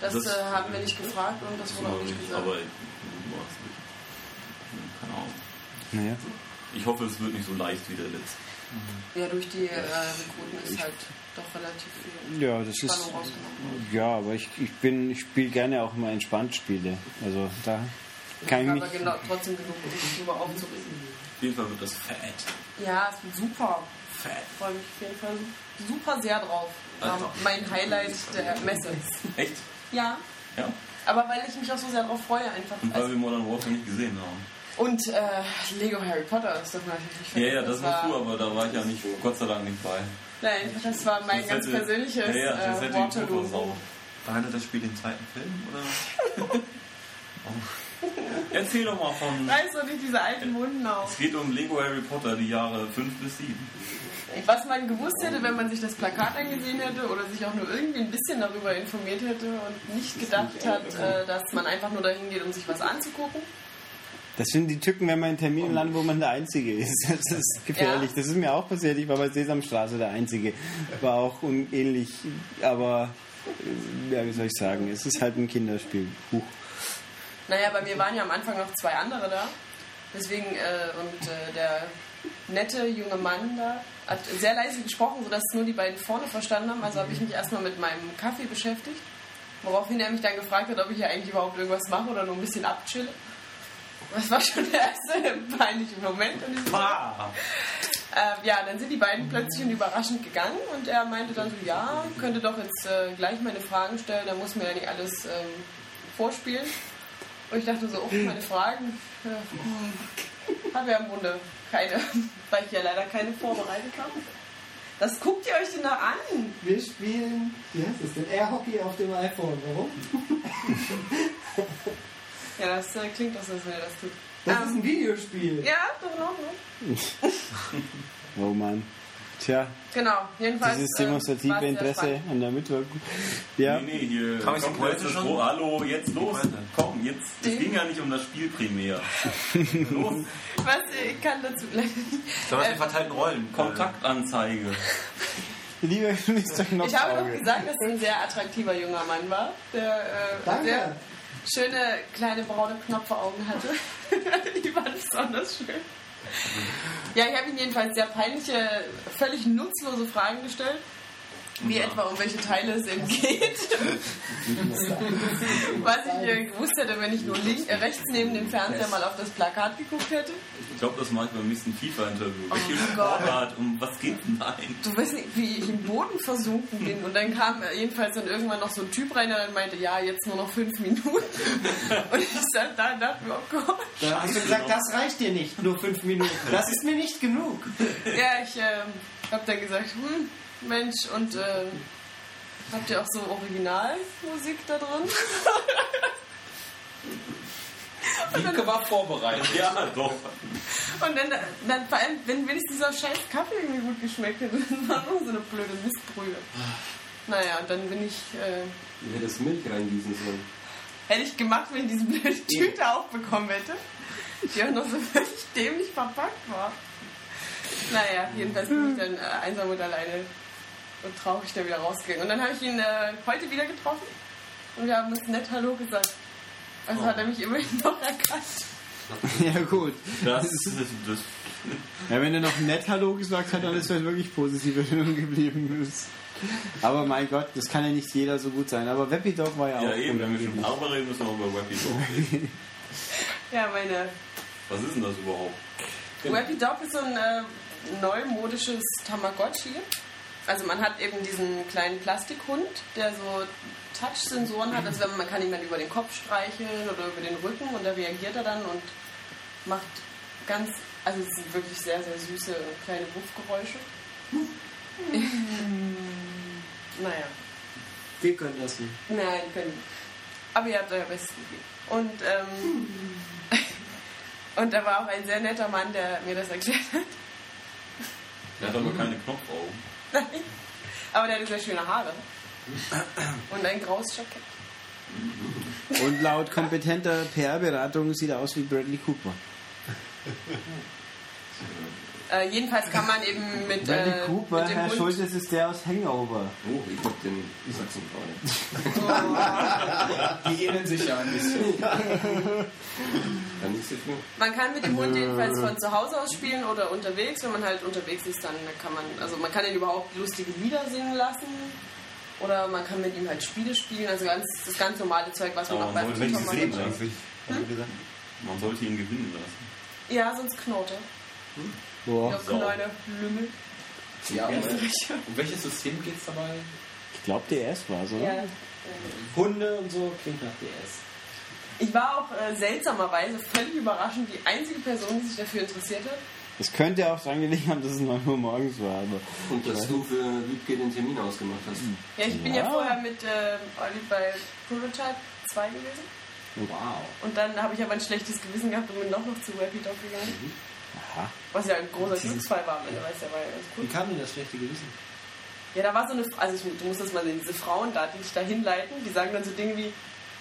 Das, das- äh, haben wir nicht gefragt und das wurde auch nicht gesagt. aber ich weiß nicht. Keine Ahnung. Naja. Ich hoffe, es wird nicht so leicht wie der letzte. Ja, durch die äh, Rekruten ist halt doch relativ viel Ja, das ist. Spannung rausgenommen. Ja, aber ich, ich bin, ich spiele gerne auch immer entspannt Spiele. Also da kann ich aber genau, trotzdem genug, um sich drüber aufzuregen. Auf jeden Fall wird das fett. Ja, es wird super Ich freue mich auf jeden Fall super sehr drauf. War Alter. mein Highlight der Messe. Echt? Ja, Ja. aber weil ich mich auch so sehr drauf freue einfach. Und weil Also, wir Modern Warfare nicht gesehen haben. und äh, Lego Harry Potter ist doch natürlich nicht Ja, ja, das du, war, aber da war ich ja nicht, Gott sei Dank nicht bei. Nein, das war mein Das ganz hätte- persönliches ja, ja, das äh, hätte Waterloo. Behandelt das Spiel den zweiten Film oder? Erzähl doch mal von. Reiß doch nicht diese alten Wunden auf. Es geht um Lego Harry Potter, die Jahre 5 bis 7. Was man gewusst hätte, wenn man sich das Plakat angesehen hätte oder sich auch nur irgendwie ein bisschen darüber informiert hätte und nicht gedacht hat, äh, dass man einfach nur dahin geht, um sich was anzugucken. Das sind die Tücken, wenn man in Terminen landet, wo man der Einzige ist. Das ist gefährlich. Ja. Das ist mir auch passiert. Ich war bei Sesamstraße der Einzige. War auch unähnlich, aber äh, ja, wie soll ich sagen? Es ist halt ein Kinderspiel. Huch. Naja, bei mir waren ja am Anfang noch zwei andere da. Deswegen, äh, und äh, der nette junge Mann da hat sehr leise gesprochen, sodass nur die beiden vorne verstanden haben. Also habe ich mich erstmal mit meinem Kaffee beschäftigt. Woraufhin er mich dann gefragt hat, ob ich hier eigentlich überhaupt irgendwas mache oder nur ein bisschen abchille. Das war schon der erste peinliche Moment in diesem äh, ja, dann sind die beiden plötzlich und überraschend gegangen und er meinte dann so, ja, könnte doch jetzt äh, gleich meine Fragen stellen, da muss mir ja nicht alles ähm, vorspielen. Und ich dachte so, oh, meine Fragen, ja, hm, ja im Grunde keine, weil ich ja leider keine vorbereitet habe. Das guckt ihr euch denn da an? Wir spielen, wie heißt das denn? Air Hockey auf dem iPhone. Warum? Ja, das äh, klingt doch so, als wenn er das tut. Das Ähm, ist ein Videospiel. Ja, doch, in Ordnung. Oh Mann. Tja, Genau, jedenfalls. dieses ähm, demonstrative sehr Interesse an der Mitwirkung. Ja, Nee, nee, hier. Kann ich komm, Preise jetzt schon? wo- Hallo, jetzt los. Komm, jetzt. Es ging ja nicht um das Spiel primär. los. Was, ich kann dazu leider nicht. Sondern Äh, die verteilten Rollen. Kontaktanzeige. lieber Mr. Ich habe doch gesagt, dass er ein sehr attraktiver junger Mann war, der äh, Danke. sehr schöne kleine braune Knopfaugen hatte. Die waren besonders schön. Ja, ich habe ihm jedenfalls sehr peinliche, völlig nutzlose Fragen gestellt. Wie etwa um welche Teile es eben geht. Was ich äh, gewusst hätte, wenn ich nur link, äh, rechts neben dem Fernseher mal auf das Plakat geguckt hätte. Ich glaube, das mache ich beim nächsten FIFA-Interview. Oh Gott. Sportart? Um was geht denn da eigentlich? Du weißt nicht, wie ich im Boden versunken bin. Und dann kam äh, jedenfalls dann irgendwann noch so ein Typ rein, der meinte, ja, jetzt nur noch fünf Minuten. Und ich saß da und dachte mir, oh Gott. Da hast du gesagt, das reicht dir nicht, nur fünf Minuten. Das ist mir nicht genug. Ja, ich ähm, habe dann gesagt, hm, Mensch, und äh, habt ihr auch so Originalmusik da drin? Wiebke war vorbereitet. Ja, doch. Und dann, dann vor allem, wenn wenigstens dieser scheiß Kaffee irgendwie gut geschmeckt hätte, dann war nur so eine blöde Mistbrühe. Naja, und dann bin ich, äh, Du hättest Milch reingießen sollen. hätte ich gemacht, wenn ich diese blöde Tüte aufbekommen hätte, die auch noch so völlig dämlich verpackt war. Naja, jedenfalls bin ich dann äh, einsam und alleine und traurig da wieder rausgegangen. Und dann habe ich ihn äh, heute wieder getroffen und wir haben uns nett Hallo gesagt. Also hat er mich immerhin noch erkannt. Ja gut. Das ist das. Ja, wenn er noch nett Hallo gesagt hat, dann ist das wirklich positiv geblieben. ist. Aber mein Gott, das kann ja nicht jeder so gut sein. Aber Weppy Dog war ja, Ja, auch eben, gut wenn wir schon darüber reden, müssen wir auch über Wappy Dog reden. Ja, meine Was ist denn das überhaupt? Wappy Dog ist so ein äh, neumodisches Tamagotchi. Also man hat eben diesen kleinen Plastikhund, der so Touch-Sensoren hat. Also wenn man, kann ihn dann über den Kopf streicheln oder über den Rücken und da reagiert er dann und macht ganz, also es sind wirklich sehr, sehr süße kleine Wuffgeräusche. naja, Wir können das nicht. nein, können nicht. Aber ihr habt euer Bestes gegeben. Und, ähm, und da war auch ein sehr netter Mann, der mir das erklärt hat. Der hat aber keine Knopfaugen. Nein. Aber der hatte sehr schöne Haare. Und ein graues Jackett. Und laut kompetenter PR-Beratung sieht er aus wie Bradley Cooper. Äh, jedenfalls kann man eben mit, Bradley äh, Cooper, mit dem Herr Hund... Schultes, ist der aus Hangover. Oh, ich hab den Saxophon. Die ähneln sich ja ein bisschen. Kann nicht so viel. Man kann mit dem Hund jedenfalls von zu Hause aus spielen oder unterwegs. Wenn man halt unterwegs ist, dann kann man... Also man kann ihn überhaupt lustige Lieder singen lassen. Oder man kann mit ihm halt Spiele spielen. Also ganz, das ganz normale Zeug, was man Aber auch Tamagotchi- nicht sehen lassen. Man sollte ihn gewinnen lassen. Ja, sonst knurrt er. Boah. Ja, Sau. kleine Lümmel. Ja, und, um welches System geht es dabei? Ich glaube, DS war so. Ja. Hunde und so klingt nach DS. Ich war auch äh, seltsamerweise völlig überraschend die einzige Person, die sich dafür interessiert hat. Es könnte auch dran gelegen haben, dass es 9 Uhr morgens war. Aber Und dass du für Wiebke den Termin ausgemacht hast. Ja, ich bin ja Ja. vorher mit äh, Olli bei Prototype 2 gewesen. Wow. Und dann habe ich aber ein schlechtes Gewissen gehabt und bin doch noch zu Wappy Dog gegangen. Aha. Was ja ein großer Glücksfall war der war ja ganz Wie kam denn das schlechte Gewissen? Ja, da war so eine, also ich, du musst das mal sehen, diese Frauen da, die dich da hinleiten, die sagen dann so Dinge wie,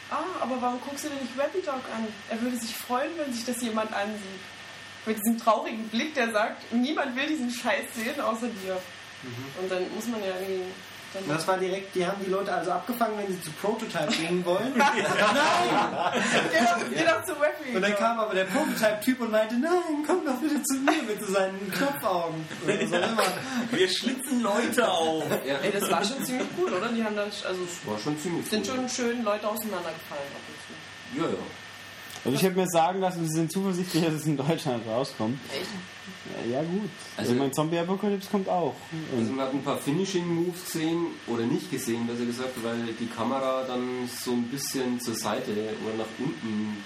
ah, aber warum guckst du denn nicht Wappy Dog an? Er würde sich freuen, wenn sich das jemand ansieht. Mit diesem traurigen Blick, der sagt, niemand will diesen Scheiß sehen außer dir. Und dann muss man ja irgendwie... Und das war direkt, die haben die Leute also abgefangen, wenn sie zu Prototype gehen wollen. geh, doch, geh doch zu Wappy Und dann kam aber der Prototype-Typ und meinte, nein, komm doch bitte zu mir mit so seinen Knopfaugen. Immer. Wir schlitzen Leute auf. Ja, Ey, das war schon ziemlich gut, oder? Die haben dann, also war schon ziemlich sind cool. schon schön Leute auseinandergefallen ab und zu. Ja, ja. Also ich hätte mir sagen lassen, sie sind zuversichtlich, dass es in Deutschland rauskommt. Echt? Ja, gut. Also, Also- mein Zombie Apocalypse kommt auch. Also man hat ein paar Finishing-Moves gesehen, oder nicht gesehen, besser gesagt, weil die Kamera dann so ein bisschen zur Seite oder nach unten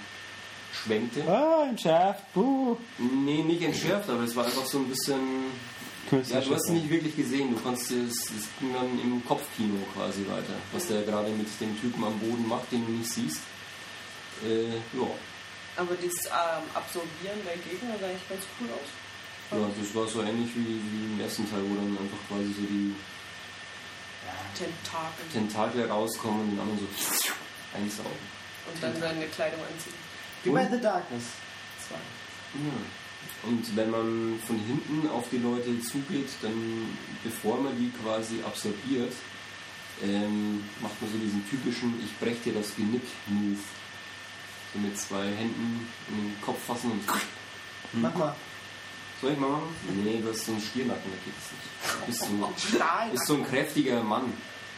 schwenkte. ah, entschärft. Buh. Nee, nicht entschärft, aber es war einfach so ein bisschen... Ja, du hast es nicht wirklich gesehen. Du konntest es, es ging dann im Kopfkino quasi weiter, was der gerade mit dem Typen am Boden macht, den du nicht siehst. Äh, ja. Aber dieses ähm, Absorbieren der Gegner sah eigentlich ganz cool aus. Ja, das war so ähnlich wie, wie im ersten Teil, wo dann einfach quasi so die Tentakel. Tentakel rauskommen und den anderen so einsaugen. Und dann seine Kleidung anziehen. Wie bei The Darkness. Ja. Und wenn man von hinten auf die Leute zugeht, dann bevor man die quasi absorbiert, ähm, macht man so diesen typischen Ich brech dir das Genick-Move. So mit zwei Händen in den Kopf fassen und. Mach mal. Soll ich mal machen? Nee, du hast so einen Stiernacken, da geht es nicht. Bist so, Stahl. bist so ein kräftiger Mann,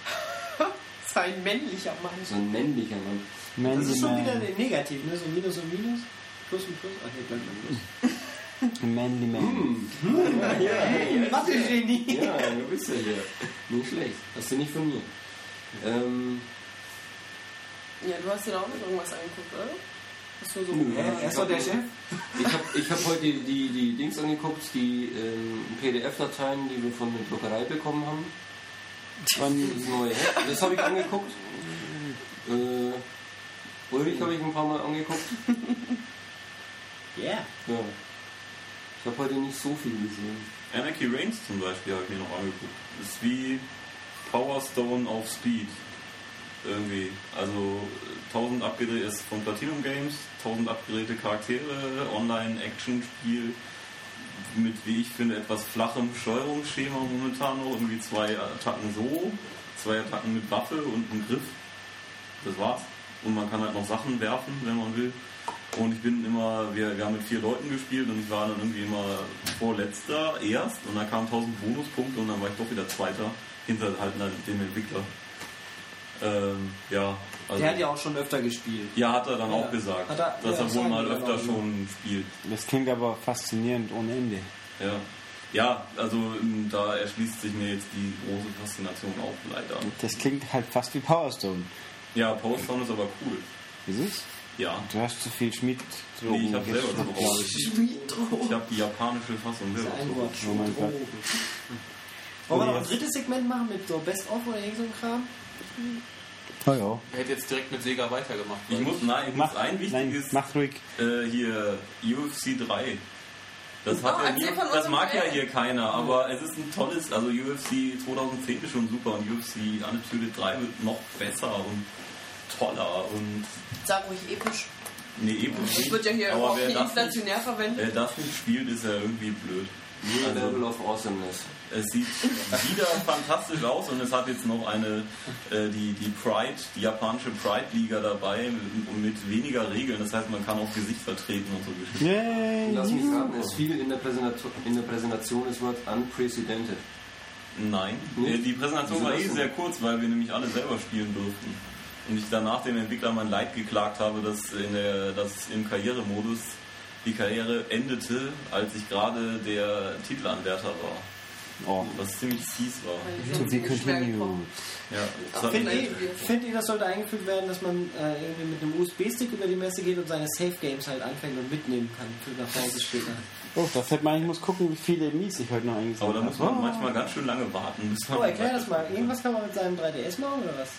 Das war ein männlicher Mann. so ein männlicher Mann. Mandy Das ist schon Man. wieder negativ, ne? So Minus und Minus. Plus und Plus. Ach, hier bleibt man Plus. Mandy Man. Mathe-Genie. Ja, du bist ja hier. Nicht schlecht. Hast du nicht von mir. Ähm, Ja, du hast dir auch nicht irgendwas angeguckt, oder? Hast du so. Nö. Er ist doch der Chef. Ich habe ich hab heute die, die, die Dings angeguckt, die ähm, PDF-Dateien, die wir von der Druckerei bekommen haben. Das neue Heft. Das habe ich angeguckt. Äh, Ulrich habe ich ein paar Mal angeguckt. Yeah. Ja. Ich habe heute nicht so viel gesehen. Anarchy Reigns zum Beispiel habe ich mir noch angeguckt. Das ist wie Power Stone auf Speed. Irgendwie. Also 1000 abgedreht ist von Platinum Games, 1000 abgedrehte Charaktere, Online-Action-Spiel mit, wie ich finde, etwas flachem Steuerungsschema momentan noch. Irgendwie zwei Attacken so, zwei Attacken mit Waffe und einem Griff. Das war's. Und man kann halt noch Sachen werfen, wenn man will. Und ich bin immer, wir, wir haben mit vier Leuten gespielt und ich war dann irgendwie immer vorletzter erst und dann kamen 1000 Bonuspunkte und dann war ich doch wieder Zweiter hinter halt dem Entwickler. Ähm, ja, also, Der hat ja auch schon öfter gespielt. ja, hat er dann Ja. auch gesagt, Hat er- dass ja, er wohl mal öfter schon spielt. das klingt aber faszinierend ohne Ende. Ja. Ja, also ähm, da erschließt sich mir jetzt die große Faszination auch leider. Das klingt halt fast wie Power Stone. Ja, Postdown ist aber cool. Ist es? Ja. Du hast zu viel Schmied. Nee, ich habe selber drauf. glaub ich. Ich habe die japanische Fassung selber Ein drauf. Wort. Oh mein Gott. Wollen wir noch ein drittes Segment machen mit so Best-of oder irgend so ein Kram? Oh ja. Er hätte jetzt direkt mit Sega weitergemacht. Ich muss, nein, ich Mach, muss ein nein, wichtiges mach ruhig. äh, hier UFC 3. Das, hat Oh, ja nie, das mag ja hier keiner, aber es ist ein tolles, also UFC 2010 ist schon super und UFC Undisputed 3 wird noch besser und toller und Sag ruhig episch. nee, eben Das wird ja hier aber auch wer viel das, nicht, inflationär verwendet. wer das nicht spielt, ist ja irgendwie blöd. New Also- Level of Awesomeness. Es sieht wieder fantastisch aus und es hat jetzt noch eine, äh, die, die Pride, die japanische Pride-Liga dabei mit, mit weniger Regeln. Das heißt, man kann auch Gesicht vertreten und so Geschichten. Yay! Lass mich raten, es fiel in der, Präsentation, in der Präsentation das Wort unprecedented. Nein, Nee? Äh, die Präsentation war eh sehr kurz, weil wir nämlich alle selber spielen durften. Und ich danach dem Entwickler mein Leid geklagt habe, dass, in der, dass im Karrieremodus die Karriere endete, als ich gerade der Titelanwärter war. Oh. Was ziemlich fies war. To be continued. Ja, das findet ihr, das sollte eingefügt werden, dass man äh, irgendwie mit einem USB-Stick über die Messe geht und seine Safe-Games halt anfängt und mitnehmen kann für nach Hause später? Oh, da fällt mir ein, ich muss gucken, wie viele Mies ich heute noch eingesammelt aber da habe. muss man manchmal ganz schön lange warten, bis man. Oh, erklär das mal. Irgendwas kann man mit seinem 3DS machen oder was?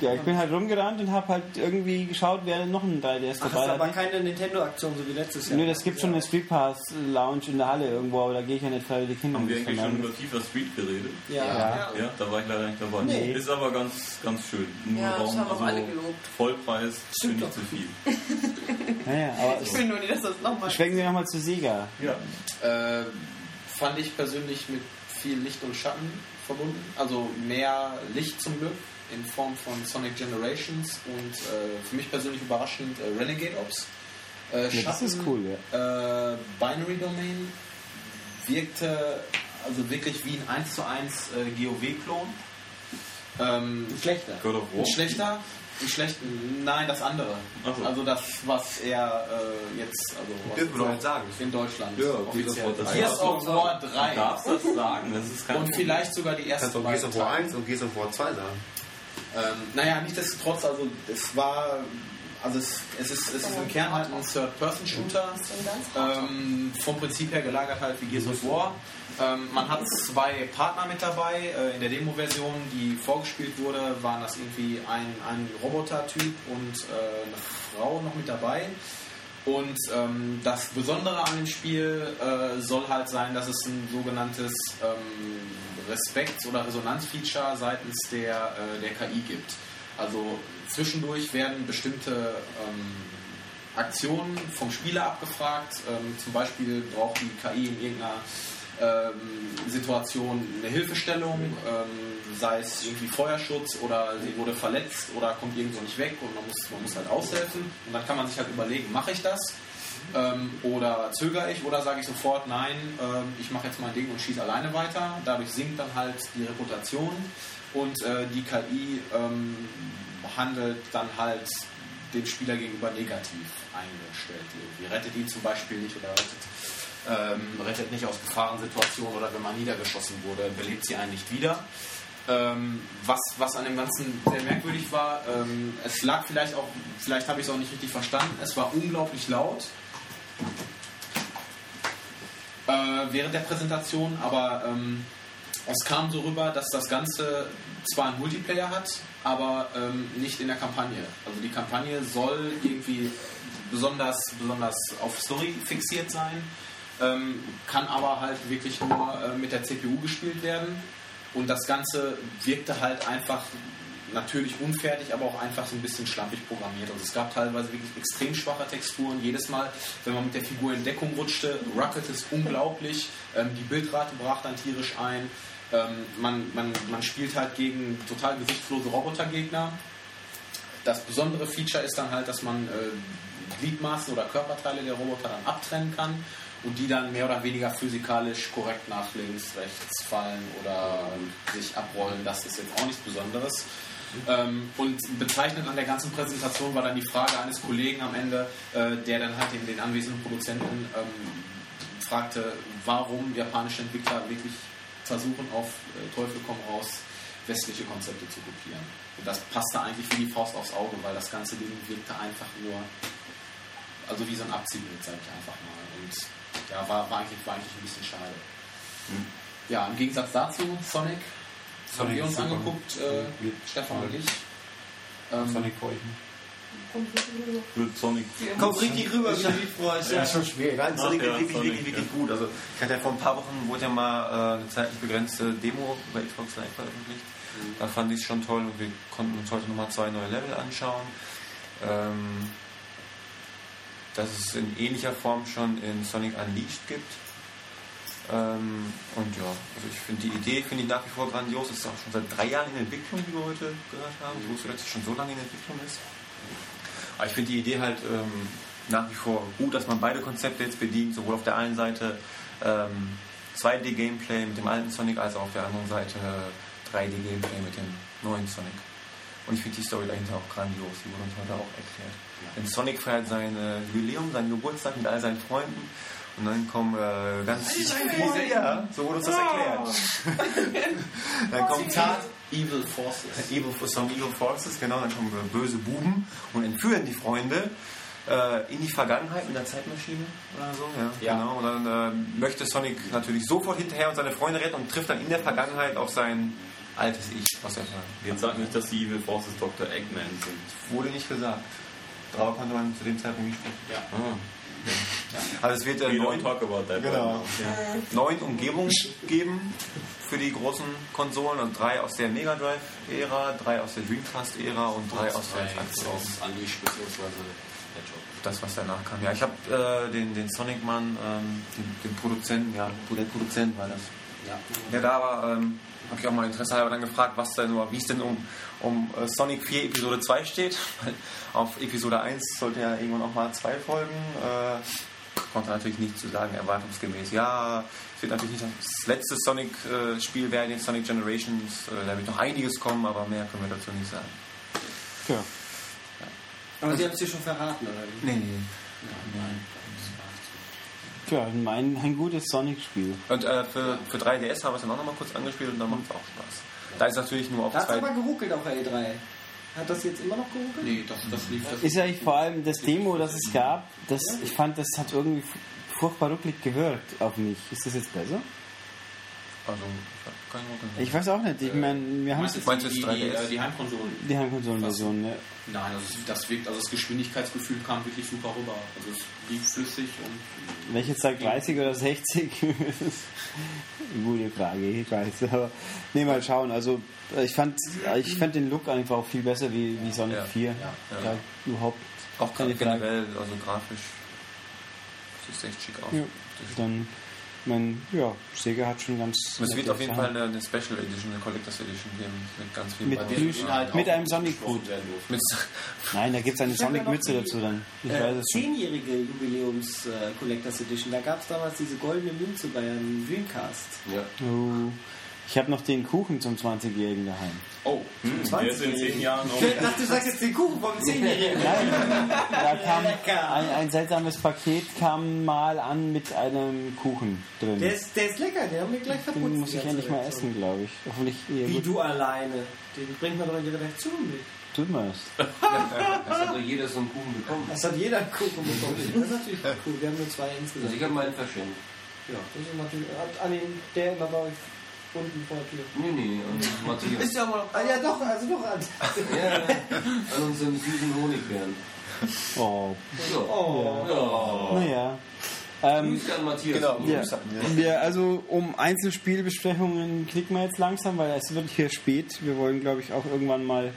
Ja, ich bin halt rumgerannt und habe halt irgendwie geschaut, wer noch ein 3DS Ach, das dabei ist aber hat. keine Nintendo-Aktion so wie letztes Jahr. Nö, das gibt schon eine Street Pass Lounge in der Halle irgendwo, aber da gehe ich ja nicht freiwillig hin. Haben wir das eigentlich schon über FIFA Street geredet? Ja. Ja. Ja, da war ich leider nicht dabei. Nee. Ist aber ganz, ganz schön. Nur Ja, das warum, haben auch also alle gelobt. Vollpreis finde ich zu viel. Naja, aber Ich will nur nicht, dass das nochmal. schwenken wir nochmal zu Sega. Ja. Äh, fand ich persönlich mit viel Licht und Schatten verbunden. Also mehr Licht zum Glück in Form von Sonic Generations und äh, für mich persönlich überraschend äh, Renegade Ops. Äh, Ja, das ist cool, ja. Äh, Binary Domain wirkte also wirklich wie ein 1 zu 1 äh, GOW-Klon. Ähm, Schlechter. God of War. schlechter? Ein schlechter? Nein, das andere. So. Also das, was er äh, jetzt, also was Dürfen wir doch nicht sagen. in Deutschland Ja, offiziell. Gears of War Gears of War Du 3. darfst das sagen, das ist kein Und Problem. vielleicht sogar die erste Kannst du Gears of War 1 und Gears of War 2 sagen. Ähm, naja, nichtsdestotrotz, also es war, also es, es, ist, es ist im Kern halt ein Third-Person-Shooter, ähm, vom Prinzip her gelagert halt wie Gears of War. Ähm, man hat zwei Partner mit dabei. Äh, in der Demo-Version, die vorgespielt wurde, waren das irgendwie ein, ein Roboter-Typ und äh, eine Frau noch mit dabei. Und ähm, das Besondere an dem Spiel äh, soll halt sein, dass es ein sogenanntes ähm, Respekt- oder Resonanzfeature seitens der, äh, der KI gibt. Also zwischendurch werden bestimmte ähm, Aktionen vom Spieler abgefragt. Ähm, zum Beispiel braucht die KI in irgendeiner ähm, Situation eine Hilfestellung, ähm, sei es irgendwie Feuerschutz oder sie wurde verletzt oder kommt irgendwo nicht weg und man muss, man muss halt aushelfen. Und dann kann man sich halt überlegen, mache ich das? Ähm, oder zögere ich oder sage ich sofort, nein, ähm, ich mache jetzt mein Ding und schieße alleine weiter. Dadurch sinkt dann halt die Reputation und äh, die KI ähm, handelt dann halt dem Spieler gegenüber negativ eingestellt. Irgendwie rettet ihn zum Beispiel nicht oder rettet, ähm, rettet nicht aus Gefahrensituationen oder wenn man niedergeschossen wurde, belebt sie einen nicht wieder. Ähm, was, was an dem Ganzen sehr merkwürdig war, ähm, es lag vielleicht auch, vielleicht habe ich es auch nicht richtig verstanden, es war unglaublich laut äh, während der Präsentation, aber ähm, es kam so rüber, dass das Ganze zwar einen Multiplayer hat, aber ähm, nicht in der Kampagne. Also die Kampagne soll irgendwie besonders, besonders auf Story fixiert sein, ähm, kann aber halt wirklich nur äh, mit der CPU gespielt werden. Und das Ganze wirkte halt einfach natürlich unfertig, aber auch einfach so ein bisschen schlampig programmiert. Also es gab teilweise wirklich extrem schwache Texturen. Jedes Mal, wenn man mit der Figur in Deckung rutschte, ruckelt es unglaublich. Ähm, die Bildrate brach dann tierisch ein. Ähm, man, man, man spielt halt gegen total gesichtslose Robotergegner. Das besondere Feature ist dann halt, dass man äh, Gliedmaßen oder Körperteile der Roboter dann abtrennen kann und die dann mehr oder weniger physikalisch korrekt nach links, rechts fallen oder sich abrollen. Das ist jetzt auch nichts Besonderes. Ähm, und bezeichnend an der ganzen Präsentation war dann die Frage eines Kollegen am Ende, äh, der dann halt den, den anwesenden Produzenten ähm, fragte, warum japanische Entwickler wirklich versuchen, auf äh, Teufel komm raus westliche Konzepte zu kopieren. Und das passte eigentlich wie die Faust aufs Auge, weil das ganze Ding wirkte einfach nur, also wie so ein Abziehbild, sag ich einfach mal. Und ja, war, war, eigentlich, war eigentlich ein bisschen schade. Ja, im Gegensatz dazu, Sonic, haben Sonic wir uns angeguckt, äh, Mit Stefan und ich. Ähm, Sonic freue ich mich. Wird Sonic. Kommt richtig rüber, wie du dich freust. Ja, ist schon schwierig. Nein, Sonic Ach ja, ist wirklich, Sonic, wirklich, wirklich ja. gut. Also ich hatte ja vor ein paar Wochen, wurde ja mal äh, eine zeitlich begrenzte Demo bei Xbox Live veröffentlicht. Da fand ich es schon toll und wir konnten uns heute nochmal zwei neue Level anschauen. Ähm, dass es in ähnlicher Form schon in Sonic Unleashed gibt. Ähm, und ja, also ich finde die Idee finde ich nach wie vor grandios. Es ist auch schon seit drei Jahren in Entwicklung, wie wir heute gehört haben. Ich wusste, dass es schon so lange in Entwicklung ist. Aber ich finde die Idee halt ähm, nach wie vor gut, dass man beide Konzepte jetzt bedient, sowohl auf der einen Seite ähm, 2D-Gameplay mit dem alten Sonic, als auch auf der anderen Seite 3D-Gameplay mit dem neuen Sonic. Und ich finde die Story dahinter auch grandios, die wurde uns heute auch erklärt. Denn Sonic feiert sein äh, Jubiläum, seinen Geburtstag mit all seinen Freunden Und dann kommen äh, ganz ja, so wurde uns das erklärt. dann kommt Evil Forces. Evil, some Evil Forces, genau, dann kommen äh, böse Buben und entführen die Freunde äh, in die Vergangenheit mit einer Zeitmaschine oder so. Ja, Ja. Genau. Und dann äh, möchte Sonic natürlich sofort hinterher und seine Freunde retten und trifft dann in der Vergangenheit auf sein altes Ich aus der Vergangenheit. Jetzt sag nicht, dass die Evil Forces Dr. Eggman sind. Wurde nicht gesagt. Darüber konnte man zu dem Zeitpunkt nicht sprechen. Ja. Also es wird äh, We don't neun, talk about that. Genau. right now. neun Umgebungen geben für die großen Konsolen und drei aus der Mega Drive-Ära, drei aus der Dreamcast-Ära und drei aus der aus Unleash bzw. Das, was danach kam. Ja, ich habe äh, den, den Sonic Man, ähm, den, den Produzenten, ja, der Produzent war das. Ja. Der da war, ähm, habe ich auch mal Interesse halber dann gefragt, was denn, wie es denn um, um äh, Sonic 4 Episode 2 steht. Weil auf Episode 1 sollte ja irgendwann auch mal zwei folgen. Äh, konnte natürlich nicht zu sagen, erwartungsgemäß. Ja, es wird natürlich nicht das letzte Sonic-Spiel werden, jetzt Sonic Generations. Äh, da wird noch einiges kommen, aber mehr können wir dazu nicht sagen. Ja. Aber Sie haben es dir schon verraten, oder wie? Nee, nee. Tja, mein, ein gutes Sonic-Spiel. Und äh, für, für 3DS haben wir es dann auch nochmal kurz angespielt und dann macht es auch Spaß. Da ist natürlich nur auf Da hat aber geruckelt auf der E3. Hat das jetzt immer noch geruckelt? Nee, das, das lief das. Ist eigentlich vor allem das Demo, das es gab, das, ich fand, das hat irgendwie furchtbar rücklich gewirkt auf mich. Ist das jetzt besser? Also, ich hab keinen Ruckel. Ich weiß auch nicht. Ich meine, wir haben Meinst es du Meinst die, die, äh, die Heimkonsolen? die Heimkonsolenversion, ne? Nein, also das wirkt, also das Geschwindigkeitsgefühl kam wirklich super rüber. Also es lief flüssig und Welche sagt 30 oder 60? Gute Frage, ich weiß. Aber nee, mal schauen. Also ich fand, ich fand den Look einfach auch viel besser wie, wie Sonic Ja. 4. Ja, überhaupt Auch keine Frage. generell, also grafisch. Sieht echt schick aus. Ja. Dann, mein, ja, Sega hat schon ganz. Und es wird auf jeden. Fall eine, eine Special Edition, eine Collectors Edition geben. Mit ganz viel Mit Band- Plüsch, Inhalt mit einem Sonic besprochen Boot. werden durfte. mit, Nein, da gibt es eine Sonic-Mütze dazu dann. Ich Äh, weiß es zehnjährige Jubiläums äh, Collectors Edition. Da gab es damals diese goldene Münze bei einem Dreamcast. Ja. Oh, ich habe noch den Kuchen zum 20-Jährigen daheim. Oh, Hm, der ist in zehn Jahren auch. Ich dachte, du sagst jetzt den Kuchen vom Zehnjährigen. Da kam lecker. ein, ein seltsames Paket kam mal an mit einem Kuchen drin. Der ist, der ist lecker, den haben wir gleich verputzt. Den muss ich endlich mal essen, glaube ich. Hoffentlich. Ja, Wie gut, du alleine. Den bringt man doch in die Redaktion mit. tut man es. Es hat doch jeder so einen Kuchen bekommen. Das hat jeder einen Kuchen bekommen. Das ist natürlich cool. Wir haben nur zwei Also insgesamt. ich habe meinen verschenkt. Ja, das ist natürlich. An den, der immer bei euch unten vor der Tür. Nee, nee, an Matthias. ja aber. Ah, ja, doch, also doch an. Ja, an unseren süßen Honigbären. Oh, Ja. Oh. Ja. naja. Ähm, an Matthias. genau, ja. Wir. also um Einzelspielbesprechungen klicken wir jetzt langsam, weil es wird hier spät. Wir wollen, glaube ich, auch irgendwann mal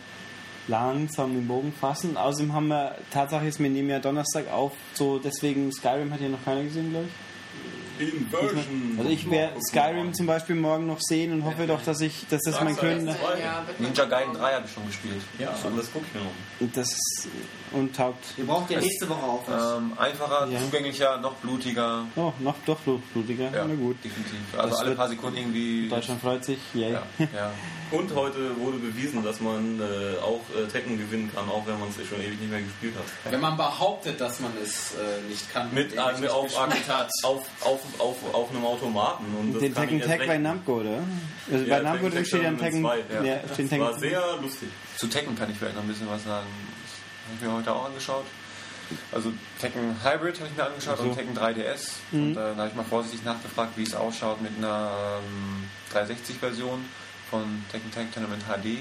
langsam den Bogen fassen. Außerdem haben wir, Tatsache ist, wir nehmen ja Donnerstag auf, so deswegen Skyrim hat ja noch keiner gesehen, glaube ich. Inversion. Also ich werde Skyrim zum Beispiel morgen noch sehen und hoffe doch, dass ich, dass das mein Können Ja. Ninja Gaiden 3 habe ich schon gespielt. Ja, aber das guck ich mir noch. und das und taugt. Ihr braucht ja nächste Woche auch was. Ähm, einfacher, Ja. zugänglicher, noch blutiger. Oh, noch doch blutiger. Ja, Na gut. definitiv. Also Das alle paar Sekunden irgendwie. Deutschland freut sich. Yay. Ja, ja. Und heute wurde bewiesen, dass man äh, auch äh, Tekken gewinnen kann, auch wenn man es schon ewig nicht mehr gespielt hat. Wenn man behauptet, dass man es äh, nicht kann, Mit, äh, mit nicht auf, gespielt hat. auf, auf, auf, auf einem Automaten. Und das Den Tekken Tag bei. Namco, oder? Also Ja, bei Namco Tekken steht ja ein Tekken. Zwei, Ja, ja. Das war Tekken. sehr lustig. Zu Tekken kann ich vielleicht noch ein bisschen was sagen. Das habe ich mir heute auch angeschaut. Also Tekken Hybrid habe ich mir angeschaut so. und Tekken 3DS. Und äh, da habe ich mal vorsichtig nachgefragt, wie es ausschaut mit einer ähm, 360-Version von Tekken Tag Tournament HD.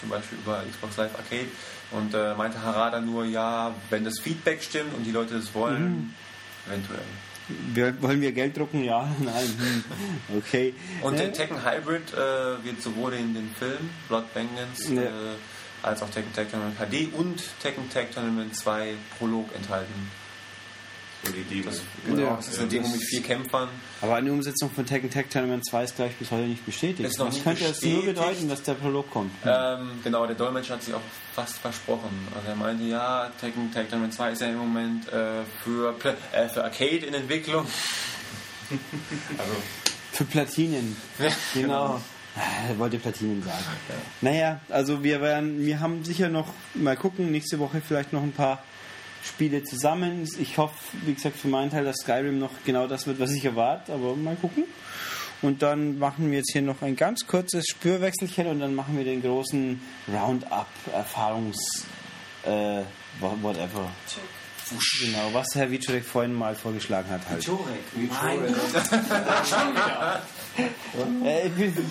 Zum Beispiel über Xbox Live Arcade. Und äh, meinte Harada nur, ja, wenn das Feedback stimmt und die Leute das wollen, eventuell. Wir, wollen wir Geld drucken? Ja, nein. Okay. Und Ne? der Tekken Hybrid äh, wird sowohl in den Film Blood Vengeance Ja. äh, als auch Tekken Tag Tournament HD und Tekken Tag Tournament 2 Prolog enthalten. So die Demo. Das, genau, Ja. das ist eine Demo mit vier Kämpfern. Aber eine Umsetzung von Tekken Tag Tournament 2 ist gleich bis heute nicht bestätigt. Ist noch nicht könnte das nur bedeuten, dass der Prolog kommt? Ähm, genau, der Dolmetscher hat sich auch fast versprochen. Also er meinte, ja, Tekken Tag Tournament 2 ist ja im Moment äh, für, äh, für Arcade in Entwicklung. also, Für Platinen. Genau. Ah, Er wollte Platinen sagen. Naja, also wir werden, wir haben sicher noch mal gucken, nächste Woche vielleicht noch ein paar Spiele zusammen. Ich hoffe, wie gesagt, für meinen Teil, dass Skyrim noch genau das wird, was ich erwarte, aber mal gucken. Und dann machen wir jetzt hier noch ein ganz kurzes Spürwechselchen und dann machen wir den großen Roundup, Erfahrungs, äh, whatever. Genau, was Herr Wiczorek vorhin mal vorgeschlagen hat halt. Äh, ich bin,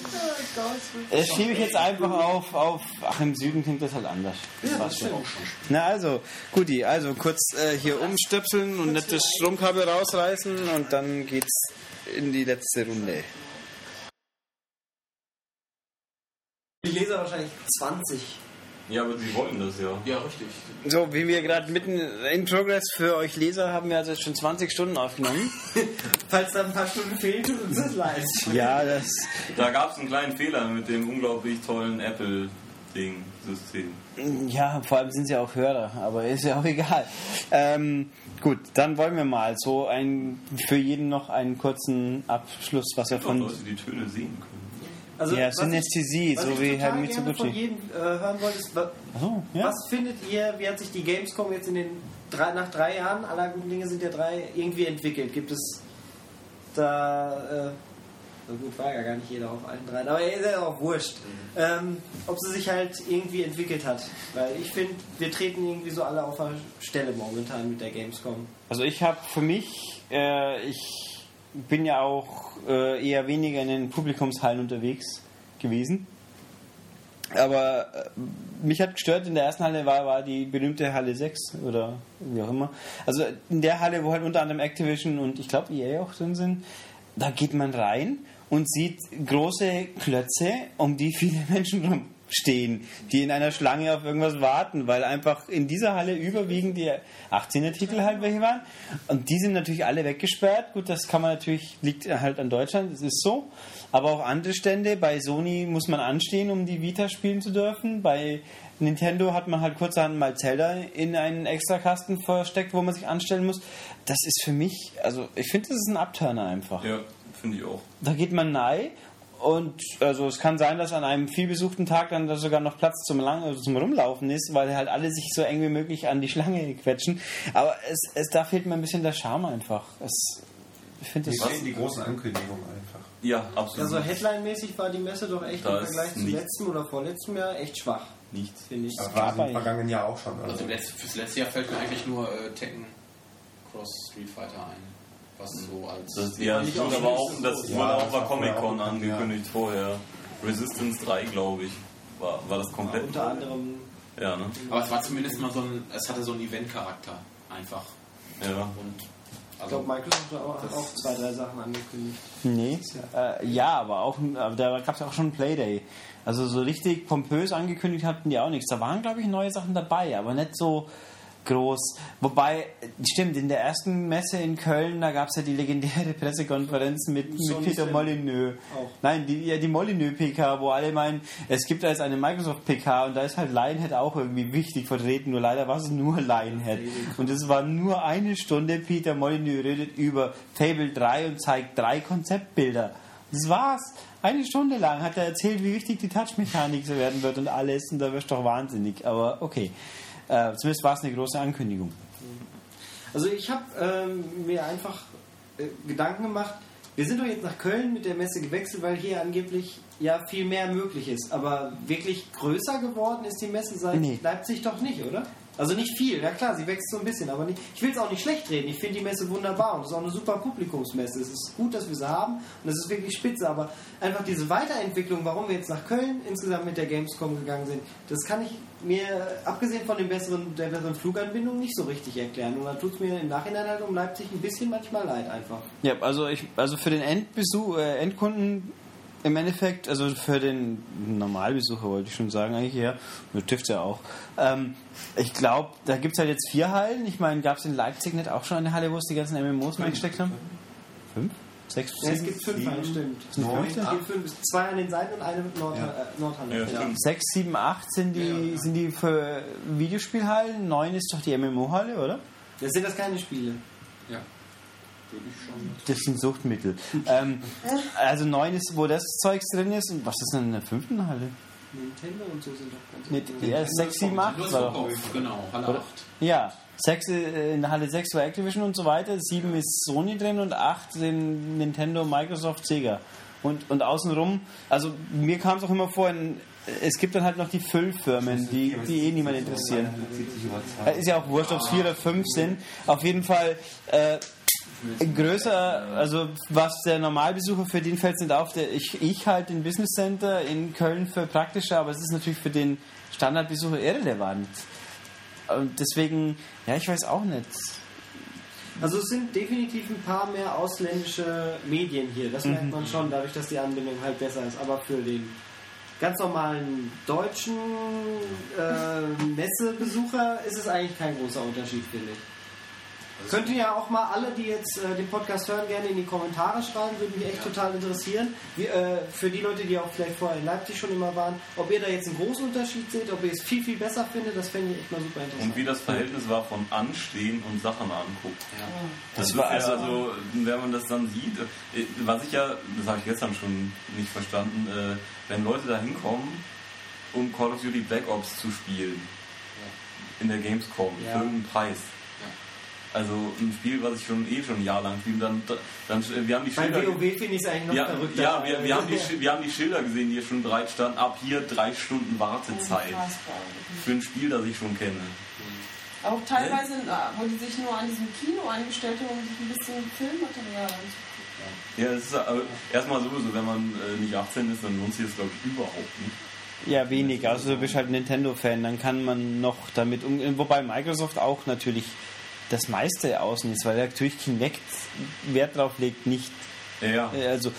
das schiebe ich jetzt einfach auf, auf. Ach, im Süden klingt das halt anders. Das passt schon. Na also, guti, also kurz äh, hier umstöpseln und nicht das Stromkabel rausreißen und dann geht's in die letzte Runde. Die Leser wahrscheinlich 20. Ja, aber sie wollten das ja. Ja, richtig. So, wie wir gerade mitten in Progress für euch Leser haben wir also jetzt schon 20 Stunden aufgenommen. Falls da ein paar Stunden fehlen, tut uns das leid. Ja, das. Da gab es einen kleinen Fehler mit dem unglaublich tollen Apple-Ding-System. Ja, vor allem sind sie auch Hörer, aber ist ja auch egal. Ähm, gut, dann wollen wir mal so ein, für jeden noch einen kurzen Abschluss, was er von. Leute, die Töne sehen können. Also, Ja, was Synästhesie, was so wie total Herr von Mitsubishi. jedem äh, hören wollte, ist, wa- Achso, ja. was findet ihr, wie hat sich die Gamescom jetzt in den drei, nach drei Jahren, aller guten Dinge sind ja drei, irgendwie entwickelt? Gibt es da, äh, so gut war ja gar nicht jeder auf allen dreien, aber ist ja auch wurscht, ähm, ob sie sich halt irgendwie entwickelt hat. Weil ich finde, wir treten irgendwie so alle auf der Stelle momentan mit der Gamescom. Also ich habe für mich, äh, ich bin ja auch äh, eher weniger in den Publikumshallen unterwegs gewesen. Aber äh, mich hat gestört, in der ersten Halle war, war die berühmte Halle 6 oder wie auch immer. Also in der Halle, wo halt unter anderem Activision und ich glaube EA auch drin sind, da geht man rein und sieht große Klötze, um die viele Menschen rumstehen, die in einer Schlange auf irgendwas warten, weil einfach in dieser Halle überwiegend die 18er Titel halt welche waren. Und die sind natürlich alle weggesperrt. Gut, das kann man natürlich, liegt halt an Deutschland, das ist so. Aber auch andere Stände, bei Sony muss man anstehen, um die Vita spielen zu dürfen. Bei Nintendo hat man halt kurzerhand mal Zelda in einen Extrakasten versteckt, wo man sich anstellen muss. Das ist für mich, also ich finde, das ist ein Abturner einfach. Ja, finde ich auch. Da geht man nahe und also es kann sein, dass an einem vielbesuchten Tag dann da sogar noch Platz zum, Lang also zum Rumlaufen ist, weil halt alle sich so eng wie möglich an die Schlange quetschen. Aber es, es, da fehlt mir ein bisschen der Charme einfach. Es, ich finde das... fehlen die großen Ankündigungen einfach. Ja, absolut. Also Headline-mäßig war die Messe doch echt Da im Vergleich zu nichts. letztem oder vorletztem Jahr echt schwach, Nichts. finde ich. Das war im vergangenen Jahr auch schon. Also Also. fürs letzte Jahr fällt mir eigentlich nur äh, Tekken Cross Street Fighter ein. Was so als. Das, ja, das ich wurde auch aber nicht auch, so- das Ja, wurde auch das bei war Comic Con vorher auch angekündigt. Resistance 3, glaube ich. War, war das komplett? Unter anderem Ja, ne? aber es war zumindest mal so ein. Es hatte so einen Event-Charakter. Einfach. Ja. Und. Ich glaube, Microsoft hat auch, auch zwei, drei Sachen angekündigt. Nee. Äh, ja, aber auch aber da gab es auch schon Playday. Also so richtig pompös angekündigt hatten die auch nichts. Da waren, glaube ich, neue Sachen dabei, aber nicht so groß. Wobei, stimmt, in der ersten Messe in Köln, da gab es ja die legendäre Pressekonferenz mit, mit Sony Peter. Molyneux. Auch. Nein, die, ja, die Molyneux-PK, wo alle meinen, es gibt da jetzt eine Microsoft-PK und da ist halt Lionhead auch irgendwie wichtig vertreten, nur leider war es nur Lionhead. Und es war nur eine Stunde, Peter Molyneux redet über Fable 3 und zeigt drei Konzeptbilder. Das war's. Eine Stunde lang hat er erzählt, wie wichtig die Touch-Mechanik so werden wird und alles und da wirst du doch wahnsinnig. Aber okay. Äh, zumindest war es eine große Ankündigung. Also ich habe ähm, mir einfach äh, Gedanken gemacht, wir sind doch jetzt nach Köln mit der Messe gewechselt, weil hier angeblich ja viel mehr möglich ist. Aber wirklich größer geworden ist die Messe seit Nee. Leipzig doch nicht, oder? Also nicht viel, ja klar, sie wächst so ein bisschen, aber nicht, ich will es auch nicht schlecht reden. Ich finde die Messe wunderbar und es ist auch eine super Publikumsmesse. Es ist gut, dass wir sie haben und es ist wirklich spitze, aber einfach diese Weiterentwicklung, warum wir jetzt nach Köln insgesamt mit der Gamescom gegangen sind, das kann ich mir, abgesehen von dem besseren, der besseren Fluganbindung, nicht so richtig erklären. Und da tut es mir im Nachhinein halt um Leipzig ein bisschen manchmal leid einfach. Ja, also ich, also für den Endbesuch, äh, Endkunden im Endeffekt, also für den Normalbesucher wollte ich schon sagen, eigentlich ja, das trifft ja auch. Ähm, ich glaube, da gibt es halt jetzt vier Hallen. Ich meine, gab es in Leipzig nicht auch schon eine Halle, wo es die ganzen MMOs mal gesteckt haben? Sechs? Ja, es sieben? gibt fünf Hallen, stimmt. Neun? Es gibt fünf, zwei an den Seiten und eine mit Nord Ja. äh, Nordhalle. Ja. Sechs, sieben, acht sind die, sind die für Videospielhallen. Neun ist doch die MMO-Halle, oder? Das sind das keine Spiele. Ja. Das sind Suchtmittel. ähm, also neun ist, wo das Zeugs drin ist. Und was ist denn in der fünften Halle? Nintendo und so sind doch ganz Mit ja, 6, 7, 8 Nur war doch. genau, Halle Oder? 8. Ja, 6 äh, in der Halle 6 war Activision und so weiter, 7 ist Sony drin und 8 sind Nintendo, Microsoft, Sega. Und, und außenrum, also mir kam es auch immer vor, in, es gibt dann halt noch die Füllfirmen, die, die eh niemand interessieren. Äh, Ist ja auch wurscht, ob es 4 oder 5 sind. Auf jeden Fall äh, größer, also was der Normalbesucher für den fällt, sind auf, der, ich, ich halt den Business Center in Köln für praktischer, aber es ist natürlich für den Standardbesucher irrelevant. Und deswegen, ja, ich weiß auch nicht. Also es sind definitiv ein paar mehr ausländische Medien hier. Das merkt Mhm. man schon, dadurch, dass die Anbindung halt besser ist. Aber für den ganz normalen deutschen äh, Messebesucher ist es eigentlich kein großer Unterschied, finde ich. Könnten ja auch mal alle, die jetzt äh, den Podcast hören, gerne in die Kommentare schreiben, würde mich echt total interessieren. Wie, äh, für die Leute, die auch vielleicht vorher in Leipzig schon immer waren, ob ihr da jetzt einen großen Unterschied seht, ob ihr es viel, viel besser findet, das fände ich echt mal super interessant. Und wie das Verhältnis war von Anstehen und Sachen angucken. Das, Das war also, also- wenn man das dann sieht, äh, was ich ja, das habe ich gestern schon nicht verstanden, äh, wenn Leute da hinkommen, um Call of Duty Black Ops zu spielen, in der Gamescom, Ja. für irgendeinen Preis. Also ein Spiel, was ich schon eh schon ein Jahr lang spiele, dann, dann wir haben die Bei Schilder, WoW finde ich es eigentlich noch ja, verrückter. ja wir, wir, haben die, wir haben die Schilder gesehen, die hier schon bereit standen, ab hier drei Stunden Wartezeit Unfassbar. für ein Spiel, das ich schon kenne. Auch teilweise, na, wo die sich nur an diesem Kino angestellt haben, um sich ein bisschen Filmmaterial anzugucken. Ja, es ist äh, erstmal sowieso, wenn man äh, nicht 18 ist, dann lohnt sich das glaube ich überhaupt nicht. Ja, wenig. Also du bist halt Nintendo-Fan, dann kann man noch damit umgehen. Wobei Microsoft auch natürlich das meiste ausnutzt, weil natürlich Kinect Wert drauf legt, nicht. Ja, äh, Also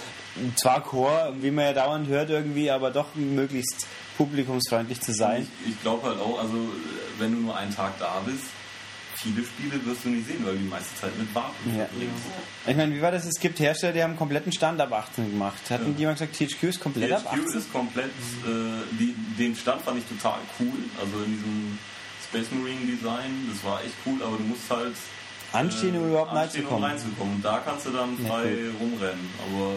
zwar Core, wie man ja dauernd hört irgendwie, aber doch möglichst publikumsfreundlich zu sein. Ich, ich glaube halt auch, also wenn du nur einen Tag da bist, viele Spiele wirst du nicht sehen, weil du die meiste Zeit mit Warten Ja. verbringst. Ich meine, wie war das? Es gibt Hersteller, die haben einen kompletten Stand ab 18 gemacht. Hatten Ja. jemand gesagt, THQ ist komplett ab THQ 18? ist komplett, äh, die, den Stand fand ich total cool, also in diesem Space Marine Design, das war echt cool, aber du musst halt Anstehen, um überhaupt anstehen, um reinzukommen. reinzukommen. Und da kannst du dann Ja, frei cool. rumrennen, aber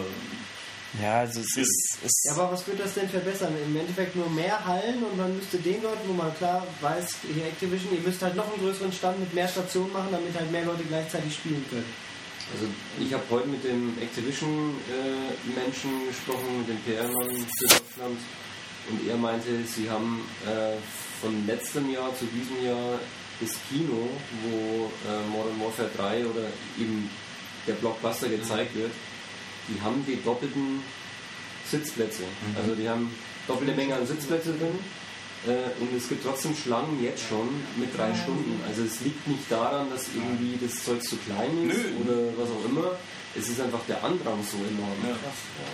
Ja, also es ist. Es Ja, aber was wird das denn verbessern? Im Endeffekt nur mehr Hallen und man müsste den Leuten, wo man klar weiß, hier Activision, ihr müsst halt noch einen größeren Stand mit mehr Stationen machen, damit halt mehr Leute gleichzeitig spielen können. Also ich habe heute mit dem Activision-Menschen gesprochen, mit dem PR-Mann für Deutschland und er meinte, sie haben äh, von letztem Jahr zu diesem Jahr das Kino, wo äh, Modern Warfare 3 oder eben der Blockbuster gezeigt wird, die haben die doppelten Sitzplätze. Also die haben doppelte Menge an Sitzplätze drin äh, und es gibt trotzdem Schlangen jetzt schon mit drei Stunden. Also es liegt nicht daran, dass irgendwie das Zeug zu klein ist Nö. oder was auch immer. Es ist einfach der Andrang so enorm.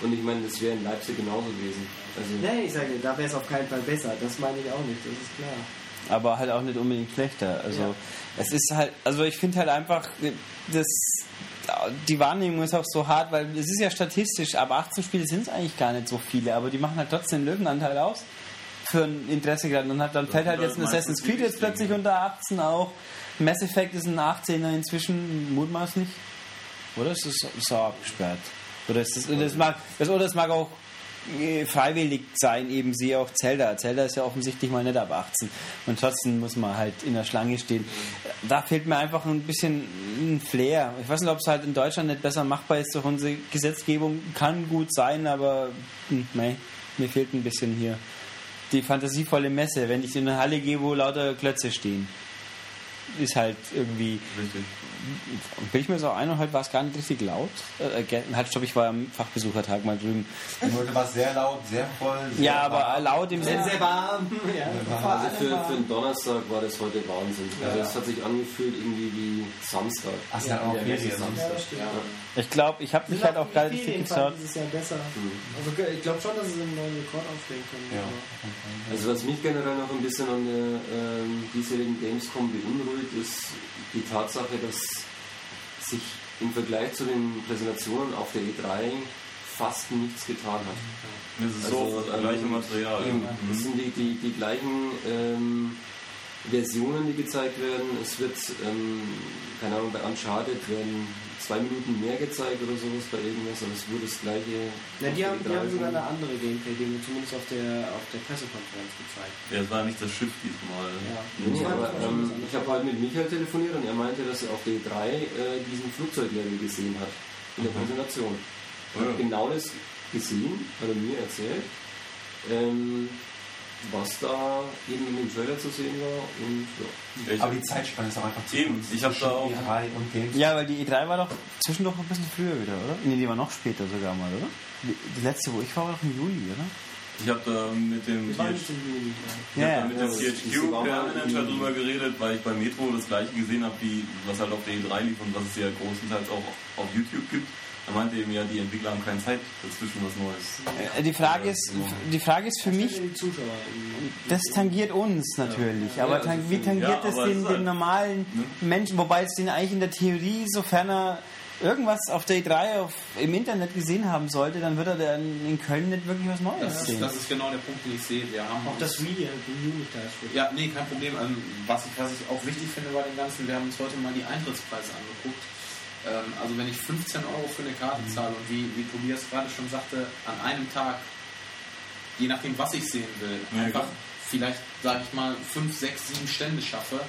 Und ich meine, das wäre in Leipzig genauso gewesen. Also Nee, ich sage, da wäre es auf keinen Fall besser. Das meine ich auch nicht, das ist klar. aber halt auch nicht unbedingt schlechter. Also es ist halt, also ich finde halt einfach, das, die Wahrnehmung ist auch so hart, weil es ist ja statistisch, aber 18 Spiele sind es eigentlich gar nicht so viele, aber die machen halt trotzdem den Löwenanteil aus für ein Interesse gerade. Und hat, dann fällt halt jetzt ein Assassin's Creed jetzt plötzlich unter 18 auch. Mass Effect ist ein 18er inzwischen, mutmaßlich. Oder ist das ist abgesperrt? Oder ist das, das mag, das, oder es mag auch äh, freiwillig sein, eben sie auch Zelda. Zelda ist ja offensichtlich mal nicht ab 18 und trotzdem muss man halt in der Schlange stehen. Da fehlt mir einfach ein bisschen ein Flair. Ich weiß nicht, ob es halt in Deutschland nicht besser machbar ist durch unsere Gesetzgebung. Kann gut sein, aber hm, mei, mir fehlt ein bisschen hier die fantasievolle Messe. Wenn ich in eine Halle gehe, wo lauter Klötze stehen, ist halt irgendwie richtig. Bin ich mir so ein, heute war es gar nicht richtig laut. Äh, ge- halt, stopp, ich war am Fachbesuchertag mal drüben. Heute war es sehr laut, sehr voll. Sehr Ja, aber warm. laut im Sehr, Sinne. sehr warm. Ja. Also für, für einen Donnerstag war das heute Wahnsinn. Also es hat sich angefühlt irgendwie wie Samstag. Ach, es hat auch Ja, das ist Samstag. Ja. Ich glaube, ich habe mich halt auch gerade fahren geschaut. dieses Jahr besser. Also ich glaube schon, dass es einen neuen Rekord aufstellen können. Ja. Also was mich generell noch ein bisschen an der ähm, diesjährigen Gamescom beunruhigt, ist die Tatsache, dass sich im Vergleich zu den Präsentationen auf der E3 fast nichts getan hat. Das ist Also, so das ähm, gleiche Material. Eben, Mhm. Das sind die, die, die gleichen ähm, Versionen, die gezeigt werden. Es wird, ähm, keine Ahnung, bei Uncharted werden zwei Minuten mehr gezeigt oder sowas bei irgendwas, aber es wurde das gleiche. Ja, die haben, die haben E3 sogar eine andere Gameplay-Demo, zumindest auf der, auf der Pressekonferenz gezeigt. Ja, es war nicht das Schiff diesmal. Ja. Nee, aber ähm, ich habe heute mit Michael telefoniert und er meinte, dass er auf der E3 äh, diesen Flugzeuglevel gesehen hat in der Präsentation. Und Ja. hat genau das gesehen, hat er mir erzählt, ähm, was da eben in dem Trailer zu sehen war und ja. Ich Aber die Zeitspanne ist auch einfach zu Eben, ich hab da auch- E3 und Games. Ja, weil die E3 war doch zwischendurch ein bisschen früher wieder, oder? Nee, die war noch später sogar mal, oder? Die, die letzte, wo ich war, war doch im Juli, oder? Ich habe da mit dem THQ Ja, habe ja. da mit dem das ist THQ sogar mal Manager im- drüber geredet, weil ich bei Metro das gleiche gesehen habe, wie was halt auf der E3 lief und was es ja großenteils auch auf YouTube gibt. Er meinte eben ja, die Entwickler haben keine Zeit dazwischen was Neues. Äh, Die Frage ist, die Frage ist für mich, das tangiert uns natürlich, aber also tang, wie tangiert ja, das aber es den, den halt- normalen Menschen, wobei es den eigentlich in der Theorie, sofern er irgendwas auf der E3 auf, im Internet gesehen haben sollte, dann wird er dann in Köln nicht wirklich was Neues Das ist, sehen. das ist genau der Punkt, den ich sehe. Wir haben Auch das Wii, die Wii nicht da ist. Ja, nee, kein Problem. Ähm, was, ich, was ich auch wichtig finde bei dem Ganzen, wir haben uns heute mal die Eintrittspreise angeguckt. Ähm, also wenn ich 15 Euro für eine Karte zahle und wie, wie Tobias gerade schon sagte, an einem Tag, je nachdem was ich sehen will, Ja, einfach klar. vielleicht, sage ich mal, 5, 6, 7 Stände schaffe,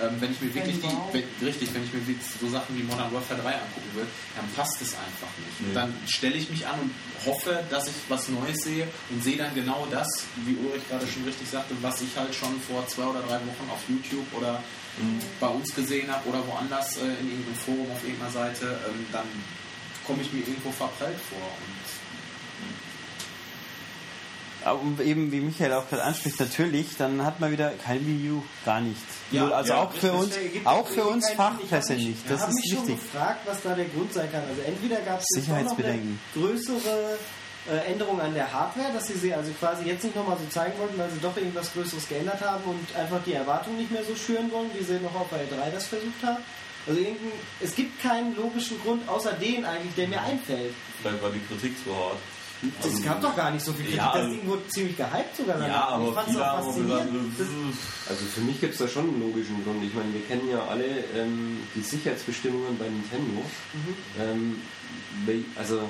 ähm, wenn ich mir wirklich die, wenn, richtig, wenn ich mir so Sachen wie Modern Warfare 3 angucken will, dann passt es einfach nicht. Nee. Dann stelle ich mich an und hoffe, dass ich was Neues sehe und sehe dann genau das, wie Ulrich gerade schon richtig sagte, was ich halt schon vor zwei oder drei Wochen auf YouTube oder bei uns gesehen habe oder woanders äh, in irgendeinem Forum auf irgendeiner Seite, ähm, dann komme ich mir irgendwo verprellt vor. Und Aber eben, wie Michael auch gerade anspricht, natürlich, dann hat man wieder kein U, gar nichts. Ja, also ja, auch für uns, gibt auch für uns Fachpresse ich mich- nicht. Das Ich habe ist mich schon wichtig. gefragt, was da der Grund sein kann. Also entweder gab es eine Sicherheitsbedenken. größere äh, Änderung an der Hardware, dass sie sie also quasi jetzt nicht nochmal so zeigen wollten, weil sie doch irgendwas Größeres geändert haben und einfach die Erwartungen nicht mehr so schüren wollen, wie sie noch auf der E3 das versucht haben. Also irgendein, es gibt keinen logischen Grund, außer den eigentlich, der mir einfällt. Vielleicht war die Kritik so hart. Es gab doch gar nicht so viel Kritik. Ja, das also- Ding wurde ziemlich gehypt sogar. Ja, danach. ich aber fand's viele auch haben gesagt, "Pff, Also für mich gibt es da schon einen logischen Grund. Ich meine, wir kennen ja alle ähm, die Sicherheitsbestimmungen bei Nintendo. Ähm, wel- also,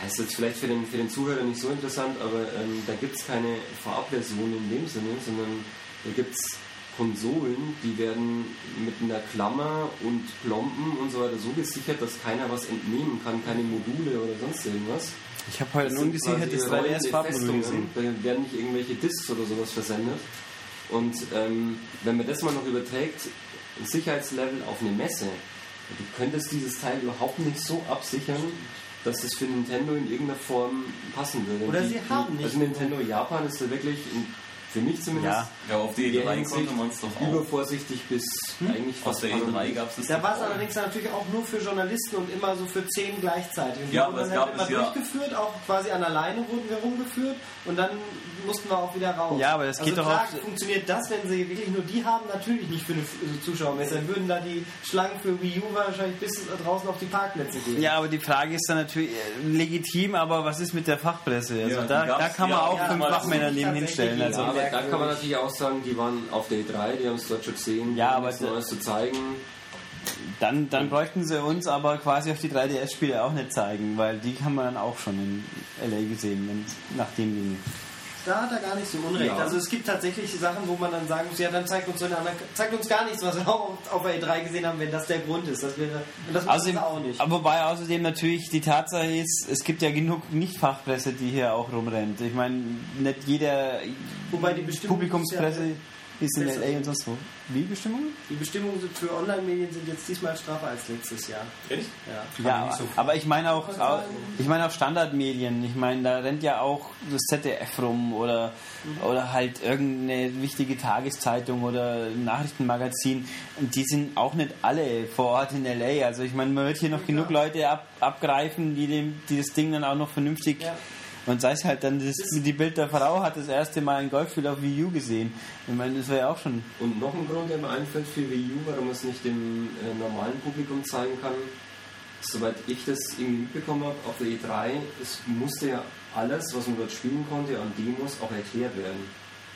ja, ist jetzt vielleicht für den, für den Zuhörer nicht so interessant, aber ähm, da gibt es keine Vorabversion in dem Sinne, sondern da gibt es Konsolen, die werden mit einer Klammer und Plomben und so weiter so gesichert, dass keiner was entnehmen kann, keine Module oder sonst irgendwas. Ich habe heute Das sind ungesichertes quasi rollende 3DS-Farbmodul Festungen. gesehen. Da werden nicht irgendwelche Discs oder sowas versendet. Und ähm, wenn man das mal noch überträgt, ein Sicherheitslevel auf eine Messe, du könntest dieses Teil überhaupt nicht so absichern, dass es für Nintendo in irgendeiner Form passen würde. Oder Die- sie haben nicht. Also Nintendo Japan ist da wirklich, in, für mich zumindest, Ja. Ja, auf die in der E3 Hinsicht konnte man es doch auch. übervorsichtig bis eigentlich Auf fast der E3 gab es Da das war es doch allerdings natürlich auch nur für Journalisten und immer so für zehn gleichzeitig. Und Ja, wurden aber es dann gab halt immer es ja- durchgeführt, auch quasi an alleine wurden wir rumgeführt und dann mussten wir auch wieder raus. Ja, aber das also geht doch klar, auch- funktioniert das, wenn sie wirklich nur die haben, natürlich nicht für eine Zuschauermesse. Dann würden da die Schlangen für Wii U wahrscheinlich bis draußen auf die Parkplätze gehen. Ja, aber die Frage ist dann natürlich äh, legitim, aber was ist mit der Fachpresse? Also Ja, da, da kann man ja auch auch fünf mal Fachmänner neben hinstellen. ja. Also, Ja, aber da kann man natürlich auch sagen, die waren auf der E3, die haben es dort schon gesehen, Ja, die aber nichts Neues zu zeigen. dann, dann bräuchten sie uns aber quasi auf die 3DS-Spiele auch nicht zeigen, weil die haben wir dann auch schon in LA gesehen, wenn, nach dem Ding. Da hat er gar nicht so unrecht. Ja. Also es gibt tatsächlich Sachen, wo man dann sagen muss, ja, dann zeigt uns, so eine andere, zeigt uns gar nichts, was wir auch auf der E3 gesehen haben, wenn das der Grund ist. Das wäre, und das Also, machen sie auch nicht. aber wobei außerdem natürlich die Tatsache ist, es gibt ja genug Nicht-Fachpresse, die hier auch rumrennt. Ich meine, nicht jeder Wobei die Publikumspresse ist ist in. LA und sonst wo. Wie Bestimmungen? Die Bestimmungen für Online-Medien sind jetzt diesmal straffer als letztes Jahr. Echt? Ja. Ja, aber ich meine auch, ich meine auch Standardmedien. Ich meine, da rennt ja auch das ZDF rum oder, oder halt irgendeine wichtige Tageszeitung oder Nachrichtenmagazin. Und die sind auch nicht alle vor Ort in LA. Also ich meine, man wird hier noch genug Leute ab, abgreifen, die, dem, die das Ding dann auch noch vernünftig. Ja. Und sei es halt dann, das, die Bild der Frau hat das erste Mal ein Golfspiel auf Wii U gesehen. Ich meine, das wäre ja auch schon. Und noch ein Grund, der mir einfällt für Wii U, warum man es nicht dem äh, normalen Publikum zeigen kann, soweit ich das irgendwie mitbekommen habe, auf der E3, es musste ja alles, was man dort spielen konnte, an Demos auch erklärt werden.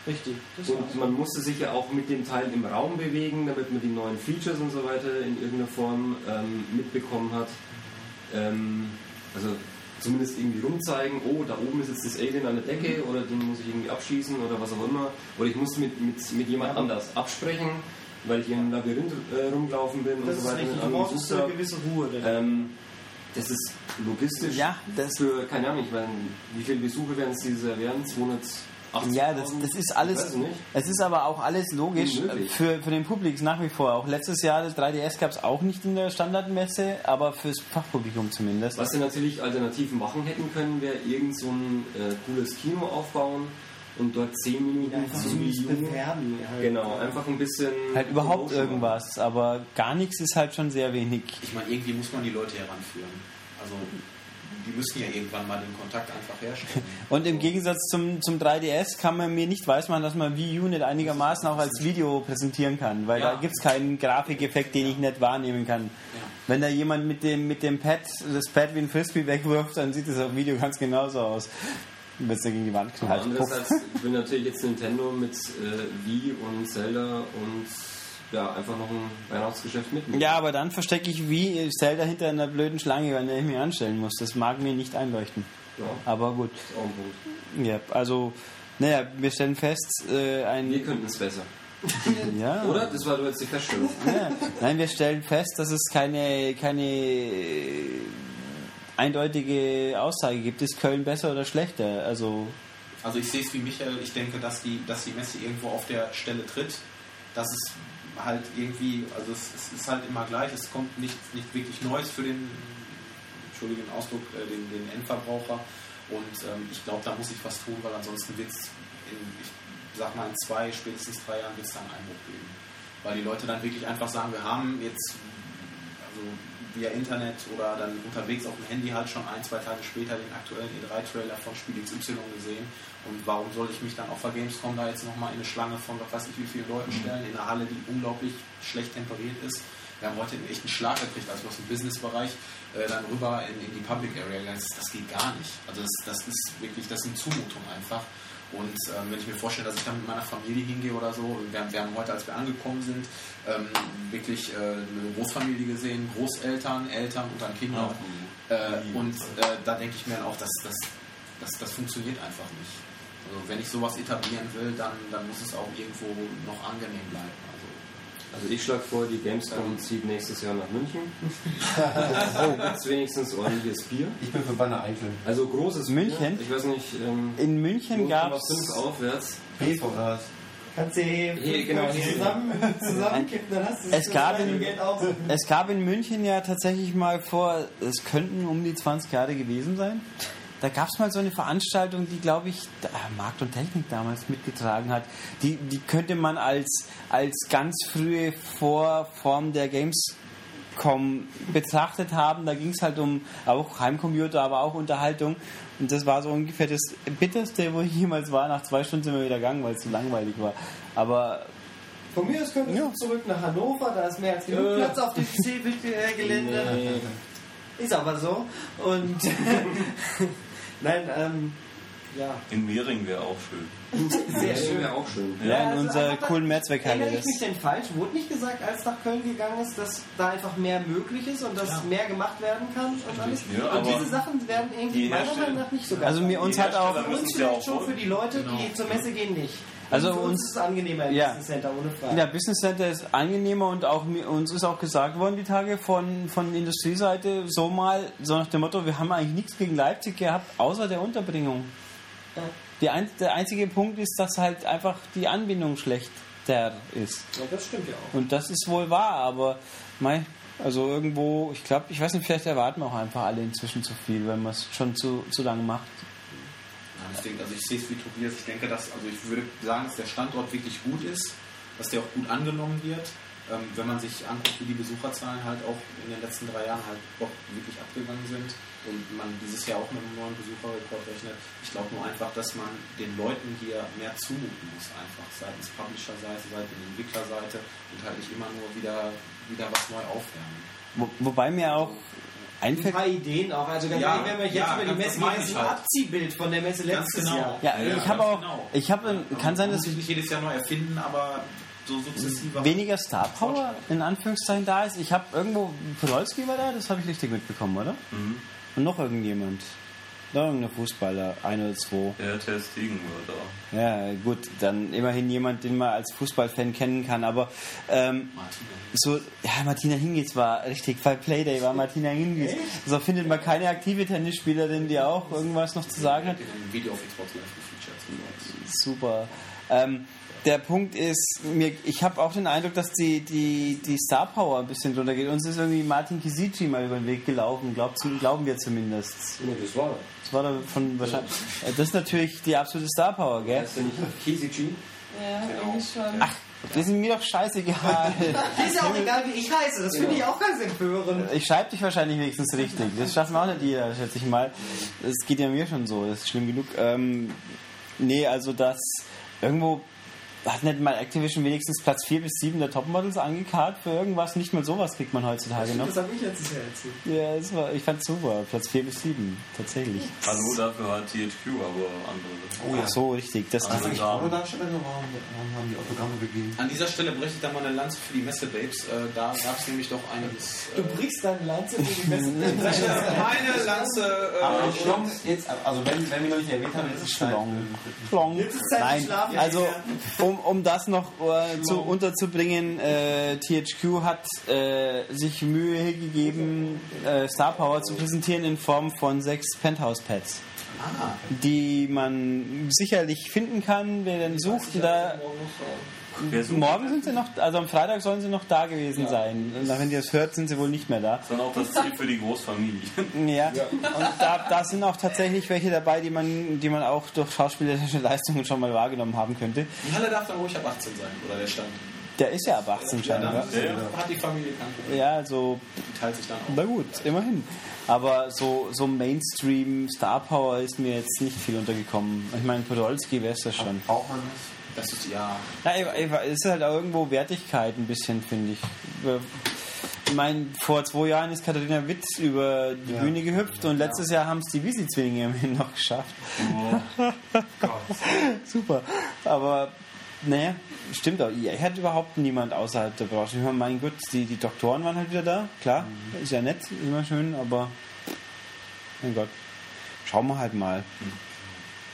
Richtig. Das Und man musste sich ja auch mit dem Teil im Raum bewegen, damit man die neuen Features und so weiter in irgendeiner Form ähm, mitbekommen hat. Ähm, also zumindest irgendwie rumzeigen, oh, da oben ist jetzt das Alien an der Decke oder den muss ich irgendwie abschießen oder was auch immer. Oder ich musste mit, mit, mit jemand anders absprechen, weil ich im Labyrinth äh, rumgelaufen bin das und so weiter. richtig. Du brauchst gesucht eine gewisse Ruhe. denn- Ähm, das ist logistisch Ja, das- für, keine Ahnung, ich meine, wie viele Besuche werden es dieses Jahr werden? 280? Ja, das, das ist alles. Es ist aber auch alles logisch Unmöglich. für, für den Publikum nach wie vor. Auch letztes Jahr das 3DS gab es auch nicht in der Standardmesse, aber fürs Fachpublikum zumindest. Was sie natürlich alternativ machen hätten können, wäre irgend so ein äh, cooles Kino aufbauen und dort 10 Minuten Einfach zu bewerben. Halt. Genau, einfach ein bisschen. Halt überhaupt irgendwas, aber gar nichts ist halt schon sehr wenig. Ich meine, irgendwie muss man die Leute heranführen. Also, die müssen ja irgendwann mal den Kontakt einfach herstellen. Und im Gegensatz zum, zum 3DS kann man mir nicht weismachen, dass man Wii U nicht einigermaßen auch als Video präsentieren kann, weil Ja. da gibt es keinen Grafikeffekt, den ich nicht wahrnehmen kann. Wenn da jemand mit dem, mit dem Pad das Pad wie ein Frisbee wegwirft, dann sieht das auf dem Video ganz genauso aus. Wenn es gegen die Wand knallt. Andererseits will natürlich jetzt Nintendo mit äh, Wii und Zelda und ja, einfach noch ein Weihnachtsgeschäft mitnehmen. Ja, aber dann verstecke ich wie Zelda hinter einer blöden Schlange, an der ich mich anstellen muss. Das mag mir nicht einleuchten. Ja, Aber gut. ist auch ein Punkt. Ja, also, naja, wir stellen fest, äh, ein. Wir könnten es besser. ja, Oder? Das war jetzt die Feststellung. Ja. Nein, wir stellen fest, dass es keine, keine eindeutige Aussage gibt. Ist Köln besser oder schlechter? Also, Also ich sehe es wie Michael, ich denke, dass die, dass die Messe irgendwo auf der Stelle tritt. Dass es halt irgendwie, also es, es ist halt immer gleich, es kommt nicht, nicht wirklich Neues für den, entschuldigen Ausdruck, äh, den, den Endverbraucher. Und ähm, ich glaube, da muss ich was tun, weil ansonsten wird es in, ich sag mal, in zwei, spätestens drei Jahren wird es dann einen Einbruch geben. Weil die Leute dann wirklich einfach sagen, wir haben jetzt also via Internet oder dann unterwegs auf dem Handy halt schon ein, zwei Tage später den aktuellen E3-Trailer von Spiel XY gesehen. Und warum soll ich mich dann auf der Gamescom da jetzt nochmal in eine Schlange von was weiß ich wie vielen Leuten stellen, in einer Halle, die unglaublich schlecht temperiert ist. Wir haben heute einen Schlag gekriegt, als wir aus dem Businessbereich äh, dann rüber in, in die Public Area sind. Das geht gar nicht. Also das, das ist wirklich, das ist eine Zumutung einfach. Und ähm, wenn ich mir vorstelle, dass ich dann mit meiner Familie hingehe oder so, wir, haben- wir haben heute, als wir angekommen sind, ähm, wirklich äh, eine Großfamilie gesehen, Großeltern, Eltern und dann Kinder. Äh, und äh, da denke ich mir dann auch, dass das, das, das funktioniert einfach nicht. Also wenn ich sowas etablieren will, dann, dann muss es auch irgendwo noch angenehm bleiben. Also, Also ich schlage vor, die Gamescom zieht nächstes Jahr nach München. oh, gibt's wenigstens ordentliches Bier. Ich bin für Wanne Eickel. Also großes München? Bier. Ich weiß nicht, ähm, in München gab es. 0,5 aufwärts. PVRs. Kannst du hier genau, zusammen, zusammenkippen, dann hast du Es gab das in- Geld auch. Es gab in München ja tatsächlich mal vor, es könnten um die 20 Jahre gewesen sein. Da gab es mal so eine Veranstaltung, die, glaube ich, da- Markt und Technik damals mitgetragen hat. Die, die könnte man als, als ganz frühe Vorform der Gamescom betrachtet haben. Da ging es halt um auch Heimcomputer, aber auch Unterhaltung. Und das war so ungefähr das Bitterste, wo ich jemals war. Nach zwei Stunden sind wir wieder gegangen, weil es zu langweilig war. Aber Von mir aus könntest Ja. du zurück nach Hannover, da ist mehr als genug Äh. Platz auf dem C-Gelände. Nee. Ist aber so. Und nein, ähm, ja, In Mehring wäre auch schön. sehr schön. wäre auch schön. ja, in also unserer einfach- coolen Mehrzweckhalle. Erinnere ich Das, mich denn falsch? Wurde nicht gesagt, als nach Köln gegangen ist, dass da einfach mehr möglich ist und dass mehr gemacht werden kann und alles? Ja, und diese Sachen werden irgendwie meiner Meinung nach nicht so ganz also mir uns hat auch uns ja vielleicht auch schon für die Leute, die zur Messe gehen, nicht. Also für uns uns- ist es angenehmer im Ja. Business Center, ohne Frage. Ja, Business Center ist angenehmer und auch uns ist auch gesagt worden die Tage von, von Industrieseite so mal, so nach dem Motto, wir haben eigentlich nichts gegen Leipzig gehabt, außer der Unterbringung. Ja. Ein, der einzige Punkt ist, dass halt einfach die Anbindung schlechter ist. Ja, das stimmt ja auch. Und das ist wohl wahr, aber mei, also irgendwo, ich glaube, ich weiß nicht, vielleicht erwarten wir auch einfach alle inzwischen zu viel, wenn man es schon zu, zu lange macht. Denke, also ich sehe es wie Tobias, ich denke, dass, also ich würde sagen, dass der Standort wirklich gut ist, dass der auch gut angenommen wird. Ähm, wenn man sich anguckt, wie die Besucherzahlen halt auch in den letzten drei Jahren halt doch wirklich abgegangen sind und man dieses Jahr auch mit einem neuen Besucherrekord rechnet. Ich glaube nur einfach, dass man den Leuten hier mehr zumuten muss, einfach seitens Publisher-Seite, seitens Entwicklerseite und halt nicht immer nur wieder, wieder was neu aufwärmen. Wo, wobei mir auch ein paar Ideen auch. Also ganz Ja, ehrlich, wenn wir jetzt ja, über die Messe gehen, das ist ich ein halt. Abziehbild von der Messe letztes genau. Jahr. Ja, Ja, ich habe auch, genau. ich habe, kann sein, Man dass muss sich nicht jedes Jahr neu erfinden, aber so sukzessive. weniger Star Power in Anführungszeichen da ist. Ich habe irgendwo, Podolski war da, das habe ich richtig mitbekommen, oder? Und noch irgendjemand. Noch irgendein Fußballer, ein oder zwei. Der Ter Stegen war da. Ja, gut, dann immerhin jemand, den man als Fußballfan kennen kann. Aber ähm, so, ja, Martina Hingis war richtig, bei Playday war Martina Hingis. So findet man keine aktive Tennisspielerin, die auch irgendwas noch zu sagen hat. Video auf Xbox Live gefeatured. Super. Ähm, der Punkt ist, mir, ich habe auch den Eindruck, dass die, die, die Star Power ein bisschen drunter geht. Uns ist irgendwie Martin Kisici mal über den Weg gelaufen, glaubt, glauben wir zumindest. Das war Das war da von wahrscheinlich. Äh, Das ist natürlich die absolute Star Power, gell? Heißt der nicht Kisici? Ja, eigentlich schon. Ach, das ist mir doch scheißegal. Ist ja auch egal, wie ich heiße. Das finde ich auch ganz empörend. Ich schreibe dich wahrscheinlich wenigstens richtig. Das schaffen auch nicht jeder, schätze ich mal. Das geht ja mir schon so, das ist schlimm genug. Ähm, nee, also das irgendwo hat nicht mal Activision wenigstens Platz 4 bis 7 der Topmodels angekarrt für irgendwas. Nicht mal sowas kriegt man heutzutage noch. Das habe ich letztes Jahr erzählt. Ja, das war, ich fand's super. Platz 4 bis 7, tatsächlich. Hallo, dafür hat THQ aber andere. Ach so, richtig. Das Also Pornodarsteller, warum, warum haben die Autogramme gegeben? An dieser Stelle breche ich da mal eine Lanze für die Messe-Babes. Äh, da gab es nämlich doch einiges. Du brichst deine Lanze für die Messe. Meine Lanze. Aber Äh, Schlong jetzt, also wenn, wenn wir noch nicht erwähnt haben, jetzt ist Schlong. Schlong. Jetzt ist Zeit zu Nein, schlafen. also um, um das noch äh, zu, unterzubringen, äh, THQ hat äh, sich Mühe gegeben, äh, Star Power zu präsentieren in Form von sechs Penthouse-Pads. Die man sicherlich finden kann, wer denn sucht. Da? Morgen sind sie noch, also am Freitag sollen sie noch da gewesen sein. Und wenn ihr das hört, sind sie wohl nicht mehr da. Das ist dann auch das Ziel für die Großfamilie. Ja, und da, da sind auch tatsächlich welche dabei, die man, die man auch durch schauspielerische Leistungen schon mal wahrgenommen haben könnte. die Halle darf dann ruhig ab 18 sein, oder der Stand. Der ist ja ab 18 scheinbar. Hat die Familie kein. Ja, also, Die teilt sich dann auch. na gut, immerhin. Aber so, so Mainstream Star Power ist mir jetzt nicht viel untergekommen. Ich meine, Podolski wäre es das schon. Braucht man das? Das ist ja. Ich- ich- es ist halt auch irgendwo Wertigkeit ein bisschen, finde ich. Ich meine, vor zwei Jahren ist Katharina Witt über die Bühne gehüpft und letztes Jahr haben es die Visi-Zwillinge immerhin noch geschafft. Super. Aber, naja, stimmt auch. Er hat überhaupt niemand außerhalb der Branche. Ich meine, mein Gott, die, die Doktoren waren halt wieder da. Klar, ist ja nett, immer schön, aber mein Gott, schauen wir halt mal.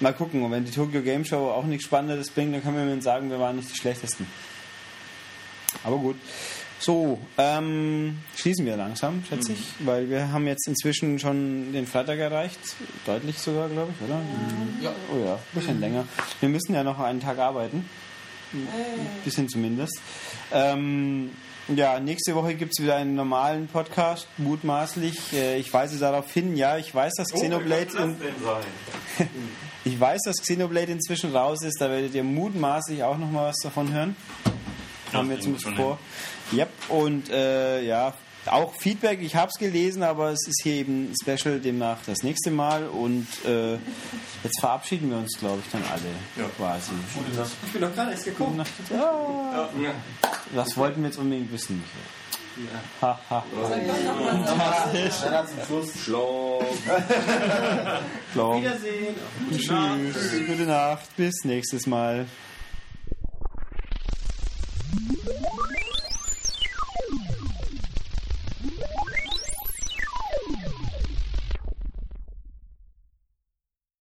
Mal gucken, und wenn die Tokyo Game Show auch nichts Spannendes bringt, dann können wir mir sagen, wir waren nicht die schlechtesten. Aber gut. So, ähm, schließen wir langsam, schätze ich, weil wir haben jetzt inzwischen schon den Freitag erreicht. Deutlich sogar, glaube ich, oder? Ja. Oh ja, ein bisschen länger. Wir müssen ja noch einen Tag arbeiten. Ein bisschen zumindest. Ähm, ja, nächste Woche gibt es wieder einen normalen Podcast, mutmaßlich. Äh, ich weise darauf hin, ja, ich weiß, dass Xenoblade in, denn sein? ich weiß, dass Xenoblade inzwischen raus ist, da werdet ihr mutmaßlich auch noch mal was davon hören. Haben wir zumindest vor. Yep. Und äh, ja, auch Feedback, ich habe es gelesen, aber es ist hier eben Special, demnach das nächste Mal. Und äh, jetzt verabschieden wir uns, glaube ich, dann alle Ja. quasi. Ich bin doch gerade erst gekommen. Ja. Das wollten wir jetzt unbedingt wissen. Michael. Ha, ha. Schlau. Klar. Wiedersehen. Tschüss. Gute Nacht. Bis nächstes Mal.